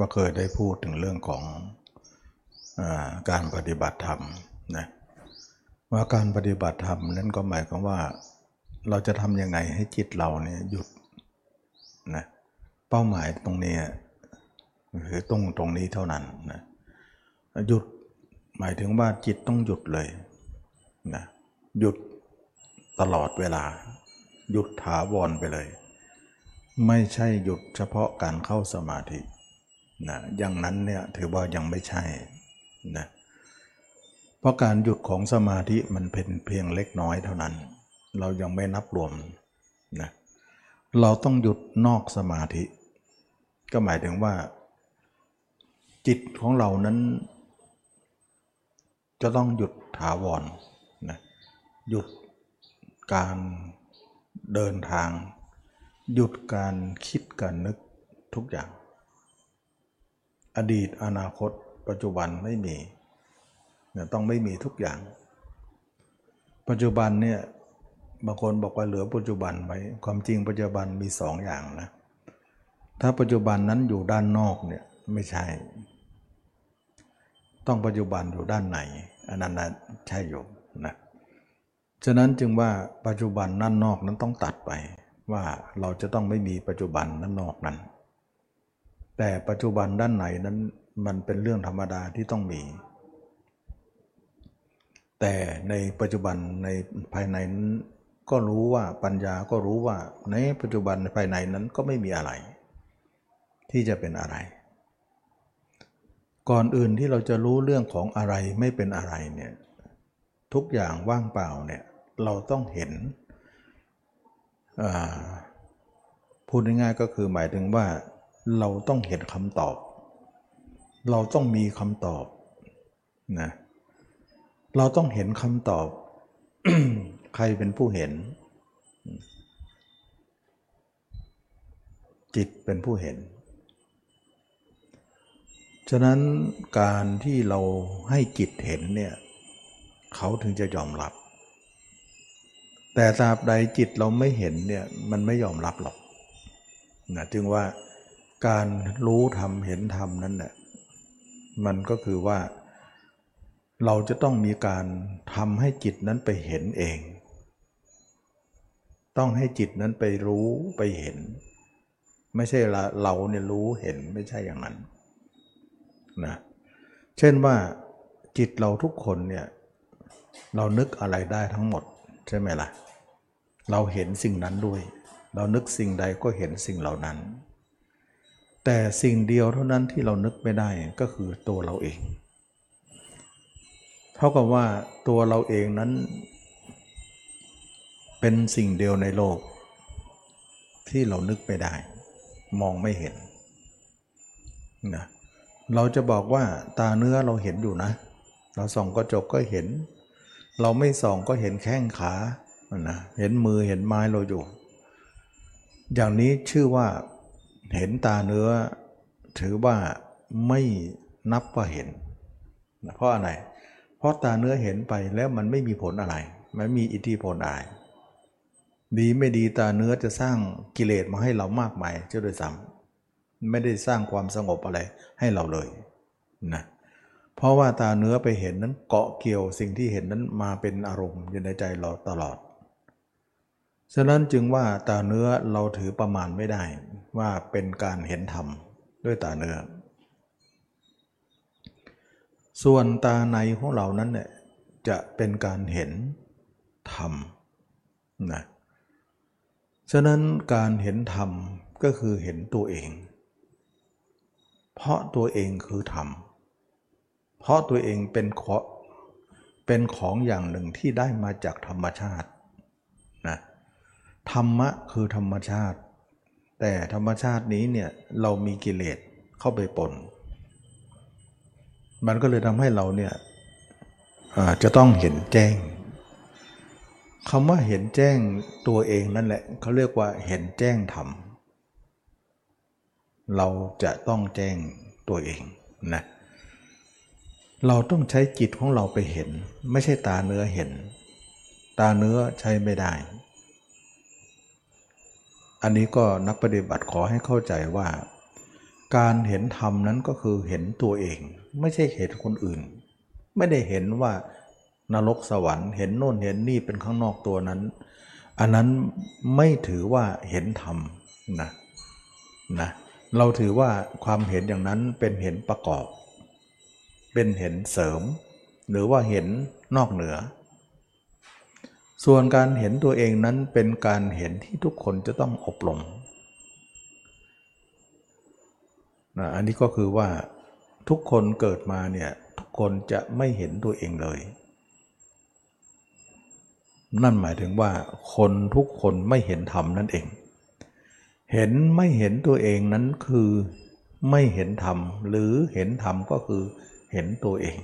ก็เคยได้พูดถึงเรื่องของอการปฏิบัติธรรมนะว่าการปฏิบัติธรรมนั้นก็หมายความว่า เราจะทำยังไงให้จิตเราเนี่ยหยุดนะเป้าหมายตรงนี้คือตรงตรงนี้เท่านั้นนะหยุดหมายถึงว่าจิตต้องหยุดเลยนะหยุดตลอดเวลา หยุดถาวรไปเลย ไม่ใช่หยุดเฉพาะการเข้าสมาธิ นะอย่างนั้นเนี่ยถือว่ายังไม่ใช่นะเพราะการหยุดของสมาธิมันเป็นเพียงเล็กน้อยเท่านั้น เรายังไม่นับรวมนะเราต้องหยุดนอกสมาธิ ก็หมายถึงว่า จิตของเรานั้น จะต้องหยุดถาวรนะหยุดการเดินทาง หยุดการคิดการนึกทุกอย่าง อดีตอนาคต ปัจจุบันไม่มีเนี่ยต้องไม่มีทุกอย่าง ปัจจุบันเนี่ยบางคนบอกว่าเหลือปัจจุบันไว้ความจริงปัจจุบันมีสองอย่างนะถ้าปัจจุบันนั้นอยู่ด้านนอกเนี่ยไม่ใช่ ต้องปัจจุบันอยู่ด้านในอันนั้นใช่อยู่นะฉะนั้นจึงว่าปัจจุบันด้านนอกนั้นต้องตัดไป ว่าเราจะต้องไม่มีปัจจุบันด้านนอกนั้น แต่ปัจจุบันด้านในนั้นมันเป็นเรื่องธรรมดาที่ต้องมี แต่ในปัจจุบันในภายในนั้นก็รู้ว่าปัญญาก็รู้ว่าในปัจจุบันภายในนั้นก็ไม่มีอะไร ที่จะเป็นอะไร ก่อนอื่นที่เราจะรู้เรื่องของอะไรไม่เป็นอะไรเนี่ยทุกอย่างว่างเปล่าเนี่ยเราต้องเห็นพูดง่ายๆก็คือหมายถึงว่า เราต้องเห็นคำตอบ เราต้องมีคำตอบนะเราต้องเห็นคำตอบ ใครเป็นผู้เห็น จิตเป็นผู้เห็น ฉะนั้นการที่เราให้จิตเห็นเนี่ยเขาถึงจะยอมรับ แต่ตราบใดจิตเราไม่เห็นเนี่ยมันไม่ยอมรับหรอกนะจึงว่า การรู้ธรรมเห็นธรรมนั้นเนี่ยมันก็คือว่าเราจะต้องมีการทำให้จิตนั้นไปเห็นเอง ต้องให้จิตนั้นไปรู้ไปเห็น ไม่ใช่เราเนี่ยรู้เห็นไม่ใช่อย่างนั้นนะเช่นว่าจิตเราทุกคนเนี่ยเรานึกอะไรได้ทั้งหมดใช่ไหมล่ะ เราเห็นสิ่งนั้นด้วย เรานึกสิ่งใดก็เห็นสิ่งเหล่านั้น แต่สิ่งเดียวเท่านั้นที่เรานึกไม่ได้ก็คือตัวเราเอง เท่ากับว่าตัวเราเองนั้น เป็นสิ่งเดียวในโลก ที่เรานึกไม่ได้ มองไม่เห็นนะเราจะบอกว่าตาเนื้อเราเห็นอยู่นะ เราส่องกระจกก็เห็น เราไม่ส่องก็เห็นแข้งขานะเห็นมือเห็นไม้เราอยู่ อย่างนี้ชื่อว่า เห็นตาเนื้อถือว่าไม่นับว่าเห็น เพราะอะไร เพราะตาเนื้อเห็นไปแล้วมันไม่มีผลอะไรไม่มีอิทธิพลอะไรดีไม่ดีตาเนื้อจะสร้างกิเลสมาให้เรามากมายเจ้าโดยซ้ำไม่ได้สร้างความสงบอะไรให้เราเลยนะเพราะว่าตาเนื้อไปเห็นนั้นเกาะเกี่ยวสิ่งที่เห็นนั้นมาเป็นอารมณ์อยู่ในใจเราตลอด ฉะนั้นจึงว่าตาเนื้อเราถือประมาณไม่ได้ว่าเป็นการเห็นธรรมด้วยตาเนื้อ ส่วนตาในของเรานั้นเนี่ยจะเป็นการเห็นธรรมนะฉะนั้นการเห็นธรรมก็คือเห็นตัวเอง เพราะตัวเองคือธรรม เพราะตัวเองเป็นขอเป็นของอย่างหนึ่งที่ได้มาจากธรรมชาติ ธรรมะคือธรรมชาติ แต่ธรรมชาตินี้เนี่ยเรามีกิเลสเข้าไปปน มันก็เลยทำให้เราเนี่ยจะต้องเห็นแจ้งคำว่าเห็นแจ้งตัวเองนั่นแหละเขาเรียกว่าเห็นแจ้งธรรมเราจะต้องแจ้งตัวเองนะเราต้องใช้จิตของเราไปเห็น ไม่ใช่ตาเนื้อเห็น ตาเนื้อใช้ไม่ได้ อันนี้ก็นักปฏิบัติขอให้เข้าใจว่า การเห็นธรรมนั้นก็คือเห็นตัวเอง ไม่ใช่เห็นคนอื่น ไม่ได้เห็นว่านรกสวรรค์เห็นโน่นเห็นนี่เป็นข้างนอกตัวนั้น อันนั้นไม่ถือว่าเห็นธรรมนะนะเราถือว่าความเห็นอย่างนั้นเป็นเห็นประกอบ เป็นเห็นเสริม หรือว่าเห็นนอกเหนือ ส่วนการเห็นตัวเองนั้นเป็นการเห็นที่ทุกคนจะต้องอบรมนะอันนี้ก็คือว่าทุกคนเกิดมาเนี่ยทุกคนจะไม่เห็นตัวเองเลย นั่นหมายถึงว่าคนทุกคนไม่เห็นธรรมนั่นเอง เห็นไม่เห็นตัวเองนั้นคือไม่เห็นธรรมหรือเห็นธรรมก็คือเห็นตัวเอง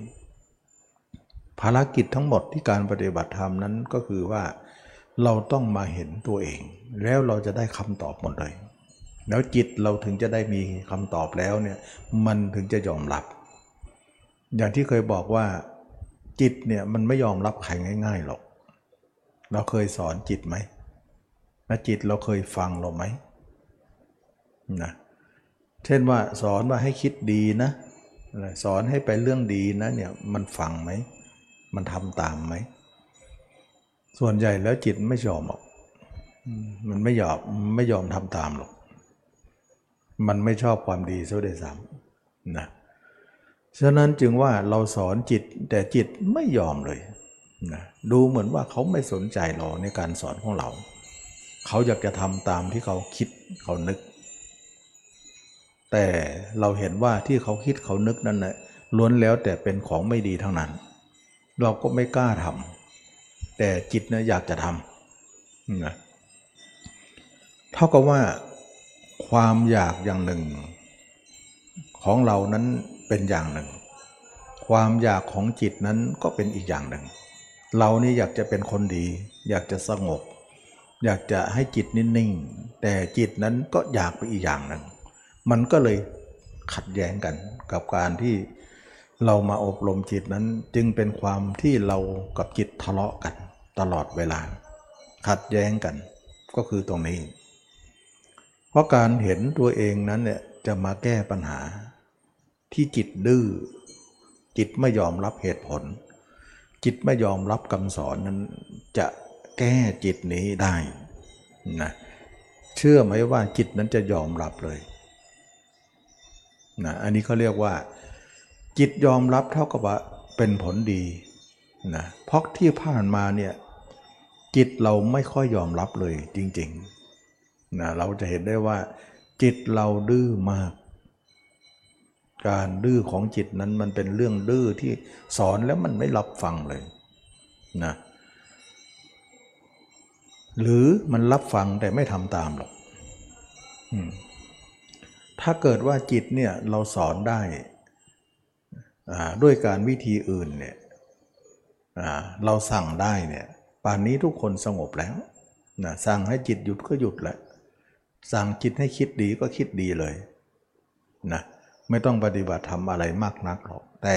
ภารกิจทั้งหมดที่การปฏิบัติธรรมนั้นก็คือว่าเราต้องมาเห็นตัวเอง แล้วเราจะได้คำตอบหมดเลย แล้วจิตเราถึงจะได้มีคำตอบแล้วเนี่ยมันถึงจะยอมรับ อย่างที่เคยบอกว่าจิตเนี่ยมันไม่ยอมรับใครง่ายๆหรอก เราเคยสอนจิตไหมนะจิตเราเคยฟังเราไหมนะเช่นว่าสอนว่าให้คิดดีนะ สอนให้ไปเรื่องดีนะเนี่ยมันฟังไหม มันทำตามไหม ส่วนใหญ่แล้วจิตไม่ยอมหรอก มันไม่ยอมไม่ยอมทำตามหรอก มันไม่ชอบความดีซะด้วยซ้ำนะฉะนั้นจึงว่าเราสอนจิตแต่จิตไม่ยอมเลยนะดูเหมือนว่าเขาไม่สนใจเราในการสอนของเรา เขาอยากจะทำตามที่เขาคิดเขานึก แต่เราเห็นว่าที่เขาคิดเขานึกนั่นนะล้วนแล้วแต่เป็นของไม่ดีทั้งนั้น เราก็ไม่กล้าทำแต่จิตนะอยากจะทำนะเท่ากับว่าความอยากอย่างหนึ่ง ของเรานั้นเป็นอย่างหนึ่ง ความอยากของจิตนั้นก็เป็นอีกอย่างหนึ่ง เรานี่อยากจะเป็นคนดี อยากจะสงบ อยากจะให้จิตนิ่งๆแต่จิตนั้นก็อยากไปอีกอย่างหนึ่ง มันก็เลยขัดแย้งกันกับการที่ เรามาอบรมจิตนั้นจึงเป็นความที่เรากับจิตทะเลาะกัน ตลอดเวลา ขัดแย้งกัน ก็คือตรงนี้ เพราะการเห็นตัวเองนั้นเนี่ยจะมาแก้ปัญหา ที่จิตดื้อจิตไม่ยอมรับเหตุผล จิตไม่ยอมรับคำสอนนั้นจะแก้จิตนี้ได้นะเชื่อไหมว่าจิตนั้นจะยอมรับเลยนะอันนี้เขาเรียกว่า จิตยอมรับเท่ากับว่าเป็นผลดีนะเพราะที่ผ่านมาเนี่ยจิตเราไม่ค่อยยอมรับเลยจริงๆนะเราจะเห็นได้ว่า จิตเราดื้อมาก การดื้อของจิตนั้นมันเป็นเรื่องดื้อที่สอนแล้วมันไม่รับฟังเลยนะหรือมันรับฟังแต่ไม่ทำตามหรอกถ้าเกิดว่าจิตเนี่ยเราสอนได้ ด้วยการวิธีอื่นเนี่ยเราสั่งได้เนี่ยป่านนี้ทุกคนสงบแล้วนะสั่งให้จิตหยุดก็หยุดแล้วสั่งจิตให้คิดดีก็คิดดีเลยนะไม่ต้องปฏิบัติทำอะไรมากนักหรอก แต่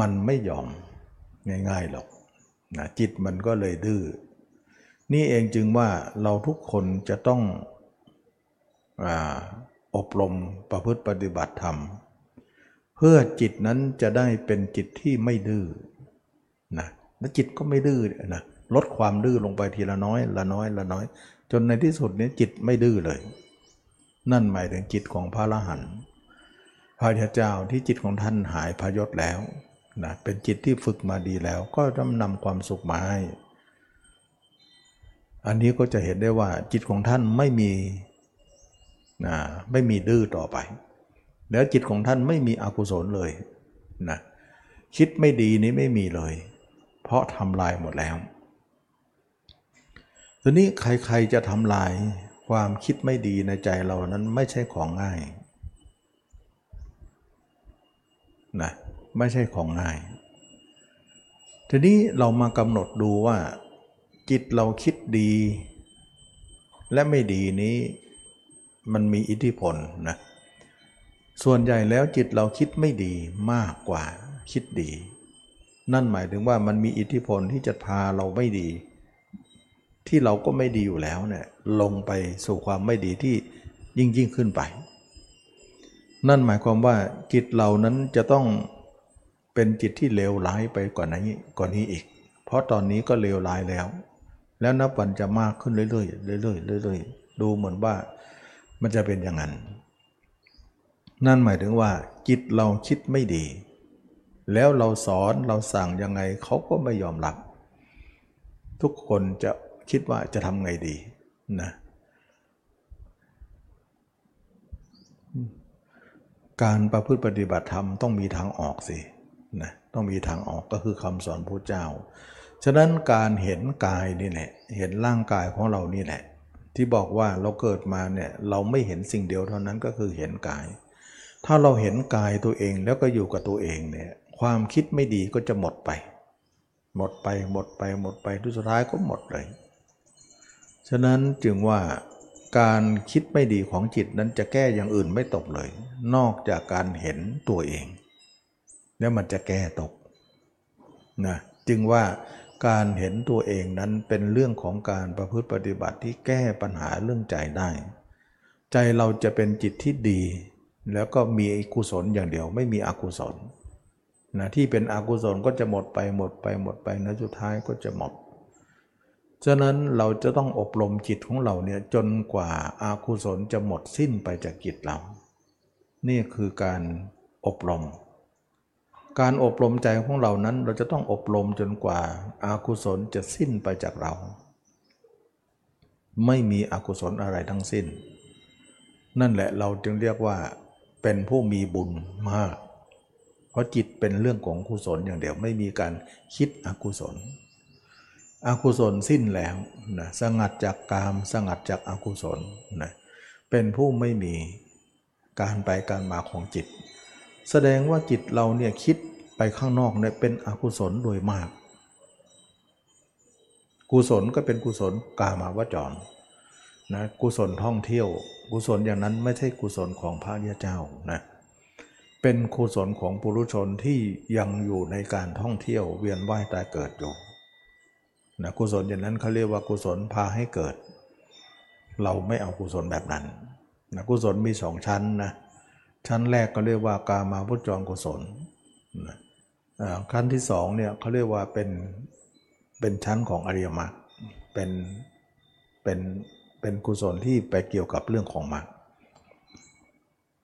มันไม่ยอมง่ายๆหรอกนะจิตมันก็เลยดื้อนี่เองจึงว่าเราทุกคนจะต้องออบรมประพฤติปฏิบัติธรรม เพื่อจิตนั้นจะได้เป็นจิตที่ไม่ดื้อนะและจิตก็ไม่ดื้อนะลดความดื้อลงไปทีละน้อยละน้อยละน้อย จนในที่สุดนี้จิตไม่ดื้อเลย นั่นหมายถึงจิตของพระอรหันต์พระเจ้าที่จิตของท่านหายพยศแล้วนะเป็นจิตที่ฝึกมาดีแล้วก็ต้องนำความสุขมาให้ อันนี้ก็จะเห็นได้ว่าจิตของท่านไม่มีนะไม่มีดื้อต่อไป แล้วจิตของท่านไม่มีอกุศลเลยนะคิดไม่ดีนี้ไม่มีเลย เพราะทำลายหมดแล้วทีนี้ใครๆจะทำลายความคิดไม่ดีในใจเรานั้นไม่ใช่ของง่ายนะไม่ใช่ของง่าย ทีนี้เรามากำหนดดูว่า จิตเราคิดดี และไม่ดีนี้มันมีอิทธิพลนะ ส่วนใหญ่แล้วจิตเราคิดไม่ดีมากกว่าคิดดี นั่นหมายถึงว่ามันมีอิทธิพลที่จะพาเราไม่ดี ที่เราก็ไม่ดีอยู่แล้วเนี่ยลงไปสู่ความไม่ดีที่ยิ่งยิ่งขึ้นไป นั่นหมายความว่าจิตเรานั้นจะต้องเป็นจิตที่เลวร้ายไปกว่านี้กว่านี้อีก เพราะตอนนี้ก็เลวร้ายแล้ว แล้วนับวันจะมากขึ้นเรื่อยๆเรื่อยๆเรื่อยๆดูเหมือนว่ามันจะเป็นอย่างนั้น นั่นหมายถึงว่า จิตเราคิดไม่ดี แล้วเราสอนเราสั่งยังไงเขาก็ไม่ยอมรับ ทุกคนจะคิดว่าจะทำไงดีนะการประพฤติปฏิบัติธรรมต้องมีทางออกสินะต้องมีทางออกก็คือคำสอนพระเจ้า ฉะนั้นการเห็นกายนี่แหละเห็นร่างกายของเรานี่แหละ ที่บอกว่าเราเกิดมาเนี่ยเราไม่เห็นสิ่งเดียวเท่านั้นก็คือเห็นกาย ถ้าเราเห็นกายตัวเองแล้วก็อยู่กับตัวเองเนี่ยความคิดไม่ดีก็จะหมดไป หมดไปหมดไปหมดไปทุสุดท้ายก็หมดเลย ฉะนั้นจึงว่าการคิดไม่ดีของจิตนั้นจะแก้อย่างอื่นไม่ตกเลย นอกจากการเห็นตัวเอง แล้วมันจะแก้ตกนะจึงว่าการเห็นตัวเองนั้นเป็นเรื่องของการประพฤติปฏิบัติที่แก้ปัญหาเรื่องใจได้ ใจเราจะเป็นจิตที่ดี แล้วก็มีกุศลอย่างเดียวไม่มีอกุศลนะที่เป็นอกุศลก็จะหมดไปหมดไปหมดไปนะสุดท้ายก็จะหมดฉะนั้นเราจะต้องอบรมจิตของเราเนี่ยจนกว่าอากุศลจะหมดสิ้นไปจากจิตเรา นี่คือการอบรม การอบรมใจของเรานั้นเราจะต้องอบรมจนกว่าอากุศลจะสิ้นไปจากเรา ไม่มีอกุศลอะไรทั้งสิ้น นั่นแหละเราจึงเรียกว่า เป็นผู้มีบุญมาก เพราะจิตเป็นเรื่องของกุศลอย่างเดียวไม่มีการคิดอกุศล อกุศลสิ้นแล้วนะสงัดจากกามสงัดจากอากุศลนะเป็นผู้ไม่มีการไปการมาของจิต แสดงว่าจิตเราเนี่ยคิดไปข้างนอกเนี่ยเป็นอกุศลโดยมาก กุศลก็เป็นกุศลกามาวจรนะกุศลท่องเที่ยว กุศลอย่างนั้นไม่ใช่กุศลของพระยาเจ้านะเป็นกุศลของปุรุชนที่ยังอยู่ในการท่องเที่ยวเวียนว่ายตายเกิดอยู่นะกุศลอย่างนั้นเขาเรียกว่ากุศลพาให้เกิด เราไม่เอากุศลแบบนั้นนะกุศลมีสองชั้นนะชั้นแรกก็เรียกว่ากามาพุทจรกุศลนะขั้นที่สองเนี่ยเขาเรียกว่าเป็นเป็นชั้นของอริยมรรคเป็นเป็น เป็นกุศลที่ไปเกี่ยวกับเรื่องของมรรค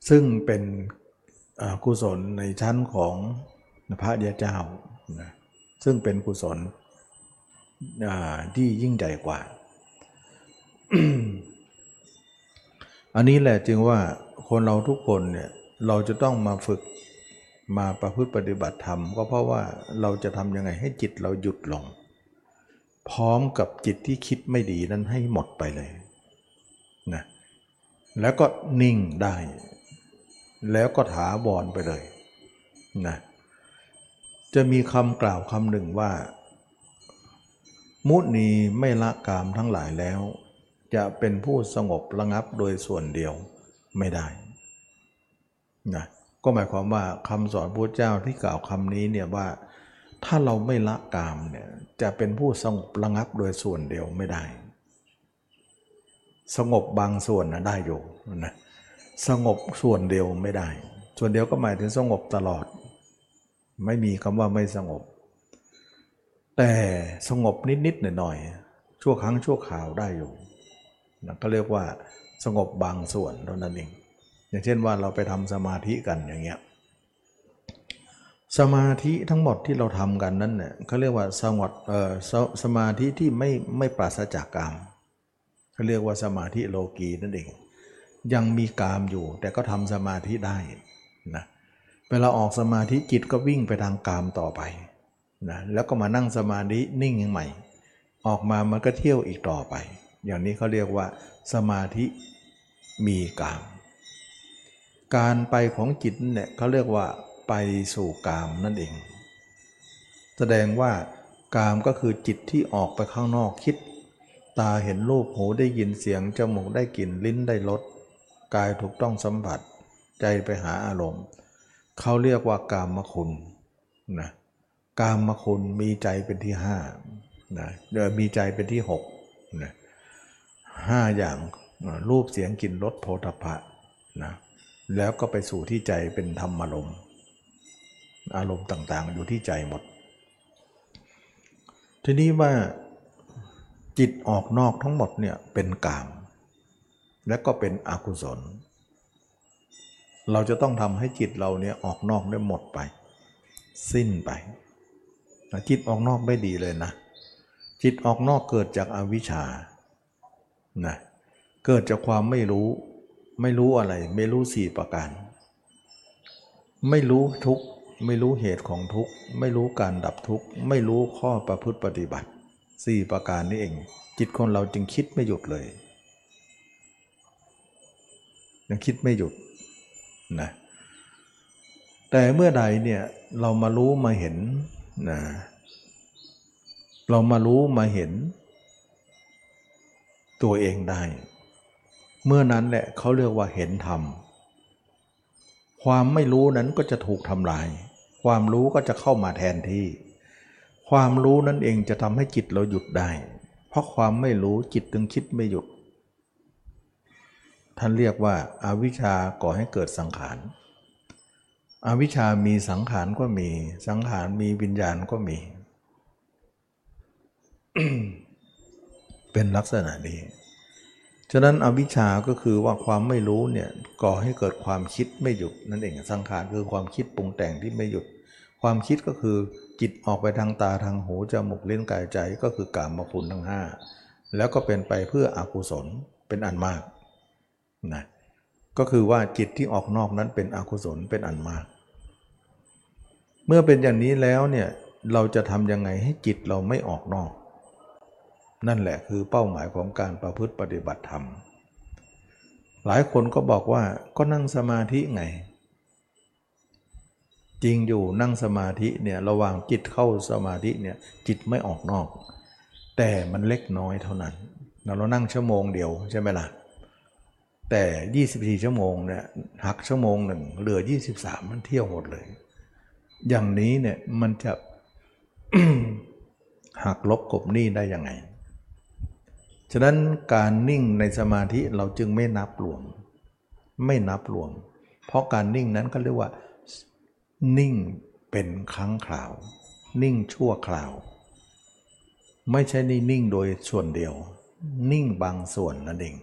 ซึ่งเป็นกุศลในชั้นของพระเดียเจ้านะซึ่งเป็นกุศลที่ยิ่งใหญ่กว่า อันนี้แหละจึงว่าคนเราทุกคนเนี่ยเราจะต้องมาฝึกมาประพฤติปฏิบัติธรรม ก็เพราะว่าเราจะทำยังไงให้จิตเราหยุดลง พร้อมกับจิตที่คิดไม่ดีนั้นให้หมดไปเลย แล้วก็นิ่งได้ แล้วก็ถาบอนไปเลยนะจะมีคำกล่าวคำหนึ่งว่า มุนีไม่ละกามทั้งหลายแล้ว จะเป็นผู้สงบระงับโดยส่วนเดียวไม่ได้นะก็หมายความว่าคำสอนพระเจ้าที่กล่าวคำนี้เนี่ยว่าถ้าเราไม่ละกามเนี่ยจะเป็นผู้สงบระงับโดยส่วนเดียวไม่ได้ สงบบางส่วนนะได้อยู่นะสงบส่วนเดียวไม่ได้ ส่วนเดียวก็หมายถึงสงบตลอด ไม่มีคำว่าไม่สงบ แต่สงบนิดๆหน่อยๆชั่วครั้งชั่วคราวได้อยู่นะก็เรียกว่าสงบบางส่วนเท่านั้นเอง อย่างเช่นว่าเราไปทำสมาธิกันอย่างเงี้ยสมาธิทั้งหมดที่เราทำกันนั้นเนี่ยเขาเรียกว่าสงบเอ่อสสมาธิที่ไม่ไม่ปราศจากกาม เขาเรียกว่าสมาธิโลกีนั่นเอง ยังมีกามอยู่ แต่ก็ทำสมาธิได้นะเวลาออกสมาธิจิตก็วิ่งไปทางกามต่อไปนะแล้วก็มานั่งสมาธินิ่งใหม่ ออกมามันก็เที่ยวอีกต่อไป อย่างนี้เขาเรียกว่า สมาธิมีกาม การไปของจิตเนี่ยเขาเรียกว่าไปสู่กามนั่นเอง แสดงว่ากามก็คือจิตที่ออกไปข้างนอกคิด ตาเห็นรูปหูได้ยินเสียง จมูกได้กลิ่นลิ้นได้รสกายถูกต้องสัมผัส ใจไปหาอารมณ์ เขาเรียกว่ากามคุณนะกามคุณมีใจเป็นที่ห้านะเดี๋ยวมีใจเป็นที่หกนะห้าอย่างรูปเสียงกลิ่นรสโผฏฐะนะแล้วก็ไปสู่ที่ใจเป็นธรรมอารมณ์อารมณ์ต่างๆ อยู่ที่ใจหมด ทีนี้ว่า จิตออกนอกทั้งหมดเนี่ยเป็นกาม และก็เป็นอกุศล เราจะต้องทำให้จิตเราเนี่ยออกนอกได้หมดไป สิ้นไป จิตออกนอกไม่ดีเลยนะ จิตออกนอกเกิดจากอาวิชชานะเกิดจากความไม่รู้ ไม่รู้อะไร ไม่รู้สี่ประการ ไม่รู้ทุกข์ไม่รู้เหตุของทุกข์ไม่รู้การดับทุกข์ไม่รู้ข้อประพฤติปฏิบัติ สี่ประการนี้เอง จิตคนเราจึงคิดไม่หยุดเลย ยังคิดไม่หยุดนะแต่เมื่อใดเนี่ยเรามารู้มาเห็นนะเรามารู้มาเห็น ตัวเองได้ เมื่อนั้นแหละเขาเรียกว่าเห็นธรรมความไม่รู้นั้นก็จะถูกทำลาย ความรู้ก็จะเข้ามาแทนที่ ความรู้นั่นเองจะทำให้จิตเราหยุดได้ เพราะความไม่รู้จิตตึงคิดไม่หยุด ท่านเรียกว่าอาวิชชาก่อให้เกิดสังขารอวิชชามีสังขารก็มี สังขารมีวิญญาณก็มี เป็นลักษณะนี้ ฉะนั้นอวิชชาก็คือว่าความไม่รู้เนี่ยก่อให้เกิดความคิดไม่หยุดนั่นเอง สังขารคือความคิดปรุงแต่งที่ไม่หยุด ความคิดก็คือจิตออกไปทางตาทางหูจมูกเลิ้นกายใจก็คือกามมคุณทั้งห้าแล้วก็เป็นไปเพื่ออกุศลเป็นอันมากนะก็คือว่าจิตที่ออกนอกนั้นเป็นอกุศลเป็นอันมาก เมื่อเป็นอย่างนี้แล้วเนี่ยเราจะทำยังไงให้จิตเราไม่ออกนอก นั่นแหละคือเป้าหมายของการประพฤติปฏิบัติธรรม หลายคนก็บอกว่าก็นั่งสมาธิไง จริงอยู่นั่งสมาธิเนี่ยระหว่างจิตเข้าสมาธิเนี่ยจิตไม่ออกนอก แต่มันเล็กน้อยเท่านั้นเรานั่งชั่วโมงเดียวใช่ไหมล่ะแต่ 24 ชั่วโมงเนี่ยหักชั่วโมงหนึ่งเหลือ 23 มันเที่ยวหมดเลย อย่างนี้เนี่ยมันจะหักลบกบหนี้ได้ยังไง ฉะนั้นการนิ่งในสมาธิเราจึงไม่นับรวม ไม่นับรวม เพราะการนิ่งนั้นก็เรียกว่า นิ่งเป็นครั้งคราว นิ่งชั่วคราว ไม่ใช่นิ่นิ่งโดยส่วนเดียว นิ่งบางส่วนนั่นเอง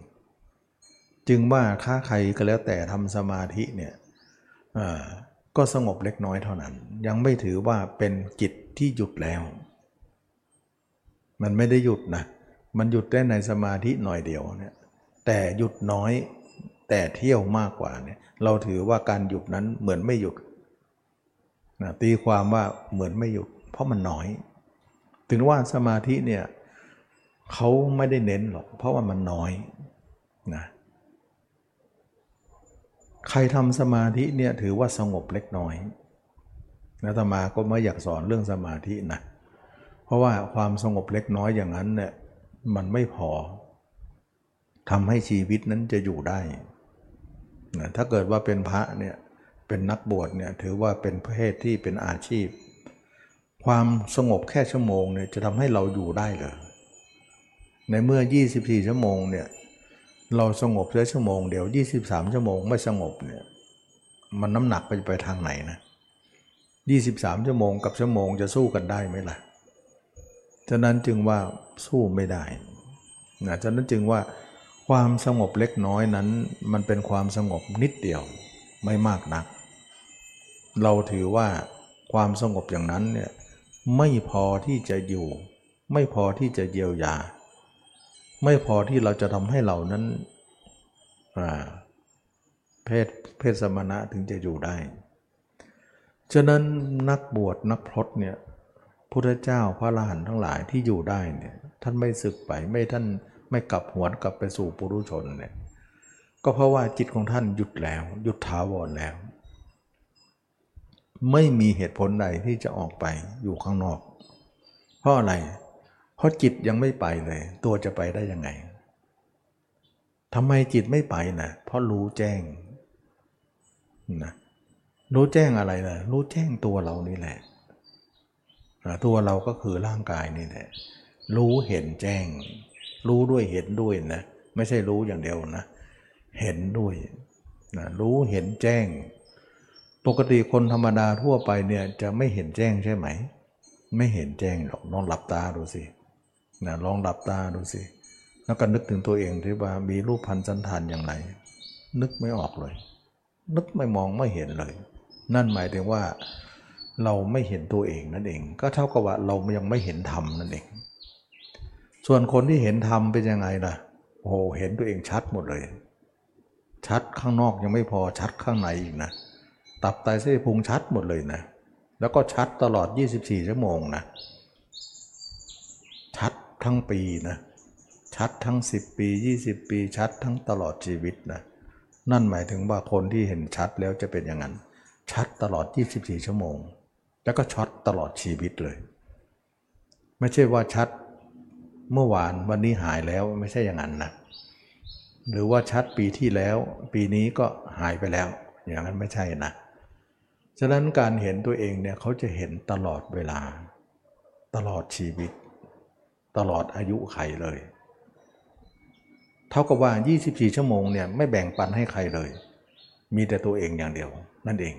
จึงว่าค้าใครก็แล้วแต่ทำสมาธิเนี่ยก็สงบเล็กน้อยเท่านั้น ยังไม่ถือว่าเป็นจิตที่หยุดแล้ว มันไม่ได้หยุดนะมันหยุดได้ในสมาธิหน่อยเดียวเนี่ยแต่หยุดน้อยแต่เที่ยวมากกว่าเนี่ยเราถือว่าการหยุดนั้นเหมือนไม่หยุด นะตีความว่าเหมือนไม่หยุด เพราะมันน้อย ถึงว่าสมาธิเนี่ยเขาไม่ได้เน้นหรอก เพราะว่ามันน้อยนะใครทำสมาธิเนี่ยถือว่าสงบเล็กน้อยนะธรรมาก็ไม่อยากสอนเรื่องสมาธินะเพราะว่าความสงบเล็กน้อยอย่างนั้นเนี่ยมันไม่พอทำให้ชีวิตนั้นจะอยู่ได้นะถ้าเกิดว่าเป็นพระเนี่ย เป็นนักบวชเนี่ยถือว่าเป็นเพศที่เป็นอาชีพ ความสงบแค่ชั่วโมงเนี่ยจะทำให้เราอยู่ได้เหรอในเมื่อ 24 ชั่วโมงเนี่ยเราสงบแค่ชั่วโมงเดียว 23 ชั่วโมงไม่สงบเนี่ยมันน้ำหนักไปไปทางไหนนะ23 ชั่วโมงกับชั่วโมงจะสู้กันได้ไหมล่ะฉะนั้นจึงว่าสู้ไม่ได้นะฉะนั้นจึงว่าความสงบเล็กน้อยนั้น มันเป็นความสงบนิดเดียวไม่มากนัก เราถือว่าความสงบอย่างนั้นเนี่ยไม่พอที่จะอยู่ ไม่พอที่จะเยียวยา ไม่พอที่เราจะทำให้เรานั้นเพศเพศสมณะถึงจะอยู่ได้ ฉะนั้นนักบวชนักพรตเนี่ยพุทธเจ้าพระอรหันต์ทั้งหลายที่อยู่ได้เนี่ยท่านไม่สึกไปไม่ท่านไม่กลับหวนกลับไปสู่ปุรุชนเนี่ยก็เพราะว่าจิตของท่านหยุดแล้ว หยุดถาวรแล้ว ไม่มีเหตุผลใดที่จะออกไปอยู่ข้างนอก เพราะอะไร เพราะจิตยังไม่ไปเลย ตัวจะไปได้ยังไงทำไมจิตไม่ไปนะเพราะรู้แจ้งนะรู้แจ้งอะไรนะรู้แจ้งตัวเรานี่แหละตัวเราก็คือร่างกายนี่แหละรู้เห็นแจ้ง รู้ด้วยเห็นด้วยนะไม่ใช่รู้อย่างเดียวนะ เห็นด้วยนะรู้เห็นแจ้ง ปกติคนธรรมดาทั่วไปเนี่ยจะไม่เห็นแจ้งใช่ไหม ไม่เห็นแจ้งหรอกลองหลับตาดูสินะลองหลับตาดูสิแล้วก็นึกถึงตัวเองที่ว่ามีรูปพันธ์สันฐานอย่างไร นึกไม่ออกเลย นึกไม่มองไม่เห็นเลย นั่นหมายถึงว่าเราไม่เห็นตัวเองนั่นเอง ก็เท่ากับว่าเรายังไม่เห็นธรรมนั่นเอง ส่วนคนที่เห็นธรรมเป็นยังไงล่ะโอ้เห็นตัวเองชัดหมดเลย ชัดข้างนอกยังไม่พอชัดข้างในอีกนะ ตับไตเส้นพุงชัดหมดเลยนะ แล้วก็ชัดตลอด 24 ชั่วโมงนะ ชัดทั้งปีนะ ชัดทั้ง 10 ปี 20 ปี ชัดทั้งตลอดชีวิตนะ นั่นหมายถึงว่าคนที่เห็นชัดแล้วจะเป็นอย่างนั้น ชัดตลอด 24 ชั่วโมง แล้วก็ช็อตตลอดชีวิตเลย ไม่ใช่ว่าชัดเมื่อวานวันนี้หายแล้วไม่ใช่อย่างนั้นนะหรือว่าชัดปีที่แล้ว ปีนี้ก็หายไปแล้ว อย่างนั้นไม่ใช่นะ ฉะนั้นการเห็นตัวเองเนี่ยเขาจะเห็นตลอดเวลา ตลอดชีวิต ตลอดอายุไขเลย เท่ากับว่า 24 ชั่วโมงเนี่ยไม่แบ่งปันให้ใครเลย มีแต่ตัวเองอย่างเดียว นั่นเอง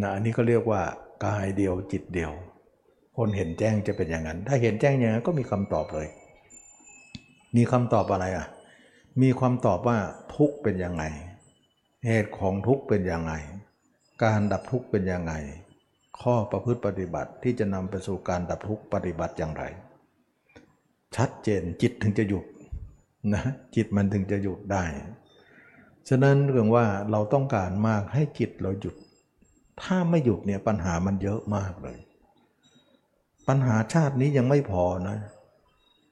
นะอันนี้ก็เรียกว่ากายเดียวจิตเดียว คนเห็นแจ้งจะเป็นอย่างนั้น ถ้าเห็นแจ้งอย่างนั้นก็มีคำตอบเลย มีคำตอบอะไรอะ มีความตอบว่าทุกข์เป็นยังไง เหตุของทุกข์เป็นยังไง การดับทุกข์เป็นยังไง ข้อประพฤติปฏิบัติที่จะนำไปสู่การดับทุกข์ปฏิบัติอย่างไร ชัดเจนจิตถึงจะหยุดนะจิตมันถึงจะหยุดได้ ฉะนั้นเรื่องว่าเราต้องการมากให้จิตเราหยุด ถ้าไม่หยุดเนี่ยปัญหามันเยอะมากเลย ปัญหาชาตินี้ยังไม่พอนะ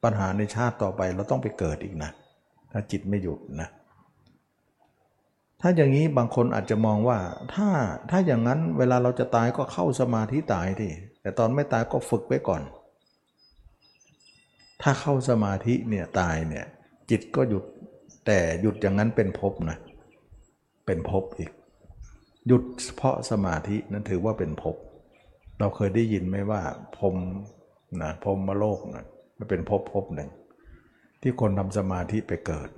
ปัญหาในชาติต่อไปเราต้องไปเกิดอีกนะ ถ้าจิตไม่หยุดนะ ถ้าอย่างนี้บางคนอาจจะมองว่าถ้าถ้าอย่างนั้นเวลาเราจะตายก็เข้าสมาธิตายที่แต่ตอนไม่ตายก็ฝึกไว้ก่อน ถ้าเข้าสมาธิเนี่ยตายเนี่ยจิตก็หยุดแต่หยุดอย่างนั้นเป็นภพนะเป็นภพอีก หยุดเพราะสมาธินั้นถือว่าเป็นภพเราเคยได้ยินไหมว่าพรมนะพรหมโลกนะมันเป็นภพภพหนึ่ง ที่คนทำสมาธิไปเกิด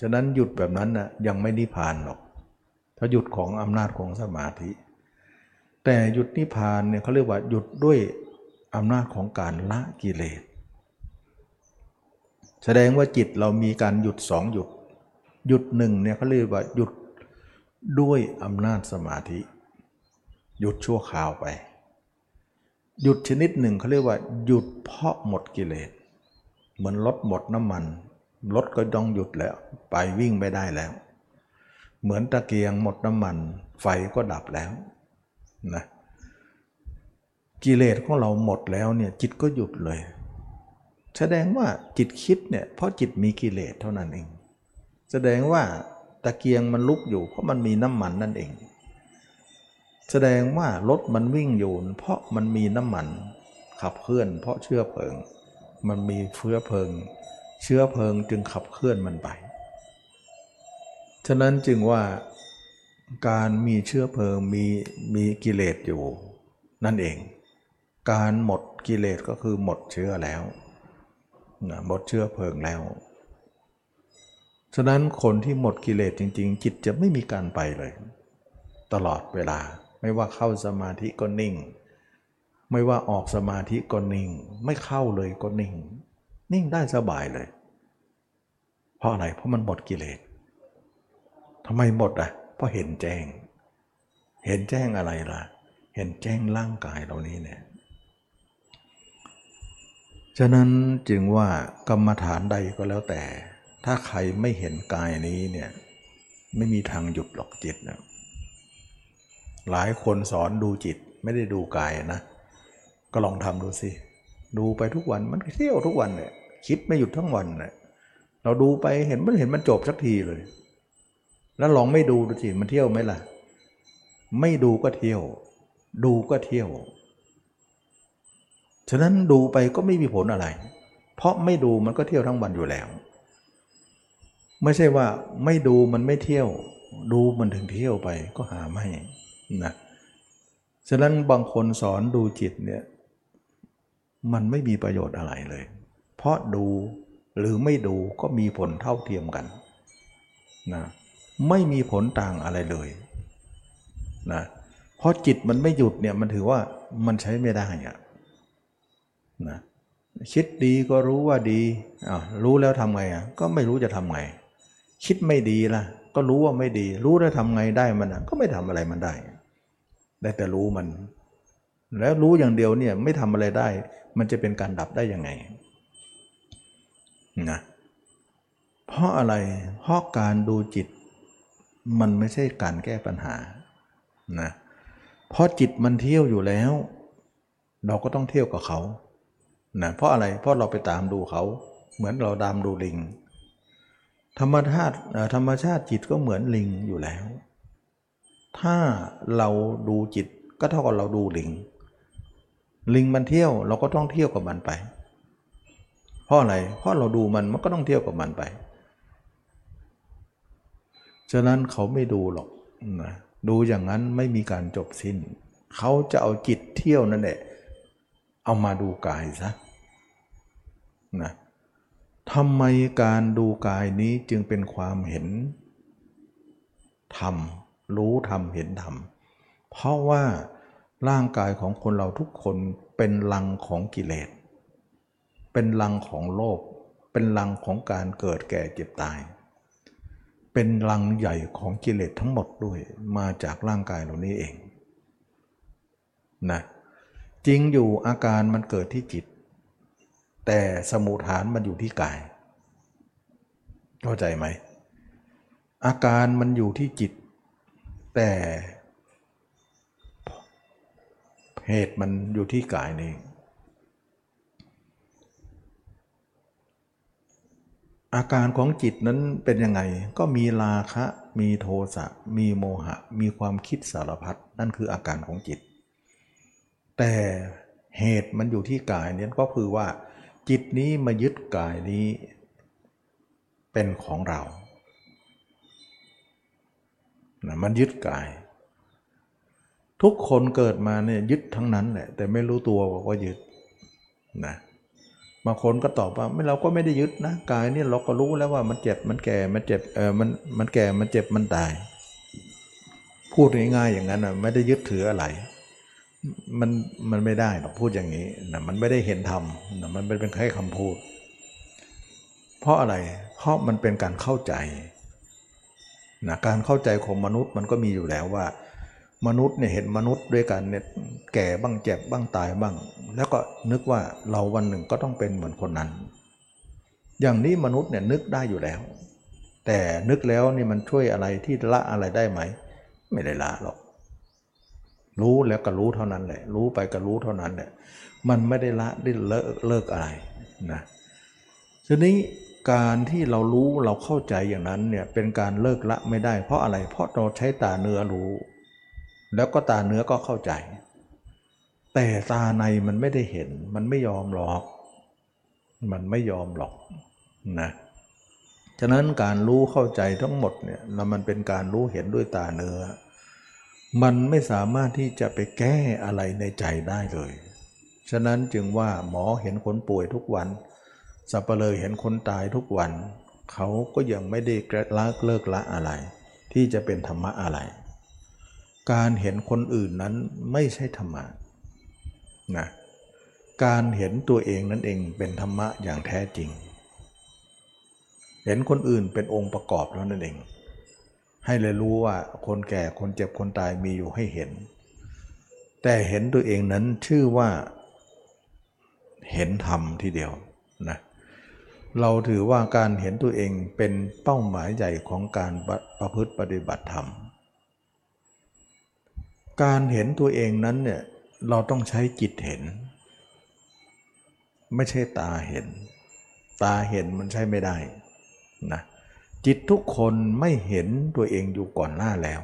ฉะนั้นหยุดแบบนั้นนะยังไม่นิพพานหรอก ถ้าหยุดของอำนาจของสมาธิ แต่หยุดนิพพานเนี่ยเขาเรียกว่าหยุดด้วยอำนาจของการละกิเลส แสดงว่าจิตเรามีการหยุดสองหยุด หยุดหนึ่งเนี่ยเขาเรียกว่าหยุดด้วยอำนาจสมาธิ หยุดชั่วคราวไป หยุดชนิดหนึ่งเขาเรียกว่า หยุดเพราะหมดกิเลส เหมือนรถหมดน้ำมันรถก็ต้องหยุดแล้ว ไปวิ่งไม่ได้แล้ว เหมือนตะเกียงหมดน้ำมัน ไฟก็ดับแล้วนะกิเลสของเราหมดแล้วเนี่ยจิตก็หยุดเลย แสดงว่าจิตคิดเนี่ยเพราะจิตมีกิเลสเท่านั้นเอง แสดงว่าตะเกียงมันลุกอยู่เพราะมันมีน้ำมันนั่นเอง แสดงว่ารถมันวิ่งอยู่เพราะมันมีน้ำมัน ขับเคลื่อน เพราะเชื้อเพลิง มันมีเชื้อเพลิง เชื้อเพลิงจึงขับเคลื่อนมันไป ฉะนั้นจึงว่าการมีเชื้อเพลิงมีมีกิเลสอยู่ นั่นเอง การหมดกิเลสก็คือหมดเชื้อแล้วนะหมดเชื้อเพลิงแล้ว ฉะนั้นคนที่หมดกิเลสจริง ๆ จิตจะไม่มีการไปเลย ตลอดเวลาไม่ว่าเข้าสมาธิก็นิ่ง ไม่ว่าออกสมาธิก็นิ่ง ไม่เข้าเลยก็นิ่ง นิ่งได้สบายเลย เพราะอะไรเพราะมันหมดกิเลส ทำไมหมดอะเพราะเห็นแจ้ง เห็นแจ้งอะไรล่ะ เห็นแจ้งร่างกายเรานี้เนี่ยฉะนั้นจึงว่ากรรมฐานใดก็แล้วแต่ ถ้าใครไม่เห็นกายนี้เนี่ยไม่มีทางหยุดหรอกจิตนะหลายคนสอนดูจิตไม่ได้ดูกายนะ ก็ลองทำดูสิ ดูไปทุกวันมันเที่ยวทุกวันเนี่ยคิดไม่หยุดทั้งวันเนี่ยเราดูไปเห็นมันเห็นมันจบสักทีเลย แล้วลองไม่ดูดูสิมันเที่ยวไหมล่ะ ไม่ดูก็เที่ยว ดูก็เที่ยว ฉะนั้นดูไปก็ไม่มีผลอะไร เพราะไม่ดูมันก็เที่ยวทั้งวันอยู่แล้ว ไม่ใช่ว่าไม่ดูมันไม่เที่ยว ดูมันถึงเที่ยวไปก็หาไม่นะฉะนั้นบางคนสอนดูจิตเนี่ยมันไม่มีประโยชน์อะไรเลย เพราะดูหรือไม่ดูก็มีผลเท่าเทียมกันนะ ไม่มีผลต่างอะไรเลยนะเพราะจิตมันไม่หยุดเนี่ยมันถือว่ามันใช้ไม่ได้อะนะคิดดีก็รู้ว่าดีอ่ารู้แล้วทำไงอะก็ไม่รู้จะทำไง คิดไม่ดีล่ะ ก็รู้ว่าไม่ดี รู้แล้วทำไงได้มันอะก็ไม่ทำอะไรมันได้ ได้แต่รู้มัน แล้วรู้อย่างเดียวเนี่ยไม่ทำอะไรได้ มันจะเป็นการดับได้ยังไงนะเพราะอะไร เพราะการดูจิต มันไม่ใช่การแก้ปัญหานะเพราะจิตมันเที่ยวอยู่แล้ว เราก็ต้องเที่ยวกับเขานะเพราะอะไรเพราะเราไปตามดูเขา เหมือนเราตามดูลิง ธรรมชาติธรรมชาติจิตก็เหมือนลิงอยู่แล้ว ถ้าเราดูจิตก็เท่ากับเราดูลิง ลิงมันเที่ยวเราก็ต้องเที่ยวกับมันไป เพราะอะไรเพราะเราดูมันมันก็ต้องเที่ยวกับมันไป ฉะนั้นเขาไม่ดูหรอกนะดูอย่างนั้นไม่มีการจบสิ้น เขาจะเอาจิตเที่ยวนั่นแหละเอามาดูกายซะนะทำไมการดูกายนี้จึงเป็นความเห็นธรรมรู้ธรรมเห็นธรรมเพราะว่าร่างกายของคนเราทุกคนเป็นลังของกิเลส เป็นลังของโลกเป็นลังของการเกิดแก่เจ็บตาย เป็นลังใหญ่ของกิเลสทั้งหมดด้วยมาจากร่างกายเหล่านี้เองนะจริงอยู่อาการมันเกิดที่จิต แต่สมุฐานมันอยู่ที่กาย เข้าใจไหม อาการมันอยู่ที่จิต แต่เหตุมันอยู่ที่กายนี่อ อาการของจิตนั้นเป็นยังไง ก็มีราคะ มีโทสะ มีโมหะ มีความคิดสารพัดนั่นคืออาการของจิต แต่เหตุมันอยู่ที่กายเนี่ยก็คือว่า จิตนี้มายึดกายนี้ เป็นของเรานะมันยึดกาย ทุกคนเกิดมาเนี่ยยึดทั้งนั้นแหละแต่ไม่รู้ตัวว่ายึดนะ บางคนก็ตอบว่าไม่เราก็ไม่ได้ยึดนะกายนี่เราก็รู้แล้วว่ามันเจ็บมันแก่มันเจ็บเออมันมันแก่มันเจ็บมันตาย พูดง่ายๆอย่างนั้นอะไม่ได้ยึดถืออะไรมันมันไม่ได้หรอกพูดอย่างนี้นะมันไม่ได้เห็นธรรมนะมันเป็นแค่คำพูด เพราะอะไรเพราะมันเป็นการเข้าใจนะการเข้าใจของมนุษย์มันก็มีอยู่แล้วว่า มนุษย์เนี่ยเห็นมนุษย์ด้วยกันเนี่ยแก่บ้างเจ็บบ้างตายบ้าง แล้วก็นึกว่าเราวันหนึ่งก็ต้องเป็นเหมือนคนนั้น อย่างนี้มนุษย์เนี่ยนึกได้อยู่แล้ว แต่นึกแล้วนี่มันช่วยอะไรที่ละอะไรได้ไหม ไม่ได้ละหรอก รู้แล้วก็รู้เท่านั้นแหละ รู้ไปก็รู้เท่านั้นแหละมันไม่ได้ละได้เลิกเลิกอะไรนะทีนี้การที่เรารู้เราเข้าใจอย่างนั้นเนี่ยเป็นการเลิกละไม่ได้เพราะอะไรเพราะเราใช้ตาเนื้อรู้ แล้วก็ตาเนื้อก็เข้าใจ แต่ตาในมันไม่ได้เห็น มันไม่ยอมหรอก มันไม่ยอมหรอกนะฉะนั้นการรู้เข้าใจทั้งหมดเนี่ยแล้วมันเป็นการรู้เห็นด้วยตาเนื้อ มันไม่สามารถที่จะไปแก้อะไรในใจได้เลย ฉะนั้นจึงว่าหมอเห็นคนป่วยทุกวัน สัปเหร่เห็นคนตายทุกวัน เขาก็ยังไม่ได้ละเลิกละอะไร ที่จะเป็นธรรมะอะไร การเห็นคนอื่นนั้นไม่ใช่ธรรมะนะการเห็นตัวเองนั่นเองเป็นธรรมะอย่างแท้จริง เห็นคนอื่นเป็นองค์ประกอบแล้วนั่นเอง ให้เลยรู้ว่าคนแก่คนเจ็บคนตายมีอยู่ให้เห็น แต่เห็นตัวเองนั้นชื่อว่า เห็นธรรมทีเดียวนะเราถือว่าการเห็นตัวเองเป็นเป้าหมายใหญ่ของการประพฤติปฏิบัติธรรม การเห็นตัวเองนั้นเนี่ยเราต้องใช้จิตเห็น ไม่ใช่ตาเห็น ตาเห็นมันใช่ไม่ได้นะจิตทุกคนไม่เห็นตัวเองอยู่ก่อนหน้าแล้ว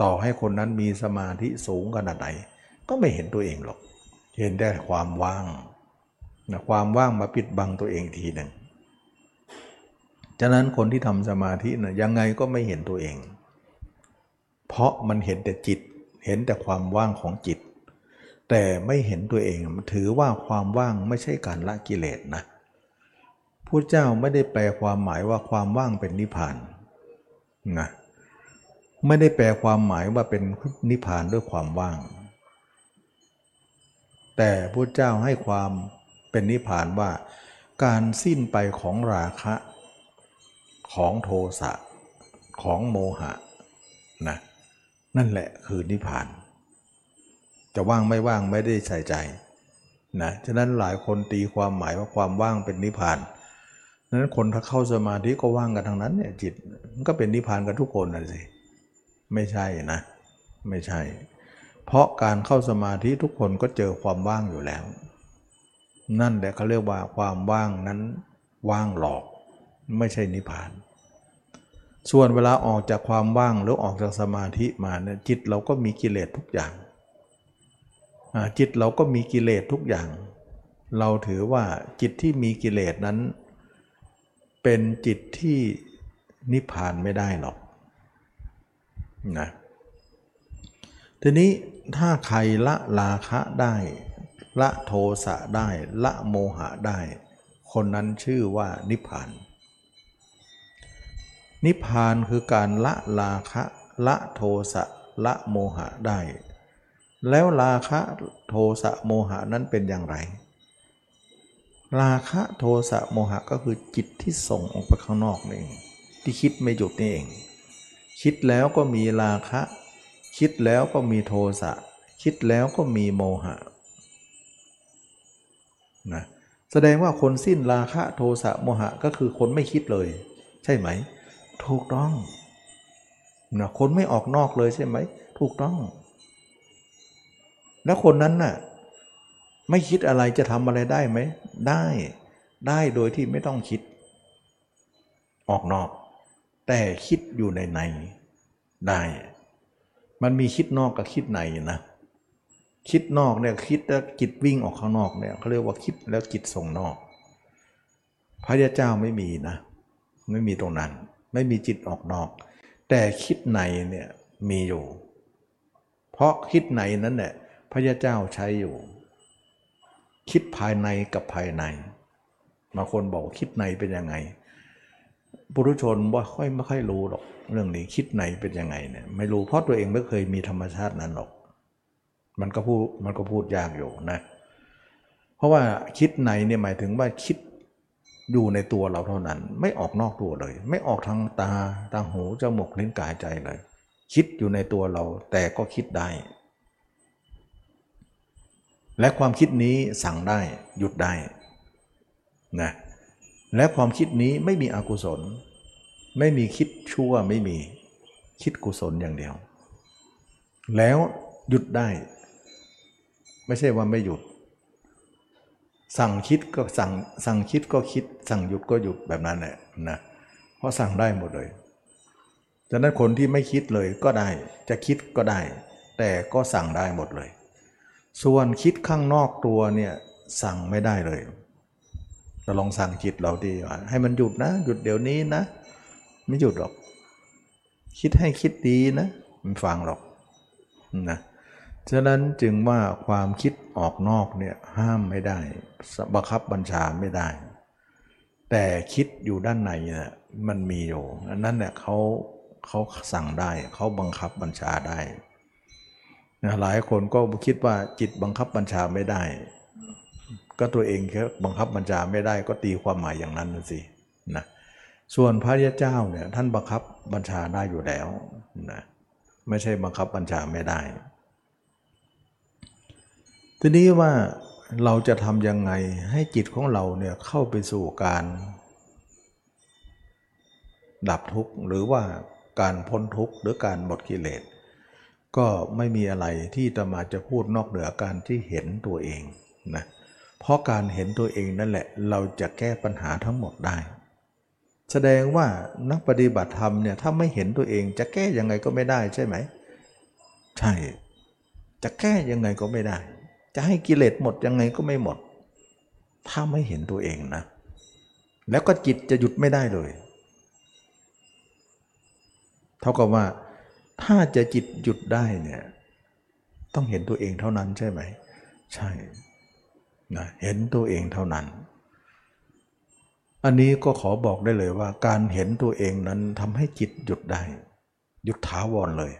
ต่อให้คนนั้นมีสมาธิสูงขนาดไหน ก็ไม่เห็นตัวเองหรอก เห็นได้ความว่างนะความว่างมาปิดบังตัวเองทีหนึ่งฉะนั้นคนที่ทำสมาธินะยังไงก็ไม่เห็นตัวเอง เพราะมันเห็นแต่จิต เห็นแต่ความว่างของจิต แต่ไม่เห็นตัวเองถือว่าความว่างไม่ใช่การละกิเลสนะพระเจ้าไม่ได้แปลความหมายว่าความว่างเป็นนิพพานนะไม่ได้แปลความหมายว่าเป็นนิพพานด้วยความว่าง แต่พระเจ้าให้ความเป็นนิพพานว่า การสิ้นไปของราคะ ของโทสะของโมหะนะ นั่นแหละคือนิพพาน จะว่างไม่ว่างไม่ได้ใส่ใจนะฉะนั้นหลายคนตีความหมายว่าความว่างเป็นนิพพานนั้นคนถ้าเข้าสมาธิก็ว่างกันทั้งนั้นเนี่ยจิตมันก็เป็นนิพพานกันทุกคนนะสิไม่ใช่นะ ไม่ใช่ เพราะการเข้าสมาธิทุกคนก็เจอความว่างอยู่แล้ว นั่นแหละเขาเรียกว่าความว่างนั้นว่างหลอก ไม่ใช่นิพพาน ส่วนเวลาออกจากความว่างหรือออกจากสมาธิมาเนี่ยจิตเราก็มีกิเลสทุกอย่าง จิตเราก็มีกิเลสทุกอย่าง เราถือว่าจิตที่มีกิเลสนั้น เป็นจิตที่นิพพานไม่ได้หรอกนะทีนี้ถ้าใครละราคะได้ ละโทสะได้ ละโมหะได้ คนนั้นชื่อว่านิพพาน นิพพานคือการละราคะละโทสะละโมหะได้ แล้วราคะโทสะโมหะนั้นเป็นอย่างไร ราคะโทสะโมหะก็คือจิตที่ส่งออกไปข้างนอกนี่เองที่คิดไม่หยุดนี่เอง คิดแล้วก็มีราคะ คิดแล้วก็มีโทสะคิดแล้วก็มีโมหะนะแสดงว่าคนสิ้นราคะโทสะโมหะก็คือคนไม่คิดเลย ใช่ไหม ถูกต้องนะคนไม่ออกนอกเลยใช่ไหม ถูกต้อง แล้วคนนั้นน่ะไม่คิดอะไรจะทำอะไรได้ไหม ได้ ได้โดยที่ไม่ต้องคิด ออกนอก แต่คิดอยู่ในใน ได้ มันมีคิดนอกกับคิดในนะ คิดนอกเนี่ยคิดแล้วจิตวิ่งออกข้างนอกเนี่ยเขาเรียกว่าคิดแล้วจิตส่งนอก พระยาเจ้าไม่มีนะ ไม่มีตรงนั้น ไม่มีจิตออกนอก แต่คิดในเนี่ยมีอยู่ เพราะคิดในนั้นเนี่ยพระยาเจ้าใช้อยู่ คิดภายในกับภายในบางคนบอกคิดในเป็นยังไงปุถุชนว่าค่อยไม่ค่อยรู้หรอกเรื่องนี้คิดในเป็นยังไงเนี่ยไม่รู้เพราะตัวเองไม่เคยมีธรรมชาตินั้นหรอก มันก็พูดมันก็พูดยากอยู่นะ เพราะว่าคิดในเนี่ยหมายถึงว่าคิด อยู่ในตัวเราเท่านั้น ไม่ออกนอกตัวเลย ไม่ออกทางตาทางหูจมูกลิ้นกายใจเลย คิดอยู่ในตัวเราแต่ก็คิดได้ และความคิดนี้สั่งได้หยุดได้นะและความคิดนี้ไม่มีอกุศล ไม่มีคิดชั่วไม่มีคิดกุศลอย่างเดียว แล้วหยุดได้ ไม่ใช่ว่าไม่หยุด สั่งคิดก็สั่งสั่งคิดก็คิด สั่งหยุดก็หยุดแบบนั้นแหละนะเพราะสั่งได้หมดเลยดังนั้นคนที่ไม่คิดเลยก็ได้จะคิดก็ได้ แต่ก็สั่งได้หมดเลย ส่วนคิดข้างนอกตัวเนี่ยสั่งไม่ได้เลย เราลองสั่งจิตเราดีว่าให้มันหยุดนะ หยุดเดี๋ยวนี้นะ ไม่หยุดหรอก คิดให้คิดดีนะ มันฟังหรอกนะ ฉะนั้นจึงว่าความคิดออกนอกเนี่ยห้ามไม่ได้บังคับบัญชาไม่ได้ แต่คิดอยู่ด้านในเนี่ยมันมีอยู่นั่นเนี่ยเขาเขาสั่งได้เขาบังคับบัญชาได้นะหลายคนก็คิดว่าจิตบังคับบัญชาไม่ได้ ก็ตัวเองแค่บังคับบัญชาไม่ได้ก็ตีความหมายอย่างนั้นสินะส่วนพระยาเจ้าเนี่ยท่านบังคับบัญชาได้อยู่แล้วนะไม่ใช่บังคับบัญชาไม่ได้ ทีนี้ว่าเราจะทำยังไงให้จิตของเราเนี่ยเข้าไปสู่การ ดับทุกข์หรือว่าการพ้นทุกข์หรือการหมดกิเลส ก็ไม่มีอะไรที่จะมาจะพูดนอกเหนือการที่เห็นตัวเองนะเพราะการเห็นตัวเองนั่นแหละ เราจะแก้ปัญหาทั้งหมดได้ แสดงว่านักปฏิบัติธรรมเนี่ยถ้าไม่เห็นตัวเองจะแก้ยังไงก็ไม่ได้ใช่ไหม ใช่ จะแก้ยังไงก็ไม่ได้ จะให้กิเลสหมดยังไงก็ไม่หมด ถ้าไม่เห็นตัวเองนะ แล้วก็จิตจะหยุดไม่ได้เลย เท่ากับว่า ถ้าจะจิตหยุดได้เนี่ย ต้องเห็นตัวเองเท่านั้นใช่ไหม ใช่นะเห็นตัวเองเท่านั้น อันนี้ก็ขอบอกได้เลยว่า การเห็นตัวเองนั้นทำให้จิตหยุดได้ หยุดถาวรเลย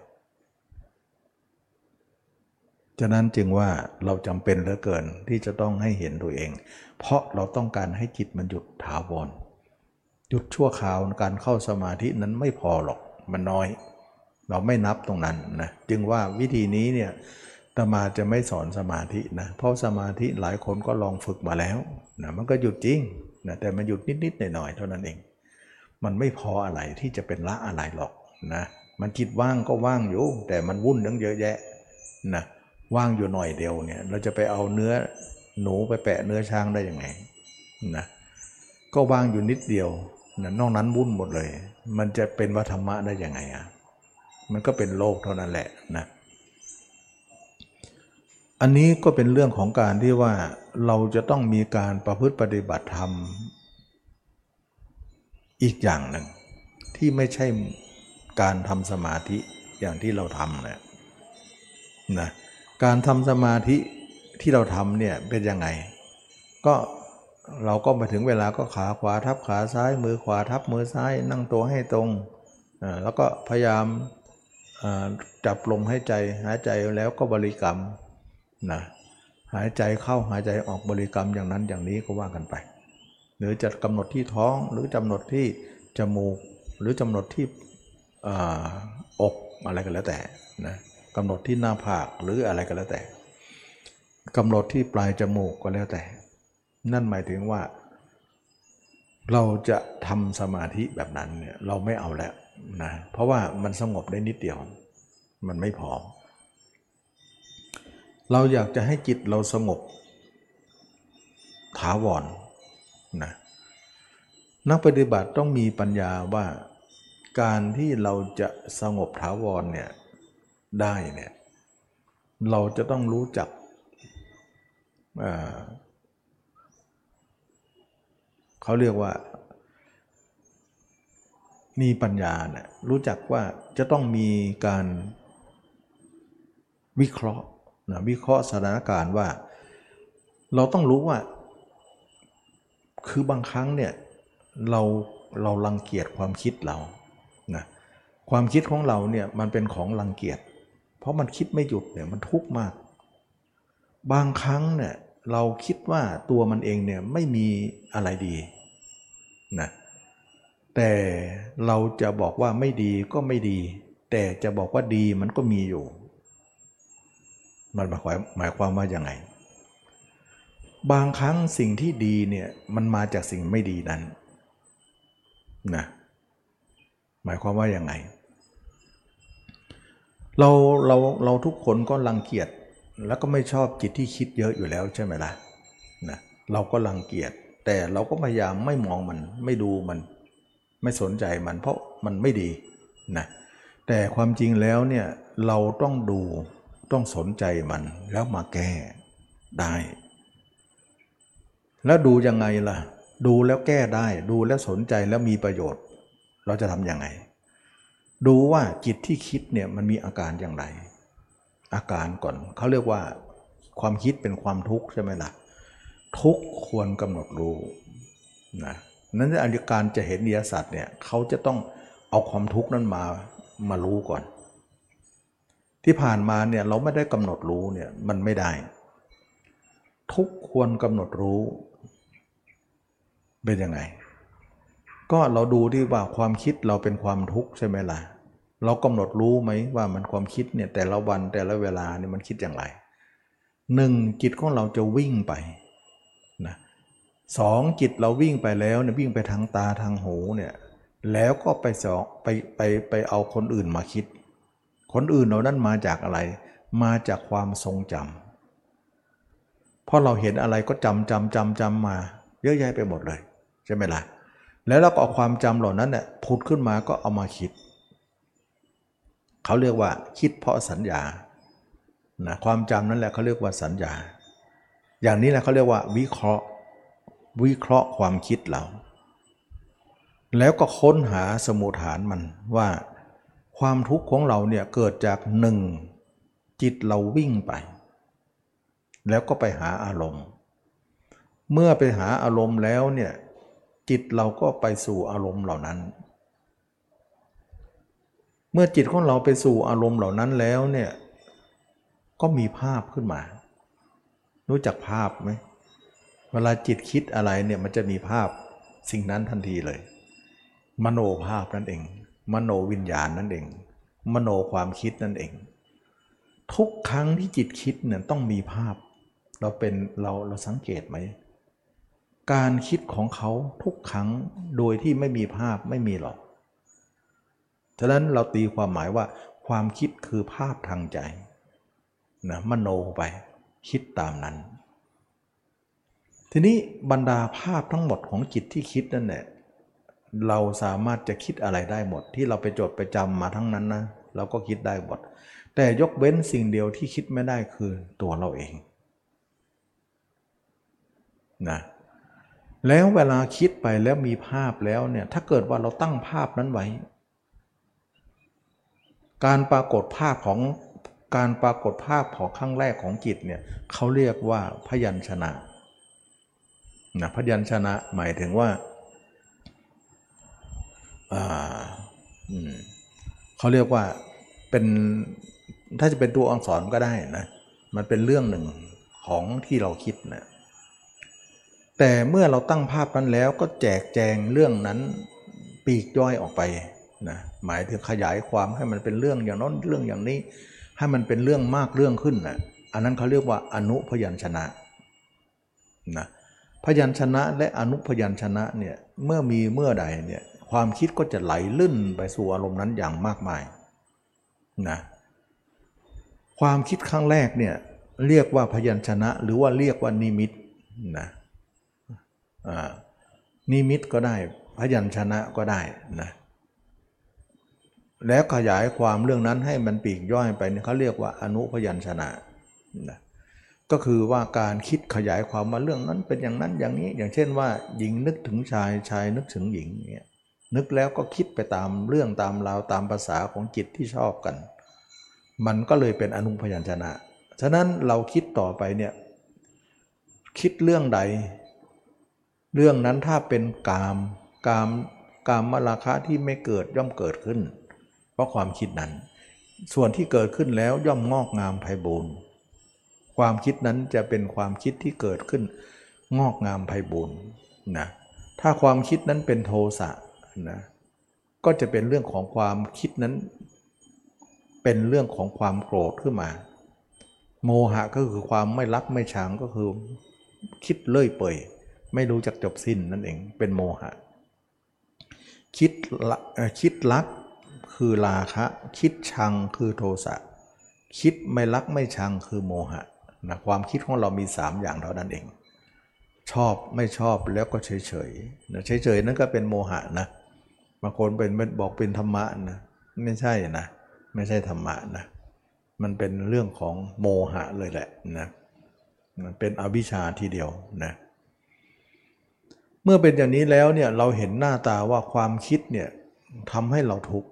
ฉะนั้นจึงว่าเราจำเป็นเหลือเกินที่จะต้องให้เห็นตัวเอง เพราะเราต้องการให้จิตมันหยุดถาวรหยุดชั่วคราวการเข้าสมาธินั้นไม่พอหรอกมันน้อย เราไม่นับตรงนั้นนะจึงว่าวิธีนี้เนี่ยตมาจะไม่สอนสมาธินะเพราะสมาธิหลายคนก็ลองฝึกมาแล้วนะมันก็หยุดจริงนะแต่มันหยุดนิดๆหน่อยๆเท่านั้นเอง มันไม่พออะไรที่จะเป็นละอะไรหรอกนะมันจิตว่างก็ว่างอยู่ แต่มันวุ่นตั้งเยอะแยะนะ ว่างอยู่หน่อยเดียวเนี่ย เราจะไปเอาเนื้อหนูไปแปะเนื้อช้างได้ยังไงนะก็ว่างอยู่นิดเดียวนะนอกนั้นวุ่นหมดเลย มันจะเป็นวัธรรมะได้ยังไงอะมันก็เป็นโลกเท่านั้นแหละนะอันนี้ก็เป็นเรื่องของการที่ว่าเราจะต้องมีการประพฤติปฏิบัติธรรมอีกอย่างหนึ่ง ที่ไม่ใช่การทำสมาธิอย่างที่เราทำเนี่ยนะ การทำสมาธิที่เราทำเนี่ยเป็นยังไง ก็เราก็มาถึงเวลาก็ขาขวาทับขาซ้าย มือขวาทับมือซ้าย นั่งตัวให้ตรง แล้วก็พยายามจับลมให้ใจหายใจแล้วก็บริกรรมนะหายใจเข้าหายใจออกบริกรรมอย่างนั้นอย่างนี้ก็ว่ากันไป หรือจะกำหนดที่ท้องหรือกำหนดที่จมูก หรือกำหนดที่อกอะไรก็แล้วแต่นะ กำหนดที่หน้าผากหรืออะไรก็แล้วแต่กำหนดที่ปลายจมูกก็แล้วแต่ นั่นหมายถึงว่า เราจะทำสมาธิแบบนั้นเนี่ยเราไม่เอาแล้วนะเพราะว่ามันสงบได้นิดเดียว มันไม่พอ เราอยากจะให้จิตเราสงบถาวรนนะนักปฏิบัติต้องมีปัญญาว่าการที่เราจะสงบถาวรเนี่ย ได้เนี่ยเราจะต้องรู้จักเขาเรียกว่า มีปัญญาเนี่ยรู้จักว่าจะต้องมีการวิเคราะห์นะวิเคราะห์สถานการณ์ว่า เราต้องรู้ว่า คือบางครั้งเนี่ยเราเราลังเกียจความคิดเรานะความคิดของเราเนี่ยมันเป็นของลังเกียจ เพราะมันคิดไม่หยุดเนี่ยมันทุกข์มาก บางครั้งเนี่ยเราคิดว่าตัวมันเองเนี่ยไม่มีอะไรดีนะแต่เราจะบอกว่าไม่ดีก็ไม่ดี แต่จะบอกว่าดีมันก็มีอยู่ มันหมายความหมายความว่ายังไง บางครั้งสิ่งที่ดีเนี่ยมันมาจากสิ่งไม่ดีนั้นนะหมายความว่ายังไง เราเราเราทุกคนก็รังเกียจแล้วก็ไม่ชอบจิตที่คิดเยอะอยู่แล้วใช่ไหมล่ะนะเราก็รังเกียจแต่เราก็พยายามไม่มองมันไม่ดูมัน ไม่สนใจมันเพราะมันไม่ดีนะแต่ความจริงแล้วเนี่ยเราต้องดูต้องสนใจมันแล้วมาแก้ได้ แล้วดูยังไงล่ะ ดูแล้วแก้ได้ ดูแล้วสนใจแล้วมีประโยชน์ เราจะทำยังไง ดูว่าจิตที่คิดเนี่ยมันมีอาการอย่างไร อาการก่อนเขาเรียกว่าความคิดเป็นความทุกข์ใช่ไหมล่ะ ทุกควรกำหนดรู้นะนั้นอาการจะเห็นเนียสัตว์เนี่ยเขาจะต้องเอาความทุกข์นั้นมามารู้ก่อน ที่ผ่านมาเนี่ยเราไม่ได้กำหนดรู้เนี่ยมันไม่ได้ ทุกควรกำหนดรู้ เป็นยังไง ก็เราดูที่ว่าความคิดเราเป็นความทุกข์ใช่ไหมล่ะ เรากำหนดรู้ไหมว่ามันความคิดเนี่ยแต่ละวันแต่ละเวลาเนี่ยมันคิดอย่างไรหนึ่งจิตของเราจะวิ่งไปนะสองจิตเราวิ่งไปแล้วเนี่ยวิ่งไปทางตาทางหูเนี่ยแล้วก็ไปสองไปไปไปเอาคนอื่นมาคิด คนอื่นเหล่านั้นมาจากอะไร มาจากความทรงจำเพราะเราเห็นอะไรก็จำจำจำจำมา เยอะแยะไปหมดเลย ใช่ไหมล่ะ แล้วเราก็เอาความจำเหล่านั้นเนี่ยผุดขึ้นมาก็เอามาคิด เขาเรียกว่าคิดเพราะสัญญานะความจำนั่นแหละเขาเรียกว่าสัญญา อย่างนี้แหละเขาเรียกว่า วิเคราะห์ วิเคราะห์ความคิดเรา แล้วก็ค้นหาสมุฐานมันว่า ความทุกข์ของเราเนี่ยเกิดจากหนึ่งจิตเราวิ่งไป แล้วก็ไปหาอารมณ์ เมื่อไปหาอารมณ์แล้วเนี่ย จิตเราก็ไปสู่อารมณ์เหล่านั้น เมื่อจิตของเราไปสู่อารมณ์เหล่านั้นแล้วเนี่ยก็มีภาพขึ้นมา รู้จักภาพไหมเวลาจิตคิดอะไรเนี่ยมันจะมีภาพสิ่งนั้นทันทีเลย มโนภาพนั่นเอง มโนวิญญาณนั่นเอง มโนความคิดนั่นเอง ทุกครั้งที่จิตคิดเนี่ยต้องมีภาพ เราเป็นเราเราสังเกตไหม การคิดของเขาทุกครั้งโดยที่ไม่มีภาพไม่มีหรอก ฉะนั้นเราตีความหมายว่า ความคิดคือภาพทางใจนะมโนไปคิดตามนั้น ทีนี้บรรดาภาพทั้งหมดของจิตที่คิดนั่นแหละเราสามารถจะคิดอะไรได้หมด ที่เราไปจดไปจำมาทั้งนั้นนะเราก็คิดได้หมด แต่ยกเว้นสิ่งเดียวที่คิดไม่ได้คือตัวเราเองนะ แล้วเวลาคิดไปแล้วมีภาพแล้วเนี่ยถ้าเกิดว่าเราตั้งภาพนั้นไว้ การปรากฏภาพของการปรากฏภาพของครั้งแรกของจิตเนี่ยเขาเรียกว่าพยัญชนะนะพยัญชนะหมายถึงว่าเขาเรียกว่าเป็นถ้าจะเป็นตัวอักษรก็ได้นะมันเป็นเรื่องหนึ่งของที่เราคิดนะ แต่เมื่อเราตั้งภาพนั้นแล้วก็แจกแจงเรื่องนั้นปีกย่อยออกไปนะหมายถึงขยายความให้มันเป็นเรื่องอย่างนั้นเรื่องอย่างนี้ ให้มันเป็นเรื่องมากเรื่องขึ้นนะอันนั้นเขาเรียกว่าอนุพยัญชนะนะพยัญชนะและอนุพยัญชนะเนี่ยเมื่อมีเมื่อใดเนี่ยความคิดก็จะไหลลื่นไปสู่อารมณ์นั้นอย่างมากมายนะความคิดครั้งแรกเนี่ยเรียกว่าพยัญชนะหรือว่าเรียกว่านิมิตนะ นิมิตก็ได้ พยัญชนะก็ได้นะแล้วขยายความเรื่องนั้นให้มันปีกย่อยไปเขาเรียกว่าอนุพยัญชนะนะก็คือว่าการคิดขยายความมาเรื่องนั้นเป็นอย่างนั้นอย่างนี้ อย่างเช่นว่า หญิงนึกถึงชายชายนึกถึงหญิงเนี่ยนึกแล้วก็คิดไปตามเรื่องตามราวตามภาษาของจิตที่ชอบกัน มันก็เลยเป็นอนุพยัญชนะ ฉะนั้นเราคิดต่อไปเนี่ยคิดเรื่องใด เรื่องนั้นถ้าเป็นกามกามกามมราคะที่ไม่เกิดย่อมเกิดขึ้น เพราะความคิดนั้น ส่วนที่เกิดขึ้นแล้วย่อมงอกงามไพบูรณ์ความคิดนั้นจะเป็นความคิดที่เกิดขึ้น งอกงามไพบูรณ์นะถ้าความคิดนั้นเป็นโทสะนะก็จะเป็นเรื่องของความคิดนั้น เป็นเรื่องของความโกรธขึ้นมา โมหะก็คือความไม่รักไม่ชังก็คือคิดเลื่อยเปื่อย ไม่รู้จักจบสิ้นนั่นเองเป็นโมหะ คิดคิดรักคือราคะ คิดชังคือโทสะคิดไม่รักไม่ชังคือโมหะนะความคิดของเรามี 3 อย่างเท่านั้นเอง ชอบไม่ชอบแล้วก็เฉยเฉยนะเฉยเฉยนั่นก็เป็นโมหะนะบางคนเป็นบอกเป็นธรรมะนะไม่ใช่นะไม่ใช่ธรรมะนะมันเป็นเรื่องของโมหะเลยแหละนะมันเป็นอวิชชาทีเดียวนะ เมื่อเป็นอย่างนี้แล้วเนี่ยเราเห็นหน้าตาว่าความคิดเนี่ยทำให้เราทุกข์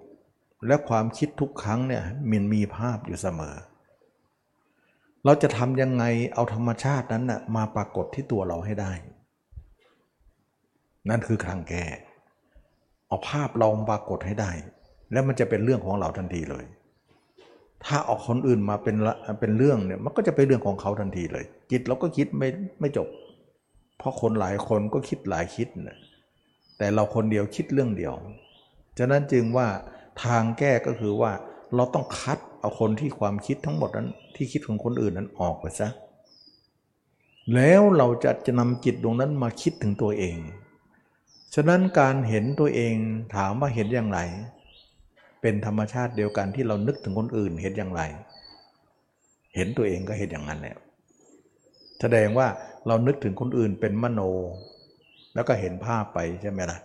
และความคิดทุกครั้งเนี่ยมันมีภาพอยู่เสมอ เราจะทำยังไงเอาธรรมชาตินั้นนะ่ะมาปรากฏที่ตัวเราให้ได้ นั่นคือทางแก้เอาภาพเราปรากฏให้ได้ แล้วมันจะเป็นเรื่องของเราทันทีเลย ถ้าเอาคนอื่นมาเป็นเป็นเรื่องเนี่ยมันก็จะเป็นเรื่องของเขาทันทีเลย จิตเราก็คิดไม่ไม่จบ เพราะคนหลายคนก็คิดหลายคิดนะแต่เราคนเดียวคิดเรื่องเดียว ฉะนั้นจึงว่าทางแก้ก็คือว่าเราต้องคัดเอาคนที่ความคิดทั้งหมดนั้นที่คิดของคนอื่นนั้นออกไปซะ แล้วเราจะจะนำจิตดวงนั้นมาคิดถึงตัวเอง ฉะนั้นการเห็นตัวเองถามว่าเห็นอย่างไร เป็นธรรมชาติเดียวกันที่เรานึกถึงคนอื่นเห็นอย่างไร เห็นตัวเองก็เห็นอย่างนั้นแล้วแสดงว่า เรานึกถึงคนอื่นเป็นมโน แล้วก็เห็นภาพไปใช่ไหมล่ะ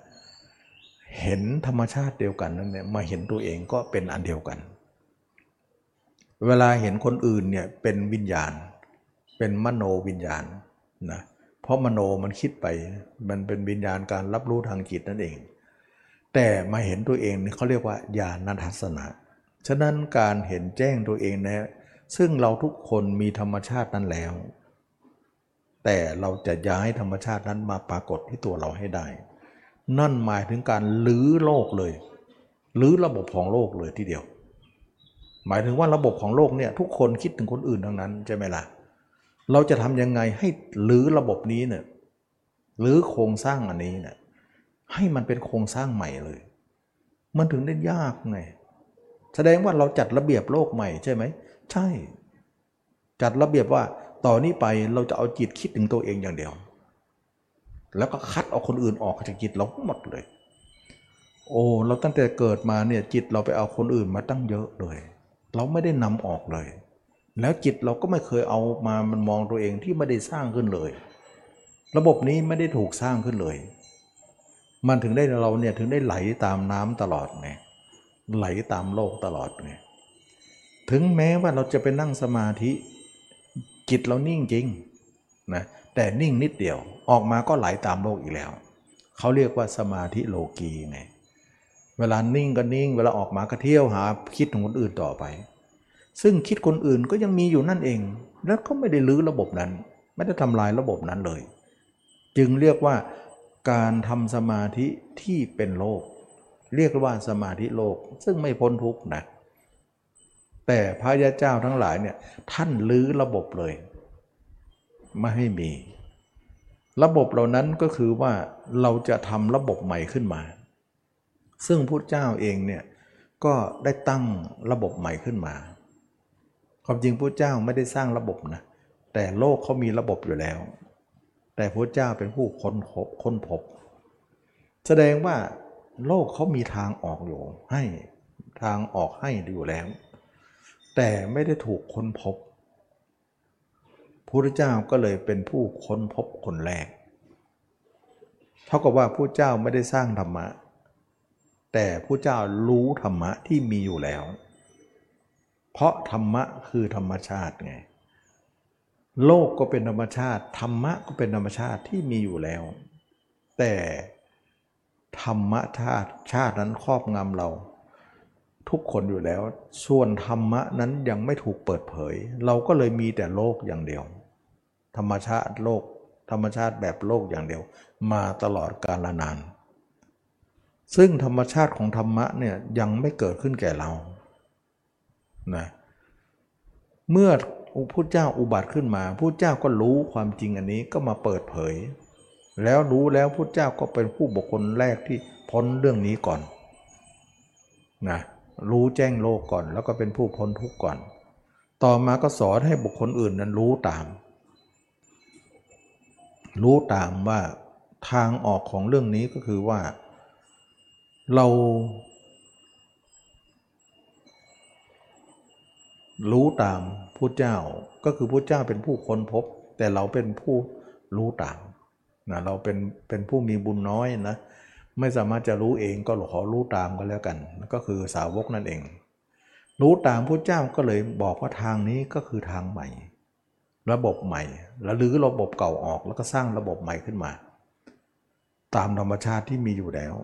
เห็นธรรมชาติเดียวกันนั่นเนี่ยมาเห็นตัวเองก็เป็นอันเดียวกัน เวลาเห็นคนอื่นเนี่ยเป็นวิญญาณ เป็นมโนวิญญาณนะเพราะมโนมันคิดไป มันเป็นวิญญาณการรับรู้ทางจิตนั่นเอง แต่มาเห็นตัวเองนี่เขาเรียกว่าญาณทัศนะฉะนั้นการเห็นแจ้งตัวเองนะซึ่งเราทุกคนมีธรรมชาตินั้นแล้ว แต่เราจะย้ายธรรมชาตินั้นมาปรากฏที่ตัวเราให้ได้ นั่นหมายถึงการลื้อโลกเลยลื้อระบบของโลกเลยทีเดียว หมายถึงว่าระบบของโลกเนี่ยทุกคนคิดถึงคนอื่นทั้งนั้นใช่ไหมล่ะเราจะทำยังไงให้ลื้อระบบนี้เนี่ยหรือโครงสร้างอันนี้เนี่ยให้มันเป็นโครงสร้างใหม่เลย มันถึงได้ยากไงแสดงว่าเราจัดระเบียบโลกใหม่ใช่ไหมใช่ จัดระเบียบว่า ต่อนนี้ไปเราจะเอาจิตคิดถึงตัวเองอย่างเดียว แล้วก็คัดเอาคนอื่นออกจากจิตเราหมดเลย โอ้เราตั้งแต่เกิดมาเนี่ยจิตเราไปเอาคนอื่นมาตั้งเยอะเลย เราไม่ได้นำออกเลย แล้วจิตเราก็ไม่เคยเอามามันมองตัวเองที่ไม่ได้สร้างขึ้นเลย ระบบนี้ไม่ได้ถูกสร้างขึ้นเลย มันถึงได้เราเนี่ยถึงได้ไหลตามน้ำตลอดไงไหลตามโลกตลอดไงถึงแม้ว่าเราจะไปนั่งสมาธิ จิตเรานิ่งจริงนะแต่นิ่งนิดเดียวออกมาก็ไหลตามโลกอีกแล้ว เขาเรียกว่าสมาธิโลกีไงเวลานิ่งก็นิ่ง เวลาออกมาก็เที่ยวหา คิดถึงคนอื่นต่อไป ซึ่งคิดคนอื่นก็ยังมีอยู่นั่นเอง แล้วก็ไม่ได้ลื้อระบบนั้น ไม่ได้ทำลายระบบนั้นเลย จึงเรียกว่าการทำสมาธิที่เป็นโลก เรียกว่าสมาธิโลก ซึ่งไม่พ้นทุกข์นะ แต่พระยาเจ้าทั้งหลายเนี่ยท่านลื้อระบบเลย ไม่ให้มี ระบบเหล่านั้นก็คือว่าเราจะทำระบบใหม่ขึ้นมา ซึ่งพุทธเจ้าเองเนี่ยก็ได้ตั้งระบบใหม่ขึ้นมา ความจริงพุทธเจ้าไม่ได้สร้างระบบนะแต่โลกเขามีระบบอยู่แล้ว แต่พระเจ้าเป็นผู้ค้นพบค้นพบ แสดงว่าโลกเขามีทางออกอยู่ให้ทางออกให้อยู่แล้ว แต่ไม่ได้ถูกค้นพบพระเจ้าก็เลยเป็นผู้ค้นพบคนแรก เท่ากับว่าพระเจ้าไม่ได้สร้างธรรมะ แต่พระเจ้ารู้ธรรมะที่มีอยู่แล้ว เพราะธรรมะคือธรรมชาติไง โลกก็เป็นธรรมชาติ ธรรมะก็เป็นธรรมชาติที่มีอยู่แล้ว แต่ธรรมชาติชาตินั้นครอบงำเรา ทุกคนอยู่แล้ว ส่วนธรรมะนั้นยังไม่ถูกเปิดเผย เราก็เลยมีแต่โลกอย่างเดียว ธรรมชาติโลก ธรรมชาติแบบโลกอย่างเดียว มาตลอดกาลนาน ซึ่งธรรมชาติของธรรมะเนี่ยยังไม่เกิดขึ้นแก่เรานะเมื่อพุทธเจ้าอุบัติขึ้นมาพุทธเจ้าก็รู้ความจริงอันนี้ก็มาเปิดเผย แล้วรู้แล้วพุทธเจ้าก็เป็นผู้บุคคลแรกที่พ้นเรื่องนี้ก่อนนะ รู้แจ้งโลกก่อน แล้วก็เป็นผู้พ้นทุกข์ก่อน ต่อมาก็สอนให้บุคคลอื่นนั้นรู้ตาม รู้ตามว่าทางออกของเรื่องนี้ก็คือว่า เรารู้ตามพุทธเจ้าก็คือพุทธเจ้าเป็นผู้ค้นพบ แต่เราเป็นผู้รู้ตามนะเราเป็นเป็นผู้มีบุญน้อยนะ ไม่สามารถจะรู้เองก็ขอรู้ตามก็แล้วกัน ก็คือสาวกนั่นเอง รู้ตามพุทธเจ้าก็เลยบอกว่าทางนี้ก็คือทางใหม่ ระบบใหม่ แล้วรื้อระบบเก่าออกแล้วก็สร้างระบบใหม่ขึ้นมา ตามธรรมชาติที่มีอยู่แล้ว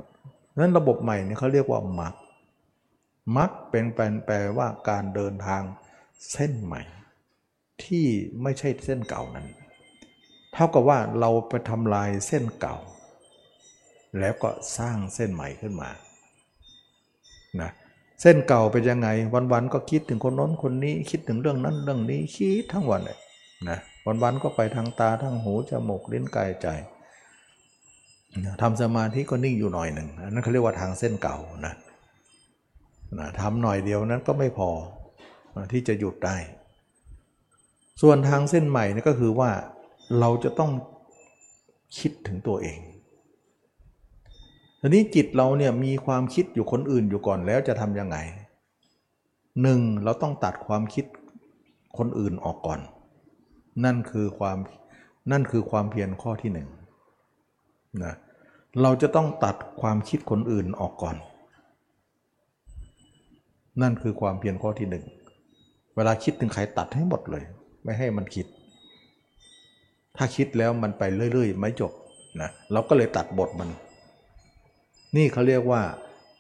นั้นระบบใหม่นี่เขาเรียกว่ามรรคมรรคเป็นแปลว่าการเดินทางเส้นใหม่ ที่ไม่ใช่เส้นเก่านั้น เท่ากับว่าเราไปทำลายเส้นเก่า แล้วก็สร้างเส้นใหม่ขึ้นมานะเส้นเก่าเป็นยังไงวันๆก็คิดถึงคนน้นคนนี้คิดถึงเรื่องนั้นเรื่องนี้คิดทั้งวันเลยนะวันๆก็ไปทางตาทางหูจมูกลิ้นกายใจทำสมาธิก็นิ่งอยู่หน่อยหนึ่งนั่นเขาเรียกว่าทางเส้นเก่านะนะทำหน่อยเดียวนั้นก็ไม่พอที่จะหยุดได้ ส่วนทางเส้นใหม่นี่ก็คือว่าเราจะต้องคิดถึงตัวเอง ทีนี้จิตเราเนี่ยมีความคิดอยู่คนอื่นอยู่ก่อนแล้วจะทำยังไงหนึ่งเราต้องตัดความคิดคนอื่นออกก่อน นั่นคือความนั่นคือความเพียรข้อที่หนึ่งนะเราจะต้องตัดความคิดคนอื่นออกก่อน นั่นคือความเพียรข้อที่หนึ่งเวลาคิดถึงใครตัดให้หมดเลย ไม่ให้มันคิด ถ้าคิดแล้วมันไปเรื่อยๆ ไม่จบนะเราก็เลยตัดบทมัน นี่เขาเรียกว่า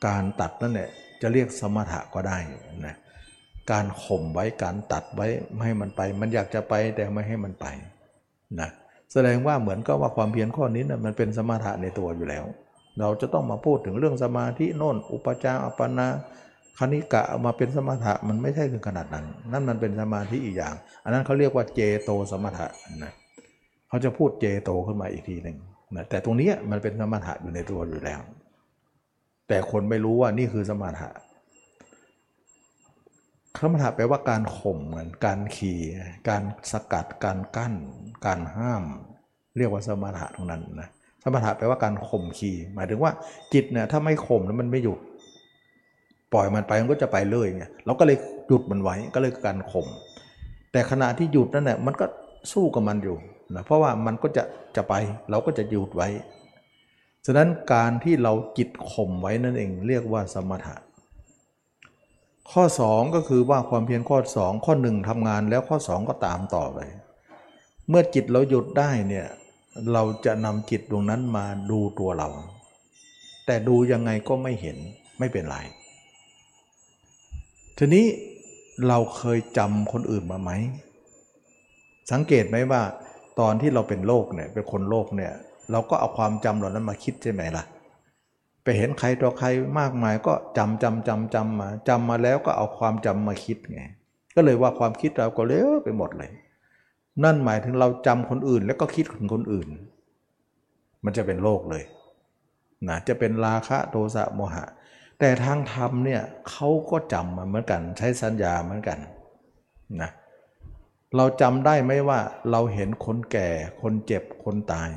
การตัดนั่นแหละจะเรียกสมถะก็ได้นะการข่มไว้การตัดไว้ไม่ให้มันไป มันอยากจะไปแต่ไม่ให้มันไปนะแสดงว่าเหมือนก็ว่าความเพียรข้อนี้นะมันเป็นสมถะในตัวอยู่แล้ว เราจะต้องมาพูดถึงเรื่องสมาธิโน่น อุปจารอัปปนาคณิกะมาเป็นสมถะมันไม่ใช่ถึงขนาดนั้น นั่นมันเป็นสมาธิอีกอย่าง อันนั้นเขาเรียกว่าเจโตสมถะนะเขาจะพูดเจโตขึ้นมาอีกทีหนึ่งนะแต่ตรงนี้มันเป็นสมถะอยู่ในตัวอยู่แล้ว แต่คนไม่รู้ว่านี่คือสมถะสมถะแปลว่าการข่มเหมือนการขี่ การสกัด การกั้น การห้าม เรียกว่าสมถะตรงนั้นนะสมถะแปลว่าการข่มขี่ หมายถึงว่าจิตเนี่ยถ้าไม่ข่มแล้วมันไม่หยุด ปล่อยมันไปมันก็จะไปเรื่อยเนี่ยเราก็เลยหยุดมันไว้ก็เลยการข่มแต่ขณะที่หยุดนั่นแหละมันก็สู้กับมันอยู่นะเพราะว่ามันก็จะจะไปเราก็จะหยุดไว้ ฉะนั้นการที่เราจิตข่มไว้นั่นเองเรียกว่าสมถะ ข้อ 2 ก็คือว่าความเพียรข้อ 2 ข้อ 1ทำงานแล้วข้อ 2 ก็ตามต่อไปเมื่อจิตเราหยุดได้เนี่ยเราจะนำจิตดวงนั้นมาดูตัวเรา แต่ดูยังไงก็ไม่เห็นไม่เป็นไร ทีนี้เราเคยจำคนอื่นมาไหม สังเกตไหมว่าตอนที่เราเป็นโรคเนี่ยเป็นคนโรคเนี่ย เราก็เอาความจำเหล่านั้นมาคิดใช่ไหมล่ะ ไปเห็นใครต่อใครมากมายก็จำจำจำจำมาจำมาแล้วก็เอาความจำมาคิดไง ก็เลยว่าความคิดเราก็เลี้ยไปหมดเลย นั่นหมายถึงเราจำคนอื่นแล้วก็คิดถึงคนอื่น มันจะเป็นโลกเลยนะจะเป็นราคะโทสะโมหะ แต่ทางธรรมเนี่ยเขาก็จำมาเหมือนกัน ใช้สัญญาเหมือนกันนะเราจำได้ไหมว่าเราเห็นคนแก่ คนเจ็บคนตาย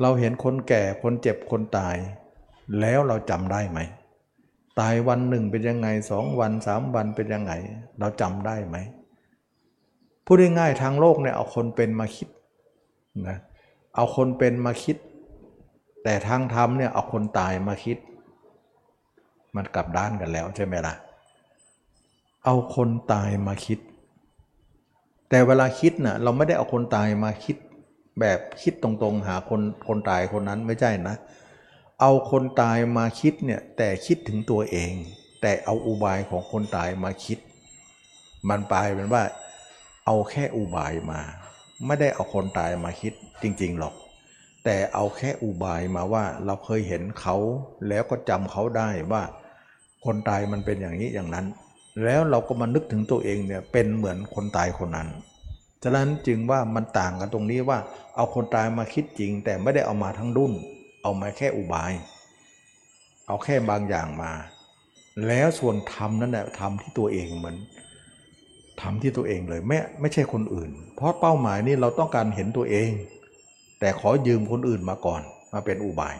เราเห็นคนแก่คนเจ็บคนตาย แล้วเราจำได้ไหม ตายวันหนึ่งเป็นยังไงสองวันสามวันเป็นยังไง เราจำได้ไหมพูดง่ายๆทางโลกเนี่ยเอาคนเป็นมาคิดนะเอาคนเป็นมาคิด แต่ทางธรรมเนี่ยเอาคนตายมาคิด มันกลับด้านกันแล้วใช่ไหมล่ะเอาคนตายมาคิด แต่เวลาคิดนะ่ะเราไม่ได้เอาคนตายมาคิด แบบคิดตรงๆ หาคนคนตายคนนั้นไม่ใช่นะ เอาคนตายมาคิดเนี่ยแต่คิดถึงตัวเอง แต่เอาอุบายของคนตายมาคิด มันปลายเป็นว่า เอาแค่อุบายมา ไม่ได้เอาคนตายมาคิดจริงๆหรอก แต่เอาแค่อุบายมาว่าเราเคยเห็นเขาแล้วก็จำเขาได้ว่า คนตายมันเป็นอย่างนี้อย่างนั้น แล้วเราก็มานึกถึงตัวเองเนี่ยเป็นเหมือนคนตายคนนั้น ฉะนั้นจึงว่ามันต่างกันตรงนี้ว่า เอาคนตายมาคิดจริง แต่ไม่ได้เอามาทั้งรุ่น เอามาแค่อุบาย เอาแค่บางอย่างมา แล้วส่วนทำนั่นแหละทำที่ตัวเองเหมือนทำที่ตัวเองเลยไม่ไม่ใช่คนอื่น เพราะเป้าหมายนี้เราต้องการเห็นตัวเอง แต่ขอยืมคนอื่นมาก่อนมาเป็นอุบาย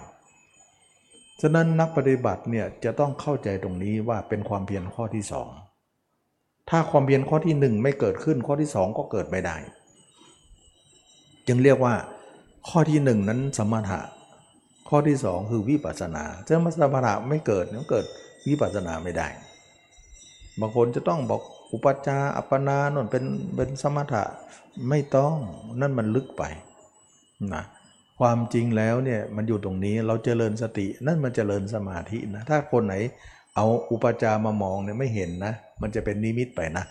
ฉะนั้นนักปฏิบัติเนี่ยจะต้องเข้าใจตรงนี้ว่าเป็นความเพียรข้อที่สอง ถ้าความเพียรข้อที่หนึ่งไม่เกิดขึ้นข้อที่สองก็เกิดไม่ได้ จึงเรียกว่า ข้อที่หนึ่งนั้นสมถะ ข้อที่สองคือวิปัสสนาถ้าสมถะไม่เกิดก็เกิดวิปัสสนาไม่ได้ บางคนจะต้องบอกอุปจาอัปปนานนเป็นเป็นสมถะไม่ต้องนั่นมันลึกไปนะความจริงแล้วเนี่ยมันอยู่ตรงนี้เราเจริญสตินั่นมันเจริญสมาธินะถ้าคนไหน เอาอุปจามามองเนี่ยไม่เห็นนะ มันจะเป็นนิมิตไปนะ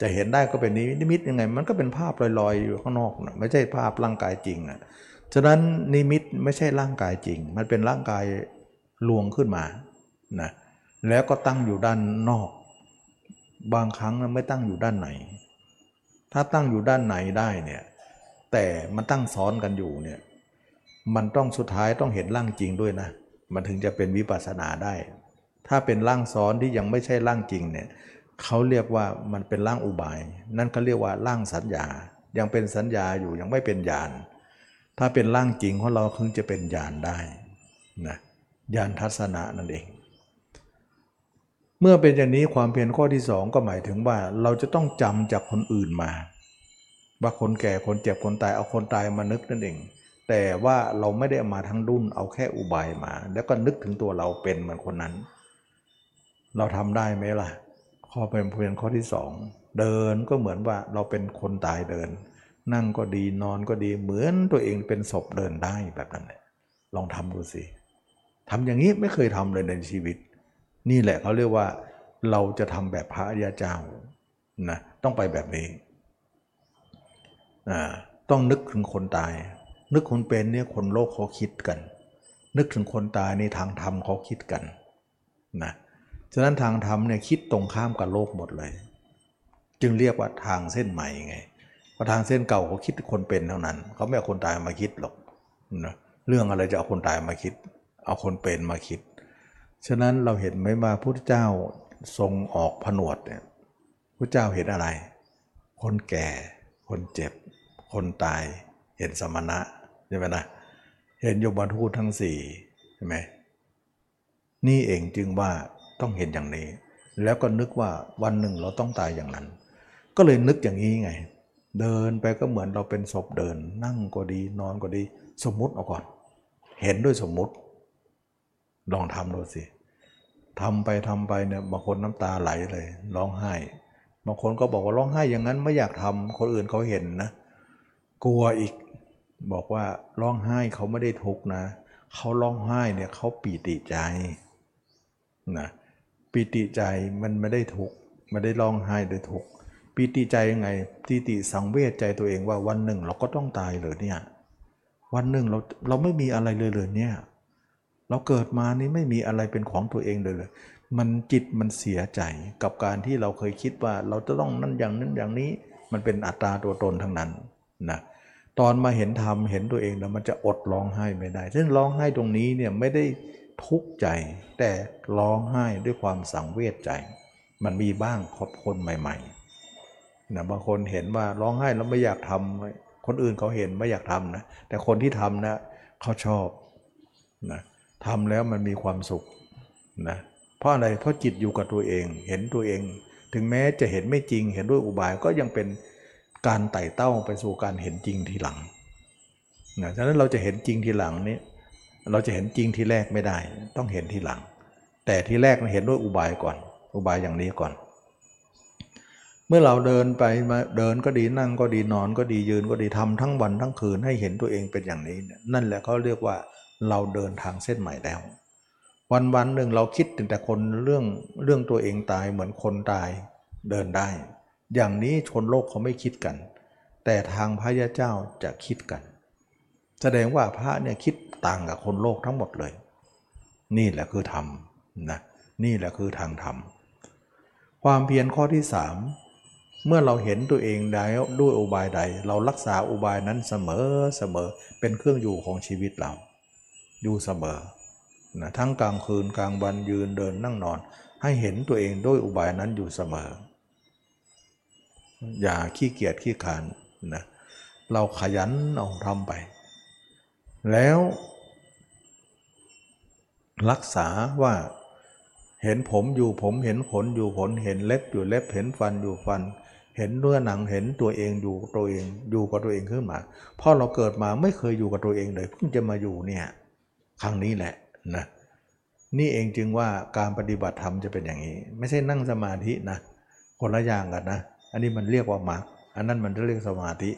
จะเห็นได้ก็เป็นนิมิตยังไง มันก็เป็นภาพลอยๆอยู่ข้างนอกนะไม่ใช่ภาพร่างกายจริงอะฉะนั้นนิมิตไม่ใช่ร่างกายจริง มันเป็นร่างกายลวงขึ้นมานะแล้วก็ตั้งอยู่ด้านนอก บางครั้งไม่ตั้งอยู่ด้านไหน ถ้าตั้งอยู่ด้านไหนได้เนี่ยแต่มันตั้งซ้อนกันอยู่เนี่ยมันต้องสุดท้ายต้องเห็นร่างจริงด้วยนะ มันถึงจะเป็นวิปัสสนาได้ ถ้าเป็นร่างซ้อนที่ยังไม่ใช่ร่างจริงเนี่ยเขาเรียกว่ามันเป็นร่างอุบาย นั่นเขาเรียกว่าร่างสัญญา ยังเป็นสัญญาอยู่ยังไม่เป็นญาณ ถ้าเป็นร่างจริงของเราคึงจะเป็นญาณได้นะญาณทัศนะนั่นเอง เมื่อเป็นอย่างนี้ความเพียรข้อที่สองก็หมายถึงว่าเราจะต้องจำจากคนอื่นมา ว่าคนแก่คนเจ็บคนตายเอาคนตายมานึกนั่นเอง แต่ว่าเราไม่ได้มาทั้งดุนเอาแค่อุบายมา แล้วก็นึกถึงตัวเราเป็นเหมือนคนนั้น เราทำได้ไหมล่ะ ข้อเป็นเพียงข้อที่สองเดินก็เหมือนว่าเราเป็นคนตายเดิน นั่งก็ดีนอนก็ดีเหมือนตัวเองเป็นศพเดินได้แบบนั้นเลยลองทำดูสิทำอย่างนี้ไม่เคยทำเลยในชีวิต นี่แหละเขาเรียกว่าเราจะทำแบบพระอริยเจ้านะต้องไปแบบนี้ต้องนึกถึงคนตาย นึกคนเป็นเนี่ยคนโลกเขาคิดกัน นึกถึงคนตายในทางธรรมเขาคิดกันนะ ฉะนั้นทางธรรมเนี่ยคิดตรงข้ามกับโลกหมดเลย จึงเรียกว่าทางเส้นใหม่ไงเพราะทางเส้นเก่าเขาคิดคนเป็นเท่านั้น เขาไม่เอาคนตายมาคิดหรอกนะเรื่องอะไรจะเอาคนตายมาคิด เอาคนเป็นมาคิด ฉะนั้นเราเห็นไหมว่าพระพุทธเจ้าทรงออกผนวดเนี่ยพระเจ้าเห็นอะไร คนแก่ คนเจ็บ คนตาย เห็นสมณะใช่ไหมนะเห็นยมทูตทั้งสี่ใช่ไหมนี่เองจึงว่า ต้องเห็นอย่างนี้ แล้วก็นึกว่าวันหนึ่งเราต้องตายอย่างนั้น ก็เลยนึกอย่างนี้ไง เดินไปก็เหมือนเราเป็นศพเดิน นั่งก็ดีนอนก็ดี สมมุติเอาก่อน เห็นด้วยสมมุติ ลองทำดูสิทำไปทำไปเนี่ยบางคนน้ำตาไหลเลยร้องไห้บางคนก็บอกว่าร้องไห้อย่างนั้นไม่อยากทำคนอื่นเขาเห็นนะ กลัวอีกบอกว่าร้องไห้เขาไม่ได้ทุกนะเขาร้องไห้เนี่ยเขาปีติใจนะ ปีติใจมันไม่ได้ทุกข์ไม่ได้ร้องไห้ด้วยทุกข์ปีติใจยังไงปีติสังเวชใจตัวเองว่าวันหนึ่งเราก็ต้องตายเลยเนี่ยวันหนึ่งเราเราไม่มีอะไรเลยเลยเนี่ยเราเกิดมานี่ไม่มีอะไรเป็นของตัวเองเลยเลย มันจิตมันเสียใจกับการที่เราเคยคิดว่าเราจะต้องนั่นอย่างนั้นอย่างนี้ มันเป็นอัตราตัวตนทั้งนั้นนะตอนมาเห็นธรรมเห็นตัวเองแล้วมันจะอดร้องไห้ไม่ได้ ซึ่งร้องไห้ตรงนี้เนี่ยไม่ได้ ทุกข์ใจ แต่ร้องไห้ด้วยความสังเวชใจ มันมีบ้างขอบคนใหม่ๆนะบางคนเห็นว่าร้องไห้แล้วไม่อยากทำคนอื่นเขาเห็นไม่อยากทำนะแต่คนที่ทำนะเขาชอบนะทำแล้วมันมีความสุขนะเพราะอะไรเพราะจิตอยู่กับตัวเอง เห็นตัวเอง ถึงแม้จะเห็นไม่จริง เห็นด้วยอุบายก็ยังเป็นการไต่เต้าไปสู่การเห็นจริงทีหลังนะฉะนั้นเราจะเห็นจริงทีหลังนี้ เราจะเห็นจริงที่แรกไม่ได้ ต้องเห็นที่หลัง แต่ที่แรกเราเห็นด้วยอุบายก่อน อุบายอย่างนี้ก่อน เมื่อเราเดินไปมาเดินก็ดีนั่งก็ดีนอนก็ดียืนก็ดีทำทั้งวันทั้งคืนให้เห็นตัวเองเป็นอย่างนี้ นั่นแหละเขาเรียกว่าเราเดินทางเส้นใหม่แล้ว วันวันหนึ่งเราคิดแต่คนเรื่องเรื่องตัวเองตายเหมือนคนตายเดินได้ อย่างนี้ชนโลกเขาไม่คิดกัน แต่ทางพระยาเจ้าจะคิดกัน แสดงว่าพระเนี่ยคิดต่างกับคนโลกทั้งหมดเลย นี่แหละคือธรรมนะนี่แหละคือทางธรรม ความเพียรข้อที่สามเมื่อเราเห็นตัวเองแล้วด้วยอุบายใด เรารักษาอุบายนั้นเสมอเสมอเป็นเครื่องอยู่ของชีวิตเรา อยู่เสมอนะทั้งกลางคืนกลางวันยืนเดินนั่งนอน ให้เห็นตัวเองด้วยอุบายนั้นอยู่เสมอ อย่าขี้เกียจขี้ขานนะเราขยันเอาทำไป แล้วรักษาว่าเห็นผมอยู่ผมเห็นขนอยู่ขนเห็นเล็บอยู่เล็บเห็นฟันอยู่ฟัน เห็นเนื้อหนังเห็นตัวเองอยู่ตัวเองอยู่กับตัวเองขึ้นมาเพราะเราเกิดมาไม่เคยอยู่กับตัวเองเลยเพิ่งจะมาอยู่เนี่ยครั้งนี้แหละนะนี่เองจึงว่าการปฏิบัติธรรมจะเป็นอย่างนี้ ไม่ใช่นั่งสมาธินะคนละอย่างกันนะ อันนี้มันเรียกว่ามรรคอันนั้นมันเรียกสมาธิ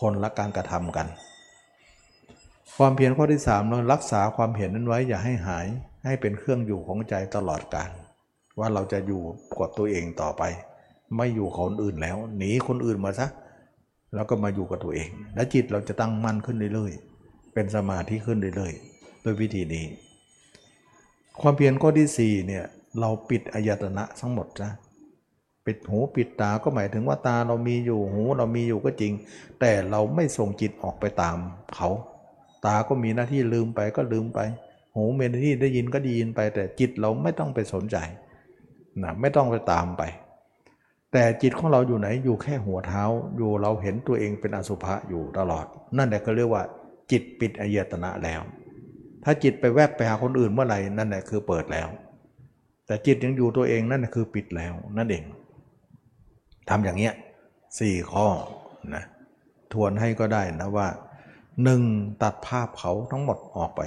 คนละการกระทำกัน ความเพียรข้อที่สามเรารักษาความเห็นนั้นไว้อย่าให้หายให้เป็นเครื่องอยู่ของใจตลอดกาลว่าเราจะอยู่กับตัวเองต่อไป ไม่อยู่คนอื่นแล้วหนีคนอื่นมาซะแล้วก็มาอยู่กับตัวเอง และจิตเราจะตั้งมั่นขึ้นเรื่อยๆเป็นสมาธิขึ้นเรื่อยๆด้วยวิธีนี้ ความเพียรข้อที่สี่เนี่ยเราปิดอายตนะทั้งหมดนะปิดหูปิดตาก็หมายถึงว่าตาเรามีอยู่หูเรามีอยู่ก็จริง แต่เราไม่ส่งจิตออกไปตามเขา ตาก็มีหน้าที่ลืมไปก็ลืมไป หูมีหน้าที่ได้ยินก็ได้ยินไป แต่จิตเราไม่ต้องไปสนใจนะไม่ต้องไปตามไป แต่จิตของเราอยู่ไหนอยู่แค่หัวเท้าอยู่เราเห็นตัวเองเป็นอสุภะอยู่ตลอด นั่นแหละก็เรียกว่า จิตปิดอายตนะแล้ว ถ้าจิตไปแวบไปหาคนอื่นเมื่อไหร่นั่นแหละคือเปิดแล้ว แต่จิตยังอยู่ตัวเองนั่นคือปิดแล้วนั่นเองทำอย่างเงี้ยสี่ข้อนะทวนให้ก็ได้นะว่า หนึ่งตัดภาพเขาทั้งหมดออกไป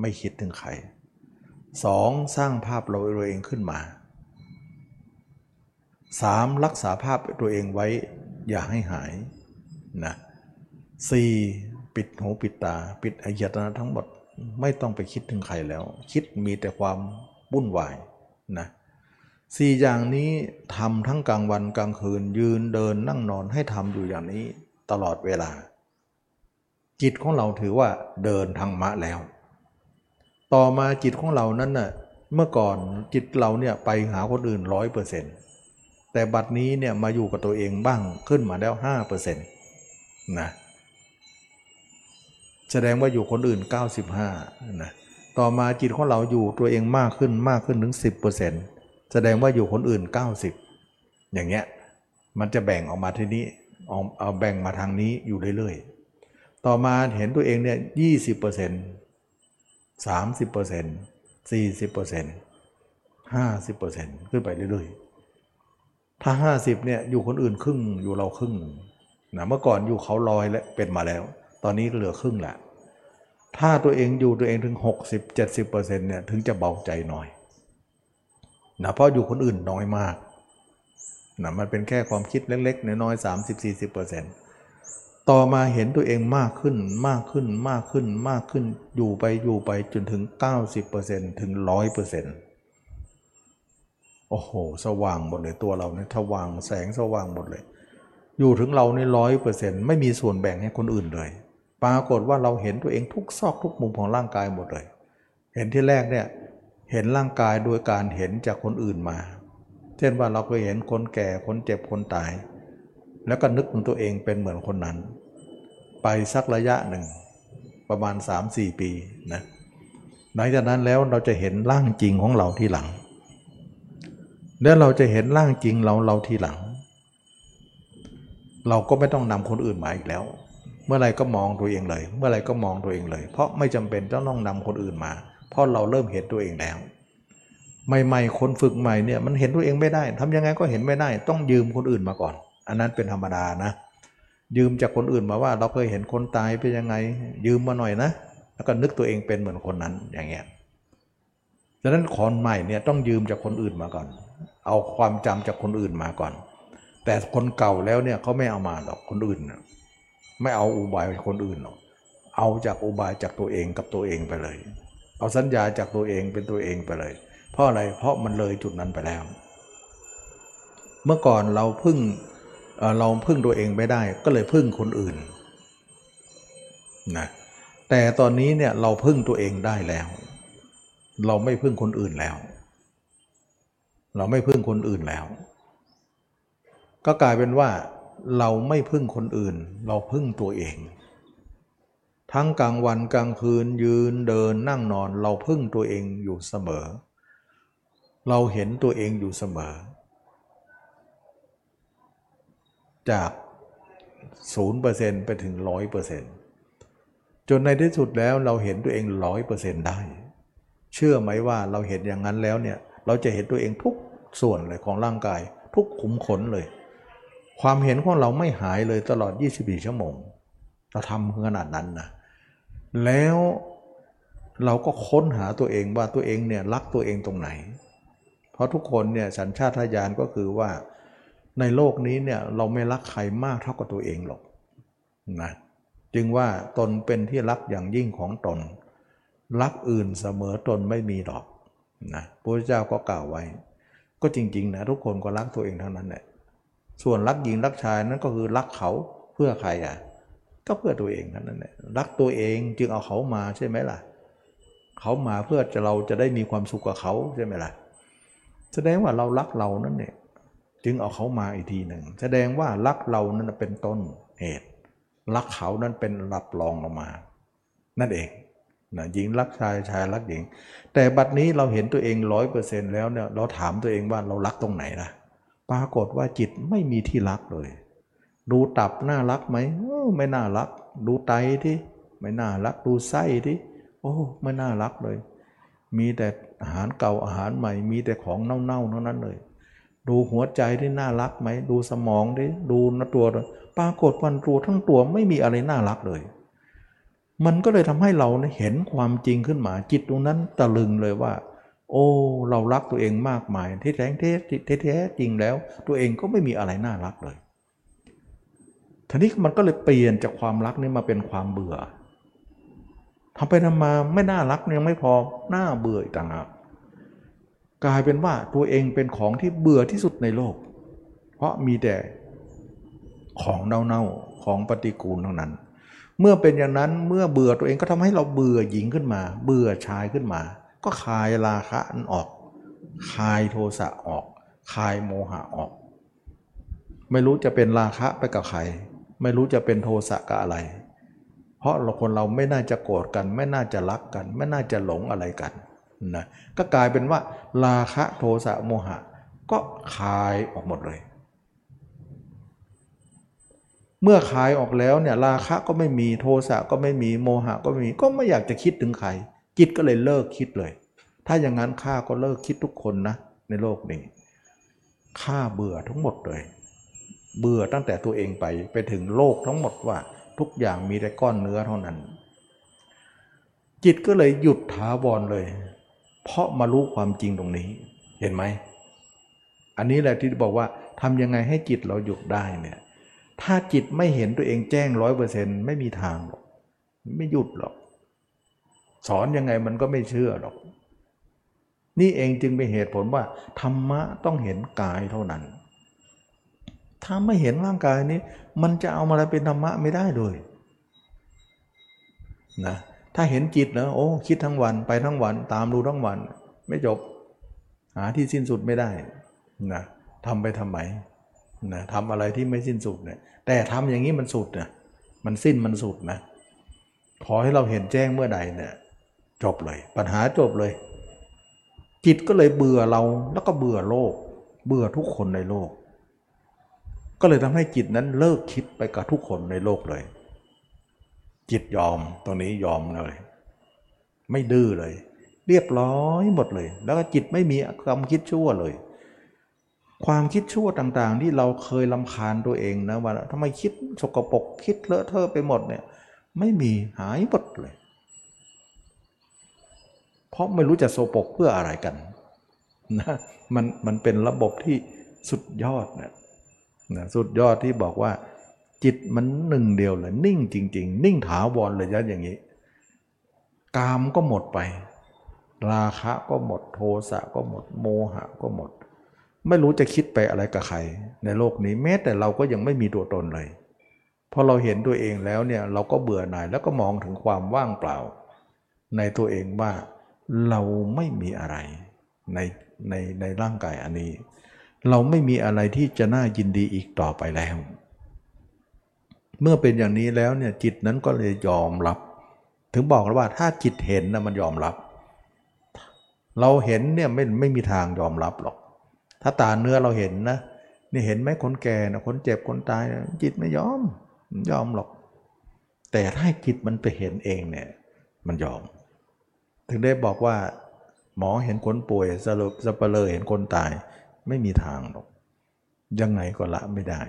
ไม่คิดถึงใครสองสร้างภาพเราเองขึ้นมาสามรักษาภาพตัวเองไว้อย่าให้หายนะสี่ปิดหูปิดตา ปิดอายตนะทั้งหมดไม่ต้องไปคิดถึงใครแล้ว คิดมีแต่ความวุ่นวายนะสี่อย่างนี้ทำทั้งกลางวันกลางคืนยืนเดินนั่งนอนให้ทำอยู่อย่างนี้ตลอดเวลา จิตของเราถือว่าเดินทางมะแล้ว ต่อมาจิตของเรานั้นน่ะเมื่อก่อนจิตเราเนี่ยไปหาคนอื่นร้อยเปอร์เซ็นต์แต่บัดนี้เนี่ยมาอยู่กับตัวเองบ้างขึ้นมาแล้วห้าเปอร์เซ็นต์นะแสดงว่าอยู่คนอื่น 95นะต่อมาจิตของเราอยู่ตัวเองมากขึ้นมากขึ้นถึง 10%แสดงว่าอยู่คนอื่น 90 อย่างเงี้ยมันจะแบ่งออกมาทีนี้เอาเอาแบ่งมาทางนี้อยู่เรื่อยๆ ต่อมาเห็นตัวเองเนี่ย20% 30% 40% 50%ขึ้นไปเรื่อยๆ ถ้า50เนี่ยอยู่คนอื่นครึ่งอยู่เราครึ่งนะเมื่อก่อนอยู่เขาลอยและเป็นมาแล้ว ตอนนี้เหลือครึ่งแหละถ้าตัวเองอยู่ตัวเองถึง 60-70%เนี่ยถึงจะเบาใจหน่อยนะเพราะอยู่คนอื่นน้อยมากนะมันเป็นแค่ความคิดเล็กๆน้อยๆ30-40%ต่่อมาเห็นตัวเองมากขึ้นมากขึ้นมากขึ้นมากขึ้นอยู่ไปอยู่ไปจนถึง 90%ถึง 100%โอ้โห สว่างหมดเลยตัวเราเนี่ยสว่างแสงสว่างหมดเลย อยู่ถึงเราในร้อยเปอร์เซ็นต์ไม่มีส่วนแบ่งให้คนอื่นเลย ปรากฏว่าเราเห็นตัวเองทุกซอกทุกมุมของร่างกายหมดเลย เห็นที่แรกเนี่ยเห็นร่างกายโดยการเห็นจากคนอื่นมา เช่นว่าเราเคยเห็นคนแก่คนเจ็บคนตายแล้วก็นึกถึงตัวเองเป็นเหมือนคนนั้น ไปสักระยะหนึ่ง ประมาณ 3-4 ปีนะหลังจากนั้นแล้วเราจะเห็นร่างจริงของเราที่หลัง แล้วเราจะเห็นร่างจริงเราเราที่หลัง เราก็ไม่ต้องนำคนอื่นมาอีกแล้ว เมื่อไรก็มองตัวเองเลย เมื่อไรก็มองตัวเองเลย เพราะไม่จำเป็นต้องต้องนำคนอื่นมา เพราะเราเริ่มเห็นตัวเองแล้วใหม่ๆคนฝึกใหม่เนี่ยมันเห็นตัวเองไม่ได้ทำยังไงก็เห็นไม่ได้ ต้องยืมคนอื่นมาก่อน อันนั้นเป็นธรรมดานะ ยืมจากคนอื่นมาว่า เราเคยเห็นคนตายเป็นยังไง ยืมมาหน่อยนะ แล้วก็นึกตัวเองเป็นเหมือนคนนั้นอย่างเงี้ยดังนั้นคนใหม่เนี่ยต้องยืมจากคนอื่นมาก่อน เอาความจำจากคนอื่นมาก่อน แต่คนเก่าแล้วเนี่ยเขาไม่เอามาหรอกคนอื่นไม่เอาอุบายคนอื่นหรอกเอาจากอุบายจากตัวเองกับตัวเองไปเลย เอาสัญญาจากตัวเองเป็นตัวเองไปเลย เพราะอะไรเพราะมันเลยจุดนั้นไปแล้ว เมื่อก่อนเราพึ่ง เราพึ่งตัวเองไม่ได้ก็เลยพึ่งคนอื่นนะแต่ตอนนี้เนี่ยเราพึ่งตัวเองได้แล้ว เราไม่พึ่งคนอื่นแล้ว เราไม่พึ่งคนอื่นแล้ว ก็กลายเป็นว่า เราไม่พึ่งคนอื่น เราพึ่งตัวเอง ทั้งกลางวันกลางคืนยืนเดินนั่งนอน เราพึ่งตัวเองอยู่เสมอ เราเห็นตัวเองอยู่เสมอ จาก 0%ไปถึง 100%จนในที่สุดแล้วเราเห็นตัวเอง 100%ได้ เชื่อไหมว่าเราเห็นอย่างนั้นแล้วเนี่ย เราจะเห็นตัวเองทุกส่วนเลยของร่างกาย ทุกขุมขนเลย ความเห็นของเราไม่หายเลยตลอด 24 ชั่วโมง เราทำขนาดนั้นนะ แล้วเราก็ค้นหาตัวเองว่าตัวเองเนี่ยรักตัวเองตรงไหน เพราะทุกคนเนี่ยสัญชาตญาณก็คือว่า ในโลกนี้เนี่ยเราไม่รักใครมากเท่ากับตัวเองหรอกนะจึงว่าตนเป็นที่รักอย่างยิ่งของตน รักอื่นเสมอตนไม่มีหรอกนะพระเจ้าก็กล่าวไว้ ก็จริงๆนะทุกคนก็รักตัวเองทั้งนั้นแหละส่วนรักหญิงรักชายนั้นก็คือรักเขาเพื่อใครอะก็เพื่อตัวเองนั่นแหละรักตัวเองจึงเอาเขามาใช่ไหมล่ะ เขามาเพื่อจะเราจะได้มีความสุขกับเขาใช่ไหมล่ะแสดงว่าเรารักเรานั่นเนี่ย จึงเอาเขามาอีกทีหนึ่ง แสดงว่ารักเรานั้นเป็นต้นเหตุ รักเขานั้นเป็นรับรองออกมา นั่นเองนะหญิงรักชายชายรักหญิง แต่บัดนี้เราเห็นตัวเองร้อยเปอร์เซ็นต์แล้วเนี่ยเราถามตัวเองว่าเรารักตรงไหนล่ะ ปรากฏว่าจิตไม่มีที่รักเลย ดูตับน่ารักไหมไม่น่ารัก ดูไตที่ไม่น่ารัก ดูไส้ที่โอ้ไม่น่ารักเลย มีแต่อาหารเก่าอาหารใหม่ มีแต่ของเน่าๆทั้งนั้นเลย ดูหัวใจที่น่ารักไหม ดูสมองดิดูนตัว ปรากฏวันตัวทั้งตัวไม่มีอะไรน่ารักเลย มันก็เลยทำให้เราเห็นความจริงขึ้นมา จิตตรงนั้นตะลึงเลยว่า โอ้ เรารักตัวเองมากมาย ที่แท้แท้แท้จริงแล้ว ตัวเองก็ไม่มีอะไรน่ารักเลยทีนี้มันก็เลยเปลี่ยนจากความรักนี่มาเป็นความเบื่อทำไปทำมาไม่น่ารักยังไม่พอ น่าเบื่ออีกต่างหาก กลายเป็นว่าตัวเองเป็นของที่เบื่อที่สุดในโลก เพราะมีแต่ของเน่าๆของปฏิกูลเท่านั้น เมื่อเป็นอย่างนั้นเมื่อเบื่อตัวเองก็ทำให้เราเบื่อหญิงขึ้นมา เบื่อชายขึ้นมา ก็คลายราคะนั้นออกคลายโทสะออกคลายโมหะออก ไม่รู้จะเป็นราคะไปกับใครไม่รู้จะเป็นโทสะกับอะไร เพราะเราคนเราไม่น่าจะโกรธกัน ไม่น่าจะรักกัน ไม่น่าจะหลงอะไรกัน นะก็กลายเป็นว่า ราคะโทสะโมหะ ก็คายออกหมดเลย เมื่อคายออกแล้วเนี่ยราคะก็ไม่มีโทสะก็ไม่มีโมหะก็ไม่มีก็ไม่อยากจะคิดถึงใครจิตก็เลยเลิกคิดเลย ถ้าอย่างนั้นข้าก็เลิกคิดทุกคนนะในโลกนี้ข้าเบื่อทั้งหมดเลย เบื่อตั้งแต่ตัวเองไปไปถึงโลกทั้งหมดว่าทุกอย่างมีแต่ก้อนเนื้อเท่านั้น จิตก็เลยหยุดถาวรเลย เพราะมารู้ความจริงตรงนี้ เห็นไหม อันนี้แหละที่บอกว่าทำยังไงให้จิตเราหยุดได้เนี่ย ถ้าจิตไม่เห็นตัวเองแจ้งร้อยเปอร์เซ็นต์ไม่มีทางหรอก ไม่หยุดหรอก สอนยังไงมันก็ไม่เชื่อหรอก นี่เองจึงเป็นเหตุผลว่า ธรรมะต้องเห็นกายเท่านั้น ถ้าไม่เห็นร่างกายนี้ มันจะเอาอะไรเป็นธรรมะไม่ได้เลยนะ ถ้าเห็นจิตนะโอ้คิดทั้งวันไปทั้งวันตามดูทั้งวัน ไม่จบ หาที่สิ้นสุดไม่ได้นะทำไปทำไมนะทำอะไรที่ไม่สิ้นสุดเนี่ยแต่ทำอย่างนี้มันสุดนะมันสิ้นมันสุดนะขอให้เราเห็นแจ้งเมื่อใดเนี่ยจบเลย ปัญหาจบเลย จิตก็เลยเบื่อเราแล้วก็เบื่อโลก เบื่อทุกคนในโลก ก็เลยทำให้จิตนั้นเลิกคิดไปกับทุกคนในโลกเลย จิตยอมตรงนี้ยอมเลย ไม่ดื้อเลย เรียบร้อยหมดเลย แล้วก็จิตไม่มีความคิดชั่วเลย ความคิดชั่วต่างๆ ที่เราเคยลำคาญตัวเองนะว่าทำไมคิดสกปรกคิดเลอะเทอะไปหมดเนี่ยไม่มีหายหมดเลย เพราะไม่รู้จะโสปกเพื่ออะไรกันนะมันมันเป็นระบบที่สุดยอดนะนะสุดยอดที่บอกว่า จิตมันหนึ่งเดียวเลยนิ่งจริง ๆ นิ่งถาวรเลยยะอย่างนี้ กามก็หมดไป ราคะก็หมดโทสะก็หมดโมหะก็หมด ไม่รู้จะคิดไปอะไรกับใคร ในโลกนี้แม้แต่เราก็ยังไม่มีตัวตนเลยพอเราเห็นตัวเองแล้วเนี่ยเราก็เบื่อหน่ายแล้วก็มองถึงความว่างเปล่า ในตัวเองว่าเราไม่มีอะไรในในในร่างกายอันนี้ เราไม่มีอะไรที่จะน่ายินดีอีกต่อไปแล้ว เมื่อเป็นอย่างนี้แล้วเนี่ยจิตนั้นก็เลยยอมรับ ถึงบอกแล้วว่าถ้าจิตเห็นนะมันยอมรับ เราเห็นเนี่ยไม่ไม่มีทางยอมรับหรอก ถ้าตาเนื้อเราเห็นนะนี่เห็นไหมคนแก่นะคนเจ็บคนตายนะจิตไม่ยอมยอมหรอก แต่ถ้าจิตมันไปเห็นเองเนี่ยมันยอม ถึงได้บอกว่า หมอเห็นคนป่วยสลบสเปเลอเห็นคนตาย ไม่มีทางหรอก ยังไงก็ละไม่ได้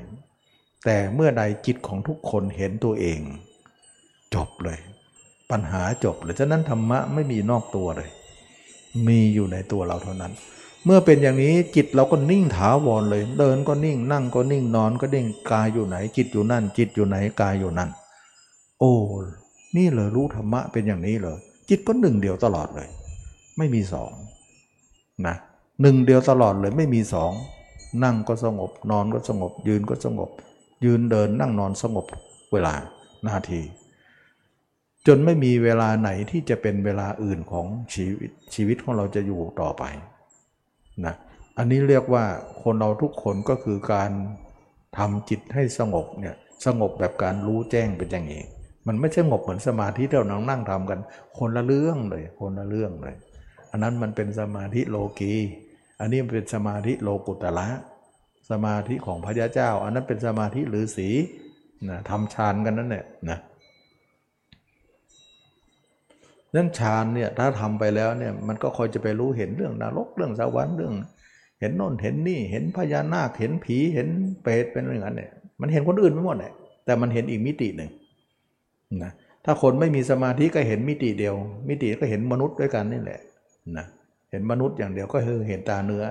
แต่เมื่อใดจิตของทุกคนเห็นตัวเอง จบเลย ปัญหาจบเลยฉะนั้นธรรมะไม่มีนอกตัวเลย มีอยู่ในตัวเราเท่านั้น เมื่อเป็นอย่างนี้จิตเราก็นิ่งถาวรเลย เดินก็นิ่งนั่งก็นิ่งนอนก็นิ่งกายอยู่ไหน จิตอยู่นั่น จิตอยู่ไหนกายอยู่นั่น โอ้นี่เลยรู้ธรรมะเป็นอย่างนี้เลยจิตก็หนึ่งเดียวตลอดเลย ไม่มีสองนะหนึ่งเดียวตลอดเลยไม่มีสองนั่งก็สงบ นอนก็สงบยืนก็สงบ ยืนเดินนั่งนอนสงบเวลานาที จนไม่มีเวลาไหนที่จะเป็นเวลาอื่นของชีวิตชีวิตของเราจะอยู่ต่อไปนะอันนี้เรียกว่าคนเราทุกคนก็คือการทำจิตให้สงบเนี่ยสงบแบบการรู้แจ้งเป็นอย่างนี้มันไม่ใช่สงบเหมือนสมาธิที่เรานั่งนั่งทำกัน คนละเรื่องเลย คนละเรื่องเลย อันนั้นมันเป็นสมาธิโลกี อันนี้มันเป็นสมาธิโลกุตละ สมาธิของพระยาเจ้า อันนั้นเป็นสมาธิหรือสีนะทำฌานกันนั่นแหละนะนั่นฌานเนี่ยถ้าทำไปแล้วเนี่ยมันก็คอยจะไปรู้เห็นเรื่องนรกเรื่องสวรรค์เรื่อง เห็นโน่นเห็นนี่เห็นพญานาคเห็นผีเห็นเปรตเป็นอย่างนั้นเนี่ยมันเห็นคนอื่นไม่หมดเลยแต่มันเห็นอีกมิติหนึ่งนะถ้าคนไม่มีสมาธิก็เห็นมิติเดียว มิติก็เห็นมนุษย์ด้วยกันนี่แหละนะเห็นมนุษย์อย่างเดียวก็คือเห็นตาเนื้อ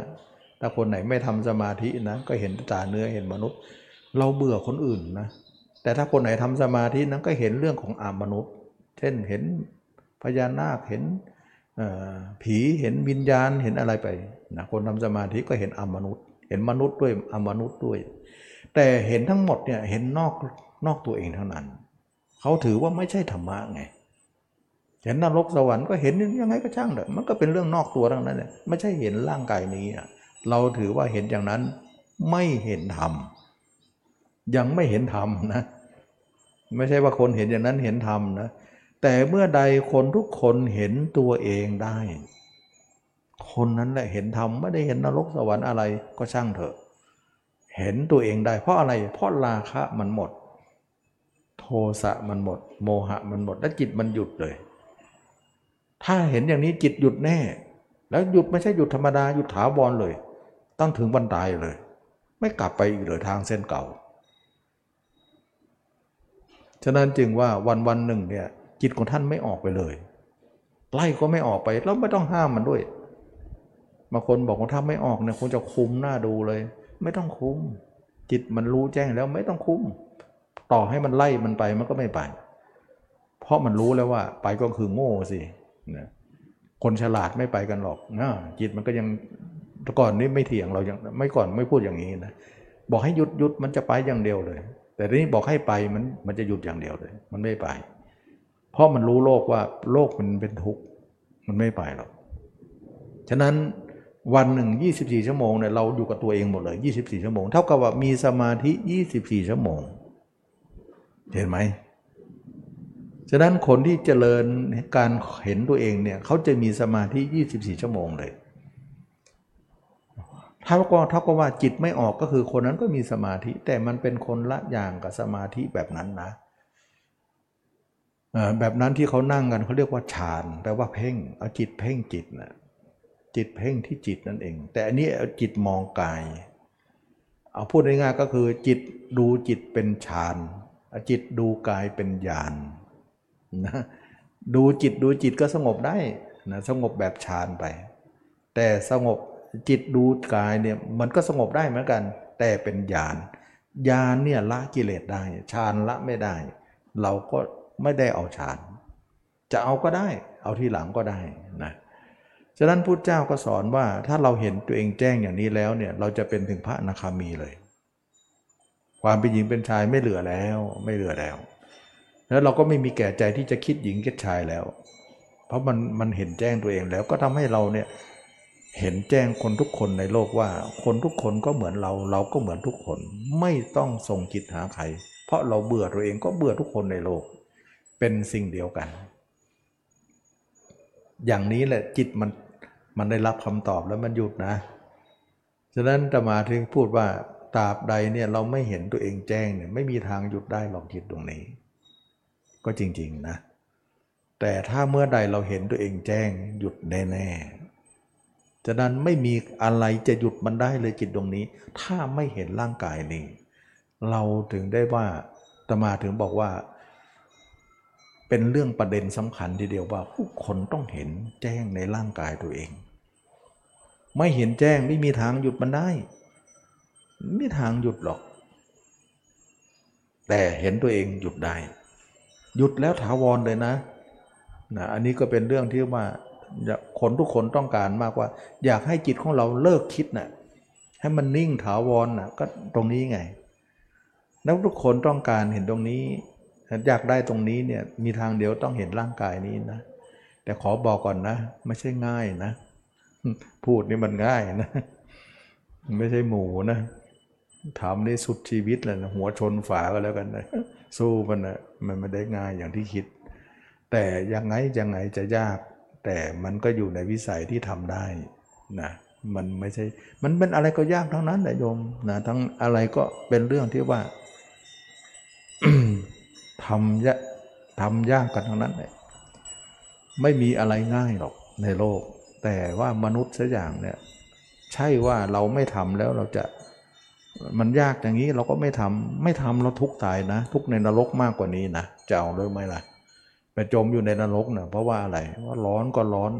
ถ้าคนไหนไม่ทำสมาธินะก็เห็นตาเนื้อเห็นมนุษย์ เราเบื่อคนอื่นนะแต่ถ้าคนไหนทำสมาธินั้นก็เห็นเรื่องของอามนุษย์ เช่นเห็นพญานาคเห็นผีเห็นวิญญาณเห็นอะไรไปนะคนทำสมาธิก็เห็นอมนุษย์ เห็นมนุษย์ด้วยอมนุษย์ด้วย แต่เห็นทั้งหมดเนี่ยเห็นนอกนอกตัวเองเท่านั้น เขาถือว่าไม่ใช่ธรรมะไงเห็นนรกสวรรค์ก็เห็นยังไงก็ช่างเถอะมันก็เป็นเรื่องนอกตัวทั้งนั้นเลยไม่ใช่เห็นร่างกายนี้อะ เราถือว่าเห็นอย่างนั้นไม่เห็นธรรมยังไม่เห็นธรรมนะ ไม่ใช่ว่าคนเห็นอย่างนั้นเห็นธรรมนะแต่เมื่อใดคนทุกคนเห็นตัวเองได้ คนนั้นแหละเห็นธรรมไม่ได้เห็นนรกสวรรค์อะไรก็ช่างเถอะ เห็นตัวเองได้ เพราะอะไรเพราะราคะมันหมด โทสะมันหมด โมหะมันหมด และจิตมันหยุดเลย ถ้าเห็นอย่างนี้จิตหยุดแน่ แล้วหยุดไม่ใช่หยุดธรรมดาหยุดถาวรเลย ต้องถึงวันตายเลย ไม่กลับไปอีกเลยทางเส้นเก่า ฉะนั้นจึงว่าวันวันหนึ่งเนี่ยจิตของท่านไม่ออกไปเลยไล่ก็ไม่ออกไปแล้วไม่ต้องห้ามมันด้วยบางคนบอกว่าถ้าไม่ออกเนี่ยคงจะคุมหน้าดูเลย ไม่ต้องคุม จิตมันรู้แจ้งแล้วไม่ต้องคุม ต่อให้มันไล่มันไปมันก็ไม่ไป เพราะมันรู้แล้วว่า ไปก็คือโง่สินะคนฉลาดไม่ไปกันหรอกนะจิตมันก็ยัง ก่อนนี้ไม่เถียงเรายังไม่ก่อนไม่พูดอย่างนี้นะบอกให้หยุดหยุดมันจะไปอย่างเดียวเลย แต่ทีนี้บอกให้ไปมันมันจะหยุดอย่างเดียวเลย มันไม่ไป เพราะมันรู้โลกว่าโลกมันเป็นทุกข์มันไม่ไปหรอกฉะนั้นวันหนึ่ง 24 ชั่วโมงเนี่ยเราอยู่กับตัวเองหมดเลย 24 ชั่วโมง เท่ากับว่ามีสมาธิ 24 ชั่วโมง เห็นไหมฉะนั้นคนที่เจริญการเห็นตัวเองเนี่ยเขาจะมีสมาธิ 24 ชั่วโมงเลย ถ้าก็เท่ากับว่าจิตไม่ออกก็คือคนนั้นก็มีสมาธิ แต่มันเป็นคนละอย่างกับสมาธิแบบนั้นนะแบบนั้นที่เขานั่งกันเขาเรียกว่าฌานแปลว่าเพ่งเอาจิตเพ่งจิตนะจิตเพ่งที่จิตนั่นเอง แต่อันนี้เอาจิตมองกาย เอาพูดง่ายๆก็คือ จิตดูจิตเป็นฌานอาจิตดูกายเป็นญาณนะดูจิตดูจิตก็สงบได้นะสงบแบบฌานไป แต่สงบ จิตดูกายเนี่ยมันก็สงบได้เหมือนกัน แต่เป็นญาณญาณเนี่ยละกิเลสได้ฌานละไม่ได้ เราก็ไม่ได้เอาฌานจะเอาก็ได้ เอาทีหลังก็ได้นะฉะนั้นพุทธเจ้าก็สอนว่าถ้าเราเห็นตัวเองแจ้งอย่างนี้แล้วเนี่ยเราจะเป็นถึงพระอนาคามีเลย ความเป็นหญิงเป็นชายไม่เหลือแล้วไม่เหลือแล้ว แล้วเราก็ไม่มีแก่ใจที่จะคิดหญิงคิดชายแล้ว เพราะมันมันเห็นแจ้งตัวเองแล้วก็ทำให้เราเนี่ย เห็นแจ้งคนทุกคนในโลกว่า คนทุกคนก็เหมือนเราเราก็เหมือนทุกคน ไม่ต้องส่งจิตหาใคร เพราะเราเบื่อตัวเองก็เบื่อทุกคนในโลก เป็นสิ่งเดียวกัน อย่างนี้แหละจิตมันมันได้รับคำตอบแล้วมันหยุดนะฉะนั้นตมาถึงพูดว่าตราบใดเนี่ยเราไม่เห็นตัวเองแจ้งเนี่ยไม่มีทางหยุดได้หรอกจิตตรงนี้ ก็จริงๆนะ แต่ถ้าเมื่อใดเราเห็นตัวเองแจ้งหยุดแน่ๆ ฉะนั้นไม่มีอะไรจะหยุดมันได้เลยจิตตรงนี้ ถ้าไม่เห็นร่างกายนี้ เราถึงได้ว่าตมาถึงบอกว่า เป็นเรื่องประเด็นสำคัญทีเดียวว่าผู้คนต้องเห็นแจ้งในร่างกายตัวเอง ไม่เห็นแจ้งไม่มีทางหยุดมันได้ ไม่มีทางหยุดหรอก แต่เห็นตัวเองหยุดได้ หยุดแล้วถาวรเลยนะนะ อันนี้ก็เป็นเรื่องที่ว่า คนทุกคนต้องการมากว่า อยากให้จิตของเราเลิกคิดนะ่ะให้มันนิ่งถาวรนะ่ะก็ตรงนี้ไง แล้วทุกคนต้องการเห็นตรงนี้ อยากได้ตรงนี้เนี่ยมีทางเดียวต้องเห็นร่างกายนี้นะ แต่ขอบอกก่อนนะ ไม่ใช่ง่ายนะ พูดนี่มันง่ายนะ ไม่ใช่หมูนะทำนี่สุดชีวิตเลยนะหัวชนฝาก็แล้วกันนะสู้มันนะมันไม่ได้ง่ายอย่างที่คิด แต่ยังไงยังไงจะยาก แต่มันก็อยู่ในวิสัยที่ทำได้นะมันไม่ใช่ มันเป็นอะไรก็ยากทั้งนั้นแหละโยมนะทั้งอะไรก็เป็นเรื่องที่ว่าทำยะทำยากกันทั้งนั้นเลยไม่มีอะไรง่ายหรอกในโลก แต่ว่ามนุษย์สักอย่างเนี่ย ใช่ว่าเราไม่ทำแล้วเราจะมันยากอย่างนี้เราก็ไม่ทำไม่ทำเราทุกตายนะ ทุกในนรกมากกว่านี้นะจะเอาเลยไหมล่ะ ไปจมอยู่ในนรกเนะเพราะว่าอะไรว่าร้อนก็ร้อน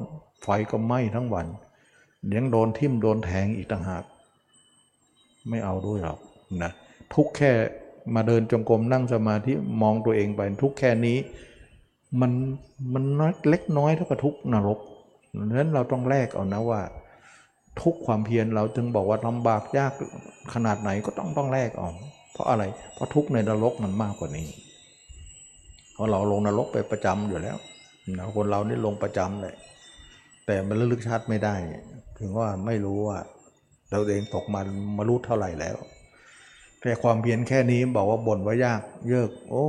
ไฟก็ไหม้ทั้งวันยังโดนทิ่มโดนแทงอีกต่างหาก ไม่เอาด้วยหรอกนะทุกแค่มาเดินจงกรมนั่งสมาธิมองตัวเองไปทุกแค่นี้ มันมันน้อยเล็กน้อยเท่ากับทุกนรกดังนั้นเราต้องแลกเอานะว่า ทุกความเพียรเราจึงบอกว่าลำบากยากขนาดไหนก็ต้องต้องแลกเอาเพราะอะไร เพราะทุกในนรกมันมากกว่านี้ ราะเราลงนรกไปประจำอยู่แล้วนะคนเรานี่ลงประจำเลยแต่มันลึกชาติไม่ได้ ถึงว่าไม่รู้ว่าเราเองตกมามารู้เท่าไหร่แล้ว แต่ความเพียรแค่นี้บอกว่าบ่นว่ายากเยิกโอ้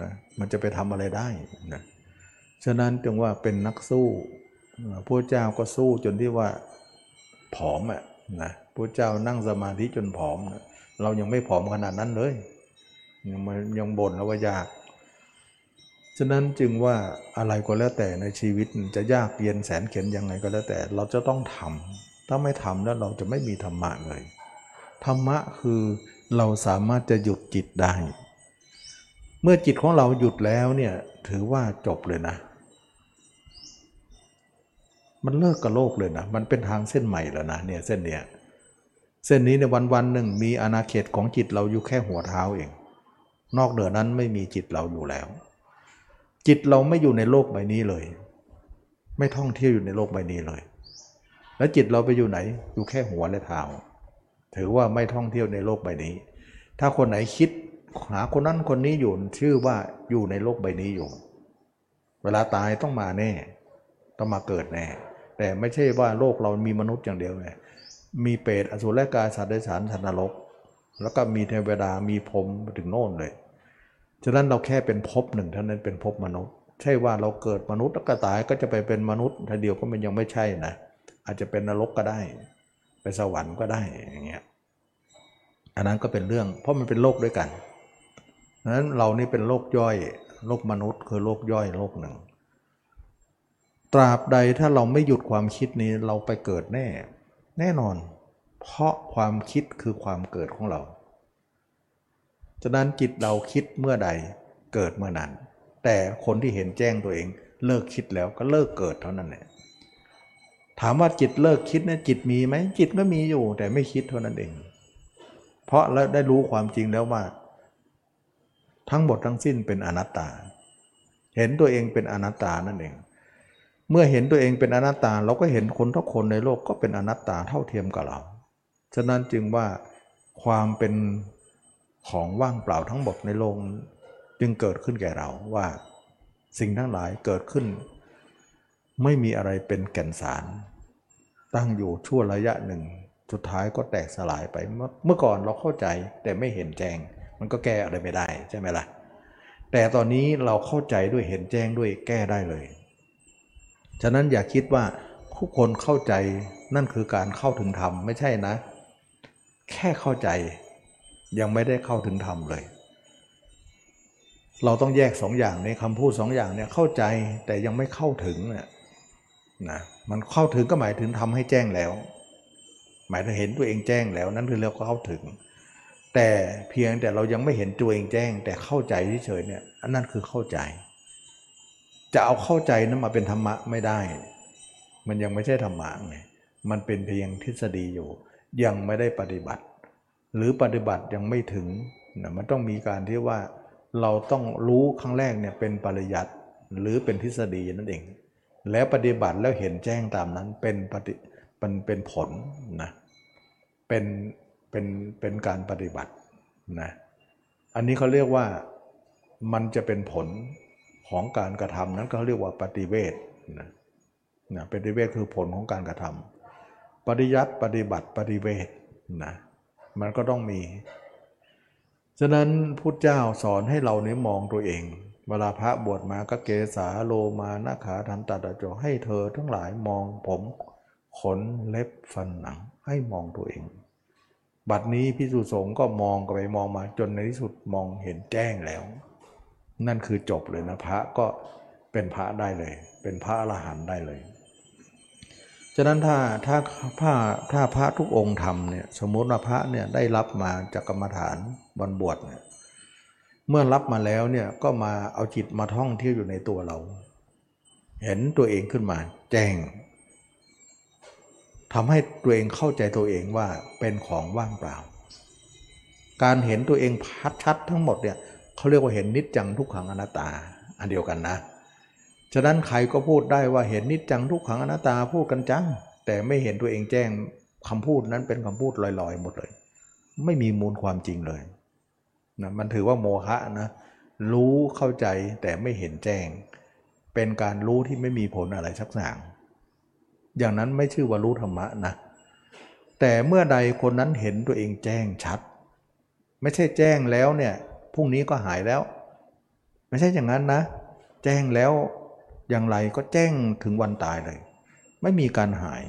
นะมันจะไปทำอะไรได้นะฉะนั้นจึงว่าเป็นนักสู้พระเจ้าก็สู้จนที่ว่าผอมอะนะพระเจ้านั่งสมาธิจนผอมนะเรายังไม่ผอมขนาดนั้นเลย ยังยังบ่นแล้วว่ายาก ฉะนั้นจึงว่าอะไรก็แล้วแต่ในชีวิตจะยากเย็นแสนเข็นยังไงก็แล้วแต่ เราจะต้องทำถ้าไม่ทำแล้วเราจะไม่มีธรรมะเลยธรรมะคือเราสามารถจะหยุดจิตได้ เมื่อจิตของเราหยุดแล้วเนี่ยถือว่าจบเลยนะ มันเลิกกับโลกเลยนะ มันเป็นทางเส้นใหม่แล้วนะเนี่ยเส้นเนี้ยเส้นนี้ในวันวันหนึ่งมีอาณาเขตของจิตเราอยู่แค่หัวเท้าเอง นอกเหนือนั้นไม่มีจิตเราอยู่แล้ว จิตเราไม่อยู่ในโลกใบนี้เลย ไม่ท่องเที่ยวอยู่ในโลกใบนี้เลย แล้วจิตเราไปอยู่ไหน อยู่แค่หัวและเท้าถือว่าไม่ท่องเที่ยวในโลกใบนี้ ถ้าคนไหนคิดหาคนนั้นคนนี้อยู่ชื่อว่าอยู่ในโลกใบนี้อยู่ เวลาตายต้องมาแน่ ต้องมาเกิดแน่ แต่ไม่ใช่ว่าโลกเรามีมนุษย์อย่างเดียวไงมีเปรตอสุรกายสัตว์เดรัจฉานสัตว์นรก แล้วก็มีเทวดามีพรหมถึงโน่นเลย ฉะนั้นเราแค่เป็นภพหนึ่งเท่านั้นเป็นภพมนุษย์ ใช่ว่าเราเกิดมนุษย์แล้วก็ตายก็จะไปเป็นมนุษย์ทีเดียวก็มันยังไม่ใช่นะอาจจะเป็นนรกก็ได้ ไปสวรรค์ก็ได้อย่างเงี้ยอันนั้นก็เป็นเรื่อง เพราะมันเป็นโลกด้วยกันดังนั้นเรานี่เป็นโลกย่อยโลกมนุษย์ คือโลกย่อยโลกหนึ่ง ตราบใดถ้าเราไม่หยุดความคิดนี้เราไปเกิดแน่ แน่นอน เพราะความคิดคือความเกิดของเรา ฉะนั้นจิตเราคิดเมื่อใดเกิดเมื่อนั้น แต่คนที่เห็นแจ้งตัวเองเลิกคิดแล้วก็เลิกเกิดเท่านั้นแหละถามว่าจิตเลิกคิดเนี่ยจิตมีไหมจิตก็มีอยู่ แต่ไม่คิดเท่านั้นเอง เพราะแล้วได้รู้ความจริงแล้วว่า ทั้งหมดทั้งสิ้นเป็นอนัตตา เห็นตัวเองเป็นอนัตตานั่นเอง เมื่อเห็นตัวเองเป็นอนัตตา เราก็เห็นคนทุกคนในโลกก็เป็นอนัตตาเท่าเทียมกับเรา ฉะนั้นจึงว่าความเป็น ของว่างเปล่าทั้งหมดในโลกจึงเกิดขึ้นแก่เราว่า สิ่งทั้งหลายเกิดขึ้น ไม่มีอะไรเป็นแก่นสาร ตั้งอยู่ชั่วระยะหนึ่ง สุดท้ายก็แตกสลายไปเมื่อก่อนเราเข้าใจแต่ไม่เห็นแจ้ง มันก็แก้อะไรไม่ได้ใช่ไหมล่ะ แต่ตอนนี้เราเข้าใจด้วยเห็นแจ้งด้วยแก้ได้เลย ฉะนั้นอย่าคิดว่าทุกคนเข้าใจนั่นคือการเข้าถึงธรรมไม่ใช่นะ แค่เข้าใจ ยังไม่ได้เข้าถึงธรรมเลย เราต้องแยกสองอย่างในคำพูดสองอย่างเนี่ยเข้าใจแต่ยังไม่เข้าถึงเนี่ยนะมันเข้าถึงก็หมายถึงทำให้แจ้งแล้ว หมายถึงเห็นตัวเองแจ้งแล้วนั่นคือเรียกว่าเข้าถึง แต่เพียงแต่เรายังไม่เห็นตัวเองแจ้ง แต่เข้าใจเฉยๆเนี่ยอันนั้นคือเข้าใจ จะเอาเข้าใจนั้นมาเป็นธรรมะไม่ได้ มันยังไม่ใช่ธรรมะไงมันเป็นเพียงทฤษฎีอยู่ ยังไม่ได้ปฏิบัติ หรือปฏิบัติยังไม่ถึงนะมันต้องมีการที่ว่าเราต้องรู้ครั้งแรกเนี่ยเป็นปริยัติหรือเป็นทฤษฎีนั่นเอง แล้วปฏิบัติแล้วเห็นแจ้งตามนั้นเป็นปฏิเป็นเป็นผลนะเป็นเป็นเป็นการปฏิบัตินะอันนี้เขาเรียกว่ามันจะเป็นผลของการกระทำนั้นเขาเรียกว่าปฏิเวทนะนะปฏิเวทคือผลของการกระทำปฏิยัติปฏิบัติปฏิเวทนะ มันก็ต้องมี ฉะนั้นพุทธเจ้าสอนให้เราเนี่ยมองตัวเอง เวลาพระบวชมาก็เกสาโลมานาขาทันตัดจให้เธอทั้งหลายมองผมขนเล็บฟันหนังให้มองตัวเอง บัดนี้พิสุสงก็มองกันไปมองมาจนในที่สุดมองเห็นแจ้งแล้ว นั่นคือจบเลยนะพระก็เป็นพระได้เลย เป็นพระอรหันต์ได้เลย ฉะนั้นถ้าถ้าพระถ้าพระทุกองค์ทำเนี่ยสมมติว่าพระเนี่ยได้รับมาจากกรรมฐานบรบวชเนี่ยเมื่อรับมาแล้วเนี่ยก็มาเอาจิตมาท่องเที่ยวอยู่ในตัวเรา เห็นตัวเองขึ้นมา แจ้งทำให้ตัวเองเข้าใจตัวเองว่าเป็นของว่างเปล่า การเห็นตัวเองพัดชัดทั้งหมดเนี่ยเขาเรียกว่าเห็นนิจจังทุกขังอนัตตา อันเดียวกันนะ ฉะนั้นใครก็พูดได้ว่าเห็นนิจจังทุกขังอนัตตาพูดกันจัง แต่ไม่เห็นตัวเองแจ้งคำพูดนั้นเป็นคำพูดลอยๆ หมดเลย ไม่มีมูลความจริงเลยนะมันถือว่าโมฆะนะรู้เข้าใจแต่ไม่เห็นแจ้ง เป็นการรู้ที่ไม่มีผลอะไรสักอย่างอย่างนั้นไม่ชื่อว่ารู้ธรรมะนะแต่เมื่อใดคนนั้นเห็นตัวเองแจ้งชัด ไม่ใช่แจ้งแล้วเนี่ยพรุ่งนี้ก็หายแล้ว ไม่ใช่อย่างนั้นนะ แจ้งแล้ว อย่างไรก็แจ้งถึงวันตายเลย ไม่มีการหาย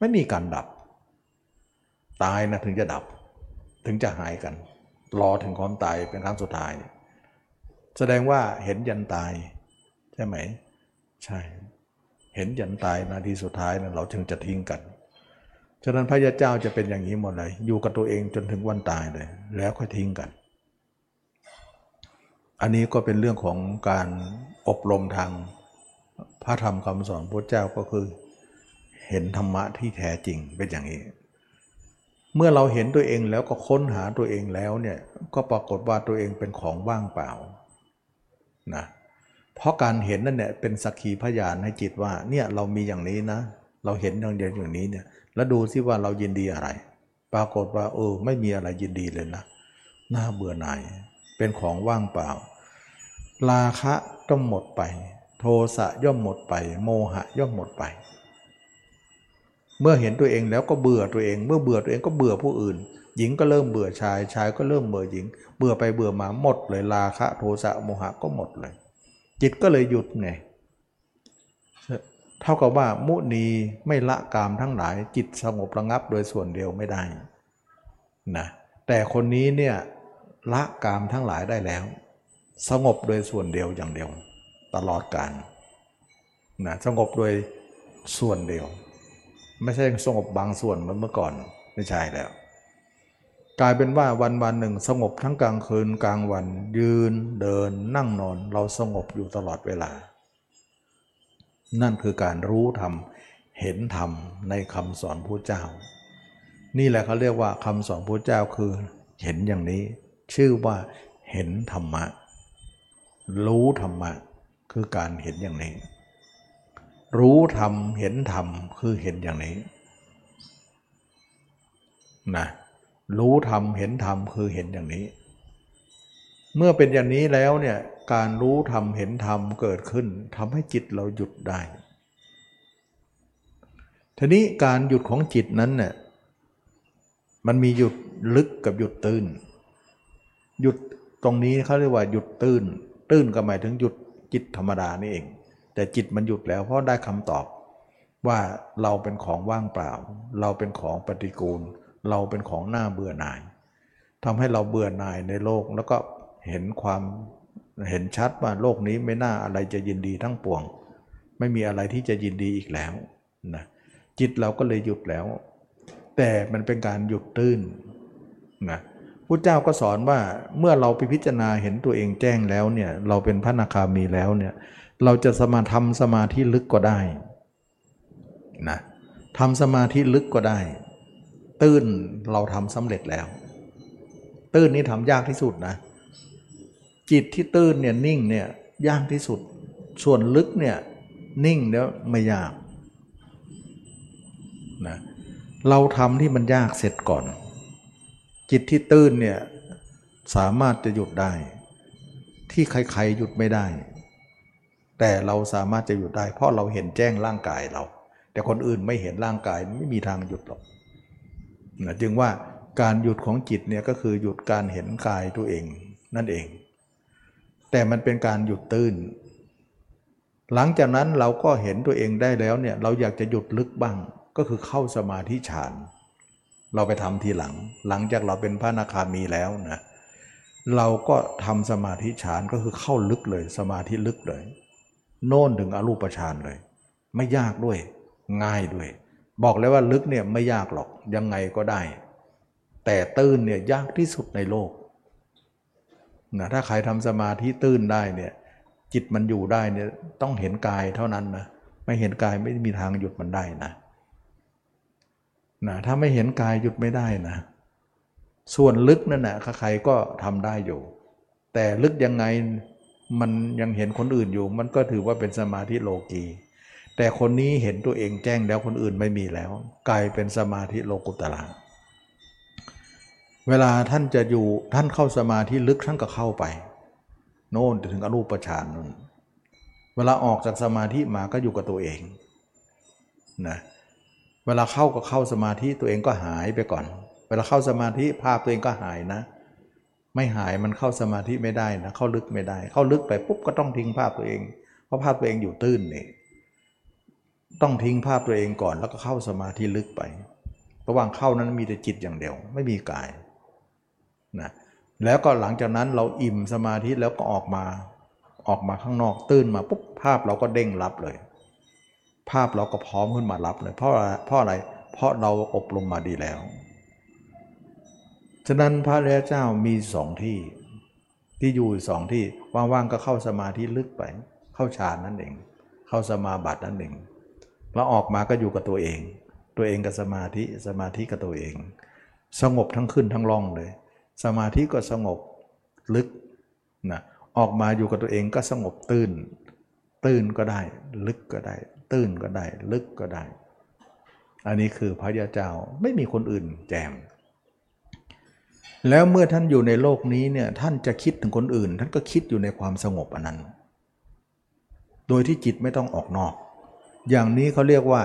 ไม่มีการดับ ตายนะถึงจะดับ ถึงจะหายกัน รอถึงความตายเป็นครั้งสุดท้าย แสดงว่าเห็นยันตาย ใช่ไหม ใช่ เห็นยันตายนาทีสุดท้ายนะเราถึงจะทิ้งกันฉะนั้นพระยาเจ้าจะเป็นอย่างนี้หมดเลย อยู่กับตัวเองจนถึงวันตายเลย แล้วค่อยทิ้งกัน อันนี้ก็เป็นเรื่องของการอบรมทางพระธรรมคำสอนพระเจ้าก็คือ เห็นธรรมะที่แท้จริงเป็นอย่างนี้ เมื่อเราเห็นตัวเองแล้วก็ค้นหาตัวเองแล้วเนี่ยก็ปรากฏว่าตัวเองเป็นของว่างเปล่านะเพราะการเห็นนั่นเนี่ยเป็นสักขีพยานให้จิตว่าเนี่ยเรามีอย่างนี้นะ เราเห็นอย่างเดียวอย่างนี้เนี่ยแล้วดูซิว่าเรายินดีอะไร ปรากฏว่าเออไม่มีอะไรยินดีเลยนะน่าเบื่อหน่ายเป็นของว่างเปล่า ราคะก็หมดไป โทสะย่อมหมดไป โมหะย่อมหมดไป เมื่อเห็นตัวเองแล้วก็เบื่อตัวเอง เมื่อเบื่อตัวเองก็เบื่อผู้อื่น หญิงก็เริ่มเบื่อชาย ชายก็เริ่มเบื่อหญิง เบื่อไปเบื่อมาหมดเลยราคะ โทสะโมหะก็หมดเลย จิตก็เลยหยุดไงเท่ากับว่ามุนีไม่ละกามทั้งหลาย จิตสงบระงับโดยส่วนเดียวไม่ได้นะแต่คนนี้เนี่ยละกามทั้งหลายได้แล้ว สงบโดยส่วนเดียวอย่างเดียว ตลอดการนะสงบโดยส่วนเดียว ไม่ใช่สงบบางส่วนเหมือนเมื่อก่อนไม่ใช่แล้ว กลายเป็นว่าวันวันหนึ่งสงบทั้งกลางคืนกลางวัน ยืนเดินนั่งนอน เราสงบอยู่ตลอดเวลา นั่นคือการรู้ธรรมเห็นธรรมในคำสอนพระเจ้า นี่แหละเขาเรียกว่าคำสอนพระเจ้าคือ เห็นอย่างนี้ ชื่อว่าเห็นธรรมะ รู้ธรรมะคือการเห็นอย่างนี้ รู้ธรรมเห็นธรรมคือเห็นอย่างนี้นะรู้ธรรมเห็นธรรมคือเห็นอย่างนี้ เมื่อเป็นอย่างนี้แล้วเนี่ยการรู้ธรรมเห็นธรรมเกิดขึ้นทำให้จิตเราหยุดได้ ทีนี้การหยุดของจิตนั้นเนี่ยมันมีหยุดลึกกับหยุดตื้น หยุดตรงนี้เขาเรียกว่าหยุดตื้น ตื้นก็หมายถึงหยุดจิตธรรมดานี่เอง แต่จิตมันหยุดแล้วเพราะได้คำตอบ ว่าเราเป็นของว่างเปล่า เราเป็นของปฏิกูล เราเป็นของหน้าเบื่อหน่ายทำให้เราเบื่อหน่ายในโลกแล้วก็เห็นความเห็นชัดว่าโลกนี้ไม่น่าอะไรจะยินดีทั้งปวง ไม่มีอะไรที่จะยินดีอีกแล้วนะจิตเราก็เลยหยุดแล้ว แต่มันเป็นการหยุดตื้นนะ พุทธเจ้าก็สอนว่าเมื่อเราไปพิจารณาเห็นตัวเองแจ้งแล้วเนี่ยเราเป็นพระนาคามีแล้วเนี่ยเราจะสมาทำสมาธิลึกก็ได้นะทำสมาธิลึกก็ได้ ตื้นเราทำสำเร็จแล้ว ตื้นนี้ทำยากที่สุดนะจิตที่ตื้นเนี่ยนิ่งเนี่ยยากที่สุด ส่วนลึกเนี่ยนิ่งแล้วไม่ยากนะเราทำที่มันยากเสร็จก่อน จิตที่ตื้นเนี่ยสามารถจะหยุดได้ ที่ใครๆหยุดไม่ได้ แต่เราสามารถจะหยุดได้ เพราะเราเห็นแจ้งร่างกายเรา แต่คนอื่นไม่เห็นร่างกายไม่มีทางหยุดหรอกนะจึงว่าการหยุดของจิตเนี่ยก็คือหยุดการเห็นกายตัวเองนั่นเอง แต่มันเป็นการหยุดตื้น หลังจากนั้นเราก็เห็นตัวเองได้แล้วเนี่ยเราอยากจะหยุดลึกบ้างก็คือเข้าสมาธิฌานเเราไปทำทีหลัง หลังจากเราเป็นพระนาคามีแล้วนะเราก็ทำสมาธิฌานก็คือเข้าลึกเลย สมาธิลึกเลย โน่นถึงอรูปฌานเลย ไม่ยากด้วย ง่ายด้วย บอกเลยว่าลึกเนี่ยไม่ยากหรอกยังไงก็ได้ แต่ตื้นเนี่ยยากที่สุดในโลกนะถ้าใครทำสมาธิตื้นได้เนี่ยจิตมันอยู่ได้เนี่ยต้องเห็นกายเท่านั้นนะไม่เห็นกายไม่มีทางหยุดมันได้นะ นะถ้าไม่เห็นกายหยุดไม่ได้นะ ส่วนลึกนั่นนะใครก็ทำได้อยู่ แต่ลึกยังไงมันยังเห็นคนอื่นอยู่ มันก็ถือว่าเป็นสมาธิโลกีแต่คนนี้เห็นตัวเองแจ้งแล้วคนอื่นไม่มีแล้ว กลายเป็นสมาธิโลกุตระเวลาท่านจะอยู่ท่านเข้าสมาธิลึกท่านก็เข้าไป โน่นถึงอรูปฌานนั่นเวลาออกจากสมาธิมาก็อยู่กับตัวเองนะเเวลาเข้าก็เข้าสมาธิตัวเองก็หายไปก่อน เวลาเข้าสมาธิภาพตัวเองก็หายนะ ไม่หายมันเข้าสมาธิไม่ได้นะ เข้าลึกไม่ได้ เข้าลึกไปปุ๊บก็ต้องทิ้งภาพตัวเอง เพราะภาพตัวเองอยู่ตื้นนี่ต้องทิ้งภาพตัวเองก่อน แล้วก็เข้าสมาธิลึกไประหว่างเข้านั้นมีแต่จิตอย่างเดียว ไม่มีกายนะแล้วก็หลังจากนั้นเราอิ่มสมาธิแล้วก็ออกมาออกมาข้างนอก ตื้นมาปุ๊บภาพเราก็เด้งรับเลย ภาพเราก็พร้อมขึ้นมารับเลยเพราะเพราะอะไร เพราะเราอบรมมาดีแล้ว ฉะนั้นพระเรียเจ้ามีสองที่ที่อยู่สองที่ว่างๆก็เข้าสมาธิลึกไป เข้าฌานนั่นเอง เข้าสมาบัตินั่นเองแล้วออกมาก็อยู่กับตัวเอง ตัวเองกับสมาธิสมาธิกับตัวเอง สงบทั้งขึ้นทั้งล่องเลย สมาธิก็สงบลึกนะออกมาอยู่กับตัวเองก็สงบตื้น ตื้นก็ได้ ลึกก็ได้ ตื้นก็ได้ ลึกก็ได้ อันนี้คือพระยาเจ้าไม่มีคนอื่นแจม แล้วเมื่อท่านอยู่ในโลกนี้เนี่ยท่านจะคิดถึงคนอื่น ท่านก็คิดอยู่ในความสงบอันนั้น โดยที่จิตไม่ต้องออกนอก อย่างนี้เขาเรียกว่า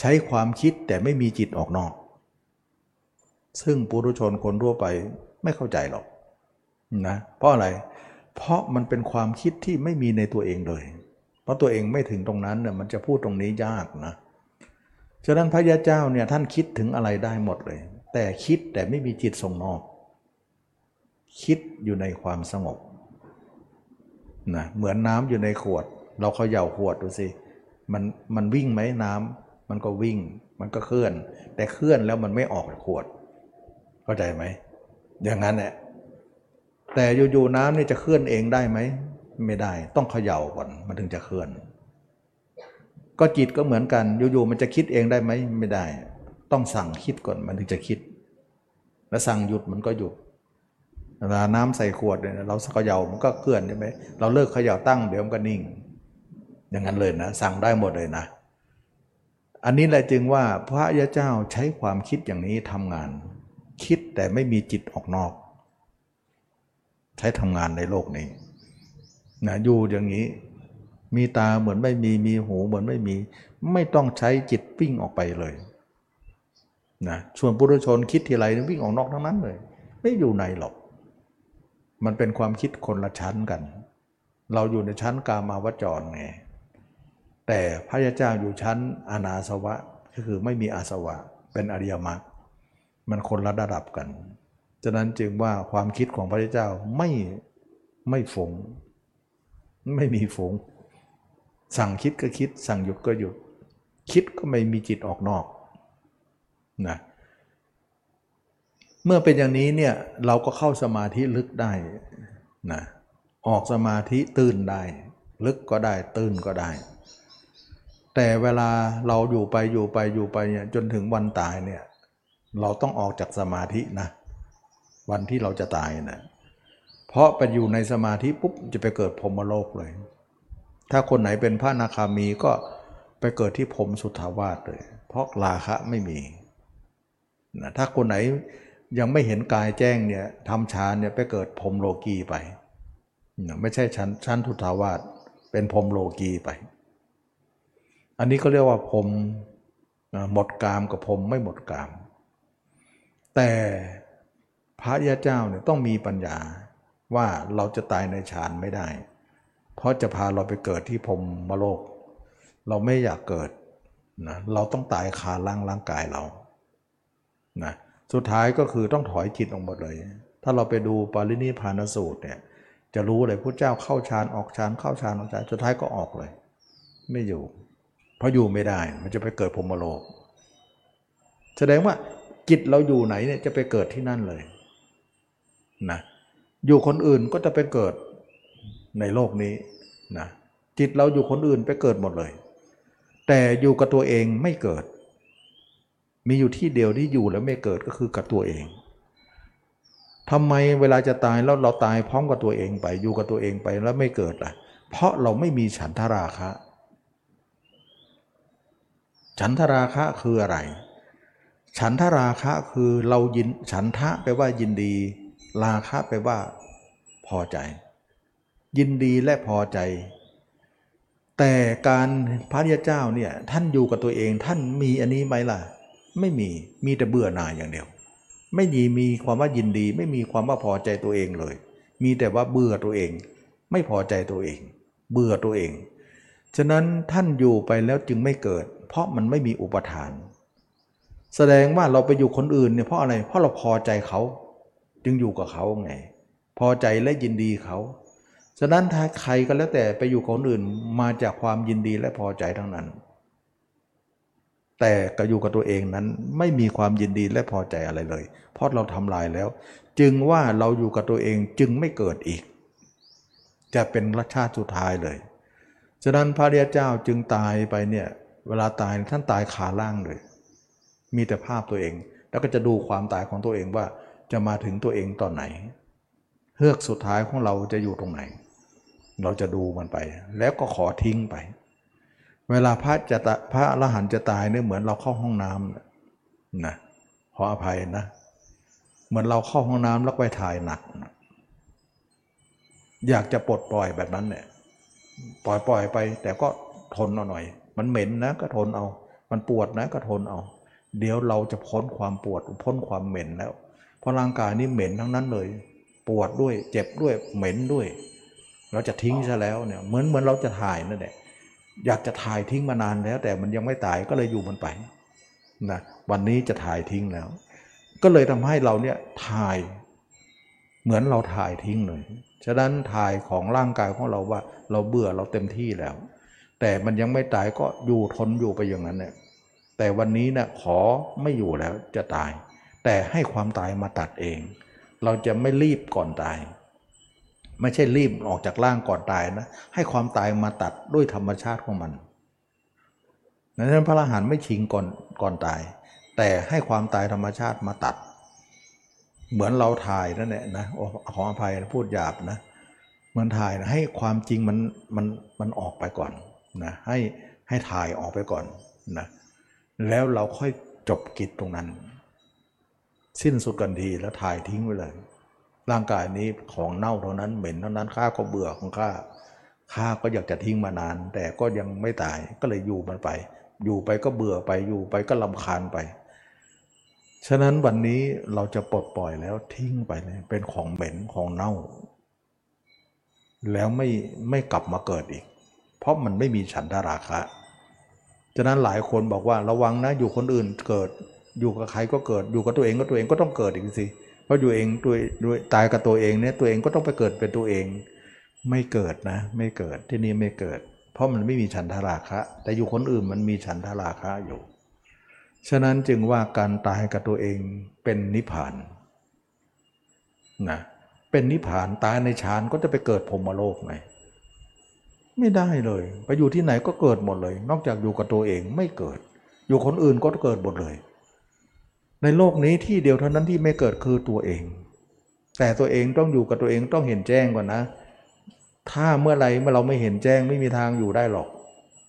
ใช้ความคิดแต่ไม่มีจิตออกนอก ซึ่งปุถุชนคนทั่วไปไม่เข้าใจหรอกนะเพราะอะไรเพราะมันเป็นความคิดที่ไม่มีในตัวเองเลย เพราะตัวเองไม่ถึงตรงนั้นเนี่ยมันจะพูดตรงนี้ยากนะฉะนั้นพระยาเจ้าเนี่ยท่านคิดถึงอะไรได้หมดเลย แต่คิดแต่ไม่มีจิตส่งนอก คิดอยู่ในความสงบนะเหมือนน้ำอยู่ในขวด เราเขย่าขวดดูสิมันมันวิ่งไหมน้ำมันก็วิ่ง มันก็เคลื่อน แต่เคลื่อนแล้วมันไม่ออกจากขวดเข้าใจไหมอย่างนั้นแหละแต่อยู่ๆน้ำนี่จะเคลื่อนเองได้ไหม ไม่ได้ ต้องเขย่าก่อนมันถึงจะเคลื่อน ก็จิตก็เหมือนกันอยู่ๆมันจะคิดเองได้ไหมไม่ได้ ต้องสั่งคิดก่อนมันถึงจะคิด แล้วสั่งหยุดมันก็หยุดเวลาน้ำใส่ขวดเนี่ยเราเขย่ามันก็เคลื่อนใช่ไหมเราเลิกเขย่าตั้งเดี๋ยวมันก็นิ่ง อย่างนั้นเลยนะ สั่งได้หมดเลยนะ อันนี้แหละจึงว่าพระยาเจ้าใช้ความคิดอย่างนี้ทำงาน คิดแต่ไม่มีจิตออกนอก ใช้ทำงานในโลกนี้ นะอยู่อย่างนี้ มีตาเหมือนไม่มีมีหูเหมือนไม่มี ไม่ต้องใช้จิตวิ่งออกไปเลยนะชวนปุถุชนคิดทีไรวิ่งออกนอกทั้งนั้นเลย ไม่อยู่ในหรอก มันเป็นความคิดคนละชั้นกัน เราอยู่ในชั้นกามาวจรไงแต่พระยาเจ้าอยู่ชั้นอนาสวะก็คือไม่มีอาสวะ เป็นอริยมรรคมันคนละระดับกัน ฉะนั้นจึงว่าความคิดของพระเจ้าไม่ไม่ฝง ไม่มีฝูง สั่งคิดก็คิด สั่งหยุดก็หยุด คิดก็ไม่มีจิตออกนอกนะเมื่อเป็นอย่างนี้เนี่ยเราก็เข้าสมาธิลึกได้นะออกสมาธิตื่นได้ ลึกก็ได้ตื่นก็ได้ แต่เวลาเราอยู่ไปอยู่ไปอยู่ไปเนี่ยจนถึงวันตายเนี่ยเราต้องออกจากสมาธินะวันที่เราจะตายนะ เพราะไปอยู่ในสมาธิปุ๊บจะไปเกิดพรมโลกเลย ถ้าคนไหนเป็นพระนาคามีก็ไปเกิดที่พรมสุทธาวาสเลย เพราะราคะไม่มีนะถ้าคนไหนยังไม่เห็นกายแจ้งเนี่ยทำฌานเนี่ยไปเกิดพรมโลกีไปนะไม่ใช่ชั้นชั้นทุทาวาสเป็นพรมโลกีไป อันนี้เขาเรียกว่าพรมหมดกามกับพรมไม่หมดกาม แต่พระยาเจ้าเนี่ยต้องมีปัญญา ว่าเราจะตายในฌานไม่ได้ เพราะจะพาเราไปเกิดที่พรมมโลก เราไม่อยากเกิดนะเราต้องตายคาร่างร่างกายเรานะสุดท้ายก็คือต้องถอยจิตออกหมดเลย ถ้าเราไปดูปารินิพานสูตรเนี่ยจะรู้เลยพระเจ้าเข้าฌานออกฌานเข้าฌานออกฌานสุดท้ายก็ออกเลย ไม่อยู่ เพราะอยู่ไม่ได้มันจะไปเกิดพรมโลก แสดงว่าจิตเราอยู่ไหนเนี่ยจะไปเกิดที่นั่นเลยนะ อยู่คนอื่นก็จะไปเกิดในโลกนี้นะจิตเราอยู่คนอื่นไปเกิดหมดเลย แต่อยู่กับตัวเองไม่เกิด มีอยู่ที่เดียวที่อยู่แล้วไม่เกิดก็คือกับตัวเองทำไมเวลาจะตายแล้วเราตายพร้อมกับตัวเองไปอยู่กับตัวเองไปแล้วไม่เกิดล่ะ เพราะเราไม่มีฉันทราคะ ฉันทราคะคืออะไร ฉันทราคะคือเรายินฉันทะไปลว่ายินดี ราคะไปว่าพอใจ ยินดีและพอใจ แต่การพระริยเจ้าเนี่ยท่านอยู่กับตัวเองท่านมีอันนี้ไหมล่ะ ไม่มีมีแต่เบื่อหน่ายอย่างเดียว ไม่มีมีความว่ายินดี ไม่มีความว่าพอใจตัวเองเลย มีแต่ว่าเบื่อตัวเอง ไม่พอใจตัวเอง เบื่อตัวเอง ฉะนั้นท่านอยู่ไปแล้วจึงไม่เกิด เพราะมันไม่มีอุปทาน แสดงว่าเราไปอยู่คนอื่นเนี่ยเพราะอะไรเพราะเราพอใจเขา จึงอยู่กับเขาไง พอใจและยินดีเขา ฉะนั้นถ้าใครก็แล้วแต่ไปอยู่คนอื่นมาจากความยินดีและพอใจทั้งนั้น แต่ก็อยู่กับตัวเองนั้นไม่มีความยินดีและพอใจอะไรเลย เพราะเราทำลายแล้ว จึงว่าเราอยู่กับตัวเองจึงไม่เกิดอีก จะเป็นรัชชาติสุดท้ายเลย ฉะนั้นพระเดียเจ้าจึงตายไปเนี่ยเวลาตายท่านตายขาล่างเลย มีแต่ภาพตัวเอง แล้วก็จะดูความตายของตัวเองว่า จะมาถึงตัวเองตอนไหนเฮือกสุดท้ายของเราจะอยู่ตรงไหน เราจะดูมันไป แล้วก็ขอทิ้งไป เวลาพระจะตะพระอรหันต์จะตายเนี่ยเหมือนเราเข้าห้องน้ำนะขออภัยนะ เหมือนเราเข้าห้องน้ำแล้วไปถ่ายหนักนะอยากจะปลดปล่อยแบบนั้นเนี่ยปล่อยปล่อยไป แต่ก็ทนเอาหน่อย มันเหม็นนะก็ทนเอา มันปวดนะก็ทนเอา เดี๋ยวเราจะพ้นความปวดพ้นความเหม็นแล้ว ราะร่างกายนี่เหม็นทั้งนั้นเลย ปวดด้วยเจ็บด้วยเหม็นด้วย เราจะทิ้งซะแล้วเนี่ยเหมือนเหมือนเราจะถ่ายนั่นแหละอยากจะถ่ายทิ้งมานานแล้ว แต่มันยังไม่ตายก็เลยอยู่มันไปนะวันนี้จะถ่ายทิ้งแล้ว ก็เลยทำให้เราเนี่ยถ่ายเหมือนเราถ่ายทิ้งเลย ฉะนั้นถ่ายของร่างกายของเราว่า เราเบื่อเราเต็มที่แล้ว แต่มันยังไม่ตายก็อยู่ทนอยู่ไปอย่างนั้นเนี่ยแต่วันนี้เนี่ยขอไม่อยู่แล้วจะตาย แต่ให้ความตายมาตัดเอง เราจะไม่รีบก่อนตาย ไม่ใช่รีบออกจากร่างก่อนตายนะ ให้ความตายมาตัดด้วยธรรมชาติของมันดังนั้นพระอรหันต์ไม่ชิงก่อนก่อนตาย แต่ให้ความตายธรรมชาติมาตัด เหมือนเราถ่ายนั่นแหละนะโอ้ขออภัยพูดหยาบนะเหมือนถ่ายนะให้ความจริงมันมันมันออกไปก่อนนะให้ให้ถ่ายออกไปก่อนนะแล้วเราค่อยจบกิจตรงนั้น สิ้นสุดกันทีแล้วถ่ายทิ้งไว้เลย ร่างกายนี้ของเน่าเท่านั้นเหม็นเท่านั้นข้าก็เบื่อของข้าข้าก็อยากจะทิ้งมานาน แต่ก็ยังไม่ตายก็เลยอยู่มันไป อยู่ไปก็เบื่อไปอยู่ไปก็ลำคาญไป ฉะนั้นวันนี้เราจะปลดปล่อยแล้วทิ้งไปเลยเป็นของเหม็นของเน่า แล้วไม่ไม่กลับมาเกิดอีก เพราะมันไม่มีฉันทราคะ ฉะนั้นหลายคนบอกว่าระวังนะอยู่คนอื่นเกิด อยู่กับใครก็เกิดอยู่กับตัวเองก็ตัวเองก็ต้องเกิดอีกสิเพราะอยู่เองด้วด้วยตายกับตัวเองเนี่ยตัวเองก็ต้องไปเกิดเป็นตัวเอง ไม่เกิดนะ ไม่เกิดที่นี่ไม่เกิด เพราะมันไม่มีฉันทราคะ แต่อยู่คนอื่นมันมีฉันทราคะอยู่ ฉะนั้นจึงว่าการตายกับตัวเองเป็นนิพพานนะเป็นนิพพานตายในฌานก็จะไปเกิดพรมโลกไหมไม่ได้เลย ไปอยู่ที่ไหนก็เกิดหมดเลย นอกจากอยู่กับตัวเองไม่เกิด อยู่คนอื่นก็เกิดหมดเลย ในโลกนี้ที่เดียวเท่านั้นที่ไม่เกิดคือตัวเอง แต่ตัวเองต้องอยู่กับตัวเองต้องเห็นแจ้งก่อนนะ ถ้าเมื่อไรเมื่อเราไม่เห็นแจ้งไม่มีทางอยู่ได้หรอก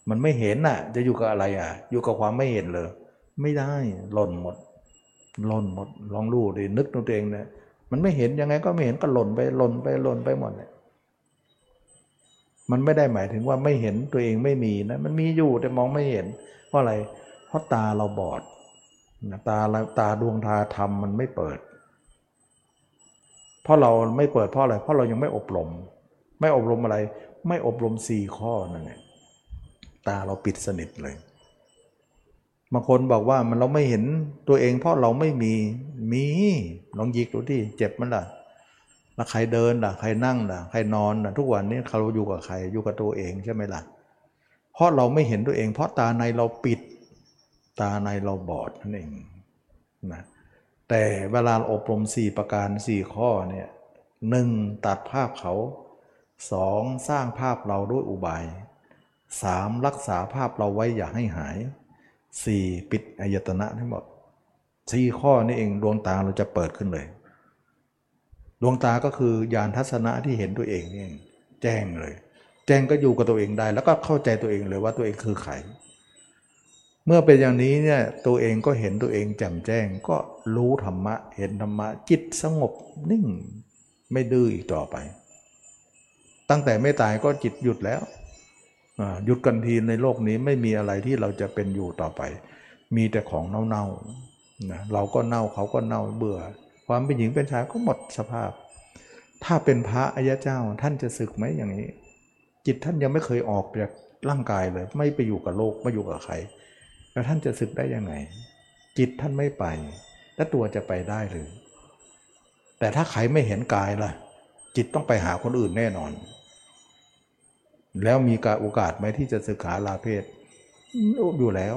มันไม่เห็นน่ะ จะอยู่กับอะไรอะ อยู่กับความไม่เห็นเลย ไม่ได้หล่นหมดหล่นหมดลองดูดินึกตัวเองเนี่ยมันไม่เห็นยังไงก็ไม่เห็นก็หล่นไปหล่นไปหล่นไปหมดเนี่ยมันไม่ได้หมายถึงว่าไม่เห็นตัวเองไม่มีนะ มันมีอยู่แต่มองไม่เห็น เพราะอะไร เพราะตาเราบอด ตาตาดวงตาธรรมมันไม่เปิด เพราะเราไม่เปิดเพราะอะไร เพราะเรายังไม่อบรม ไม่อบรมอะไร ไม่อบรมสี่ข้อนั่นเองตาเราปิดสนิทเลยบางคนบอกว่ามันเราไม่เห็นตัวเองเพราะเราไม่มีมีลองยิกดูที่เจ็บมันล่ะแล้วใครเดินล่ะใครนั่งล่ะใครนอนล่ะทุกวันนี้เราอยู่กับใครอยู่กับตัวเองใช่ไหมล่ะเพราะเราไม่เห็นตัวเอง เพราะตาในเราปิด ตาในเราบอดนั่นเองนะแต่เวลาอบรมสี่ประการสี่ข้อเนี่ยหนึ่งตัดภาพเขาสองสร้างภาพเราด้วยอุบายสามรักษาภาพเราไว้อย่าให้หายสี่ปิดอายตนะทั้งหมดสี่ข้อนี้เองดวงตาเราจะเปิดขึ้นเลย ดวงตาก็คือญาณทัศนะที่เห็นตัวเองนี่เองแจ้งเลย แจ้งก็อยู่กับตัวเองได้ แล้วก็เข้าใจตัวเองเลยว่าตัวเองคือใคร เมื่อเป็นอย่างนี้เนี่ยตัวเองก็เห็นตัวเองแจ่มแจ้ง ก็รู้ธรรมะ เห็นธรรมะจิตสงบนิ่งไม่ดื้ออีกต่อไป ตั้งแต่ไม่ตายก็จิตหยุดแล้วหยุดกันทีในโลกนี้ไม่มีอะไรที่เราจะเป็นอยู่ต่อไป มีแต่ของเน่าๆนะเราก็เน่าเขาก็เน่าเบื่อ ความเป็นหญิงเป็นชายก็หมดสภาพ ถ้าเป็นพระอริยเจ้าท่านจะศึกไหมอย่างนี้ จิตท่านยังไม่เคยออกจากร่างกายเลย ไม่ไปอยู่กับโลกไม่อยู่กับใคร แล้วท่านจะศึกได้ยังไง จิตท่านไม่ไป แล้วตัวจะไปได้หรือ แต่ถ้าใครไม่เห็นกายล่ะ จิตต้องไปหาคนอื่นแน่นอน แล้วมีการโอกาสไหมที่จะศึกษาลาเพศอยู่แล้ว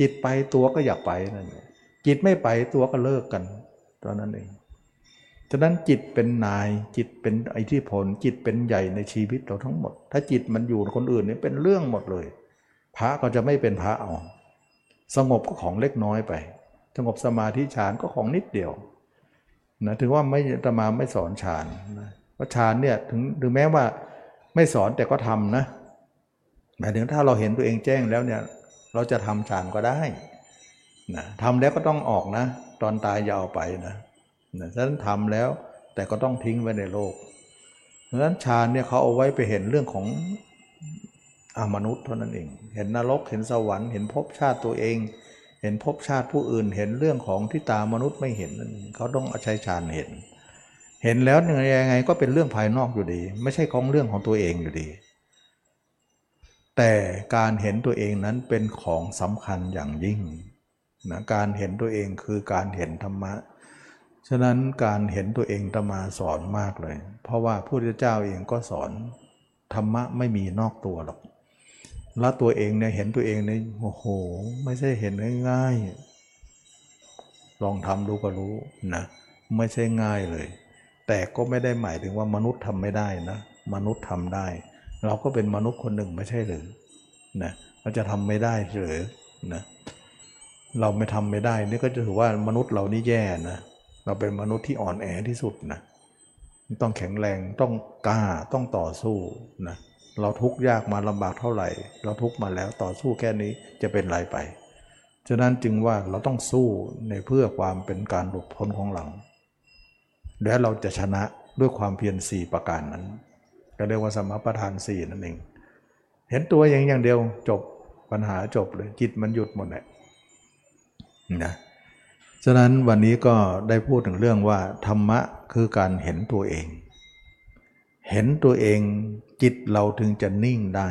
จิตไปตัวก็อยากไปนั่นจิตไม่ไปตัวก็เลิกกันตอนนั้นเองฉะนั้นจิตเป็นนายจิตเป็นอิทธิพล จิตเป็นใหญ่ในชีวิตเราทั้งหมด ถ้าจิตมันอยู่คนอื่นนี่เป็นเรื่องหมดเลย พระก็จะไม่เป็นพระเอาสงบก็ของเล็กน้อยไป สงบสมาธิฌานก็ของนิดเดียวนะถึงว่าไม่ตมาไม่สอนฌานนะเพราะฌานเนี่ยถึงถึงแม้ว่าไม่สอนแต่ก็ทำนะหมายถึงถ้าเราเห็นตัวเองแจ้งแล้วเนี่ยเราจะทำฌานก็ได้นะทำแล้วก็ต้องออกนะ ตอนตายอย่าเอาไปนะนะฉะนั้นทำแล้วแต่ก็ต้องทิ้งไว้ในโลกฉะนั้นฌานเนี่ยเขาเอาไว้ไปเห็นเรื่องของ มนุษย์เท่านั้นเอง เห็นนรกเห็นสวรรค์เห็นภพชาติตัวเอง เห็นภพชาติผู้อื่น เห็นเรื่องของที่ตามนุษย์ไม่เห็นนั่นเองเขาต้องอาใช้ฌานเห็น เห็นแล้วยังไงก็เป็นเรื่องภายนอกอยู่ดี ไม่ใช่ของเรื่องของตัวเองอยู่ดี แต่การเห็นตัวเองนั้นเป็นของสำคัญอย่างยิ่งนะการเห็นตัวเองคือการเห็นธรรมะฉะนั้นการเห็นตัวเองตมาสอนมากเลย เพราะว่าพระพุทธเจ้าเองก็สอนธรรมะไม่มีนอกตัวหรอก ล้วตัวเองเนี่ยเห็นตัวเองเนี่ยโอ้โห ไม่ใช่เห็นง่ายๆลองทำดูก็รู้นะไม่ใช่ง่ายเลย แต่ก็ไม่ได้หมายถึงว่ามนุษย์ทำไม่ได้นะ มนุษย์ทำได้ เราก็เป็นมนุษย์คนหนึ่งไม่ใช่หรือนะเราจะทำไม่ได้หรือนะเราไม่ทำไม่ได้นี่ก็จะถือว่ามนุษย์เรานี่แย่นะเราเป็นมนุษย์ที่อ่อนแอที่สุดนะต้องแข็งแรงต้องกล้าต้องต่อสู้นะ เราทุกข์ยากมาลำบากเท่าไหร่ เราทุกข์มาแล้วต่อสู้แค่นี้จะเป็นไรไปฉะนั้นจึงว่าเราต้องสู้ในเพื่อความเป็นการหลุดพ้นของเราและเราจะชนะด้วยความเพียรสี่ประการนั้น ก็เรียกว่าสมประทานสี่นั่นเอง เห็นตัวอย่างอย่างเดียวจบปัญหาจบเลยจิตมันหยุดหมดเลยนะฉะนั้นวันนี้ก็ได้พูดถึงเรื่องว่า ธรรมะคือการเห็นตัวเอง เห็นตัวเอง จิตเราถึงจะนิ่งได้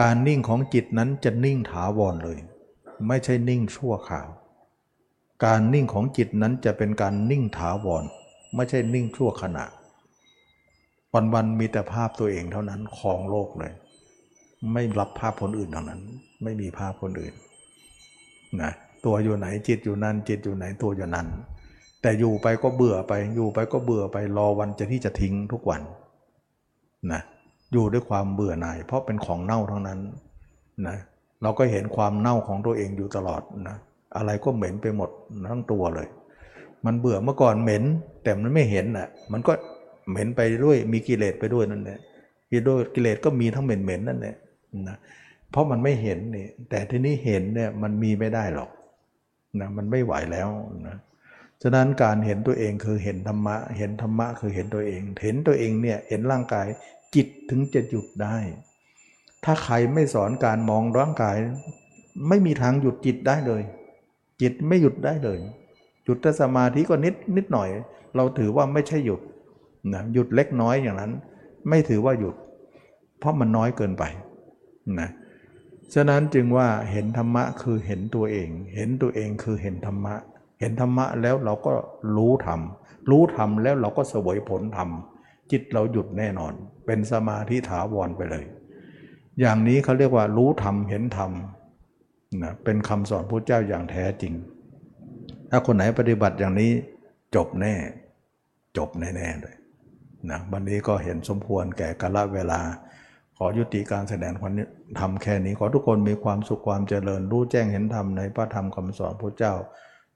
การนิ่งของจิตนั้นจะนิ่งถาวรเลย ไม่ใช่นิ่งชั่วคราว การนิ่งของจิตนั้นจะเป็นการนิ่งถาวร ไม่ใช่นิ่งชั่วขณะ วันๆมีแต่ภาพตัวเองเท่านั้นของโลกเลย ไม่รับภาพคนอื่นเท่านั้น ไม่มีภาพคนอื่นนะตัวอยู่ไหนจิตอยู่นั่นจิตอยู่ไหนตัวอยู่นั่นแต่อยู่ไปก็เบื่อไปอยู่ไปก็เบื่อไปรอวันจะที่จะทิ้งทุกวัน นะอยู่ด้วยความเบื่อหน่าย เพราะเป็นของเน่าทั้งนั้นนะเราก็เห็นความเน่าของตัวเองอยู่ตลอดนะอะไรก็เหม็นไปหมดทั้งตัวเลย มันเบื่อเมื่อก่อนเหม็น แต่มันไม่เห็นอะมันก็เหม็นไปด้วยมีกิเลสไปด้วยนั่นแหละกิเลสก็มีทั้งเหม็นเหม็นนั่นแหละนะเพราะมันไม่เห็นนี่แต่ที่นี้เห็นเนี่ยมันมีไม่ได้หรอกนะมันไม่ไหวแล้วนะ ฉะนั้นการเห็นตัวเองคือเห็นธรรมะ เห็นธรรมะคือเห็นตัวเอง เห็นตัวเองเนี่ยเห็นร่างกายจิตถึงจะหยุดได้ ถ้าใครไม่สอนการมองร่างกาย ไม่มีทางหยุดจิตได้เลย จิตไม่หยุดได้เลย หยุดแต่สมาธิก็นิดนิดหน่อย เราถือว่าไม่ใช่หยุดนะหยุดเล็กน้อยอย่างนั้น ไม่ถือว่าหยุด เพราะมันน้อยเกินไปนะฉะนั้นจึงว่าเห็นธรรมะคือเห็นตัวเอง เห็นตัวเองคือเห็นธรรมะ ห็นธรรมะแล้วเราก็รู้ธรรม รู้ธรรมแล้วเราก็เสวยผลธรรม จิตเราหยุดแน่นอน เป็นสมาธิถาวรไปเลย อย่างนี้เขาเรียกว่ารู้ธรรมเห็นธรรมนะเป็นคำสอนพระเจ้าอย่างแท้จริง ถ้าคนไหนปฏิบัติอย่างนี้จบแน่ จบแน่ๆเลยนะวันนี้ก็เห็นสมควรแก่กาลเวลา ขอยุติการแสดงความทำแค่นี้ ขอทุกคนมีความสุขความเจริญรู้แจ้งเห็นธรรมในพระธรรมคำสอนพระเจ้า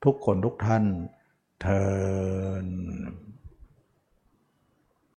ทุกคนทุกท่านเทิน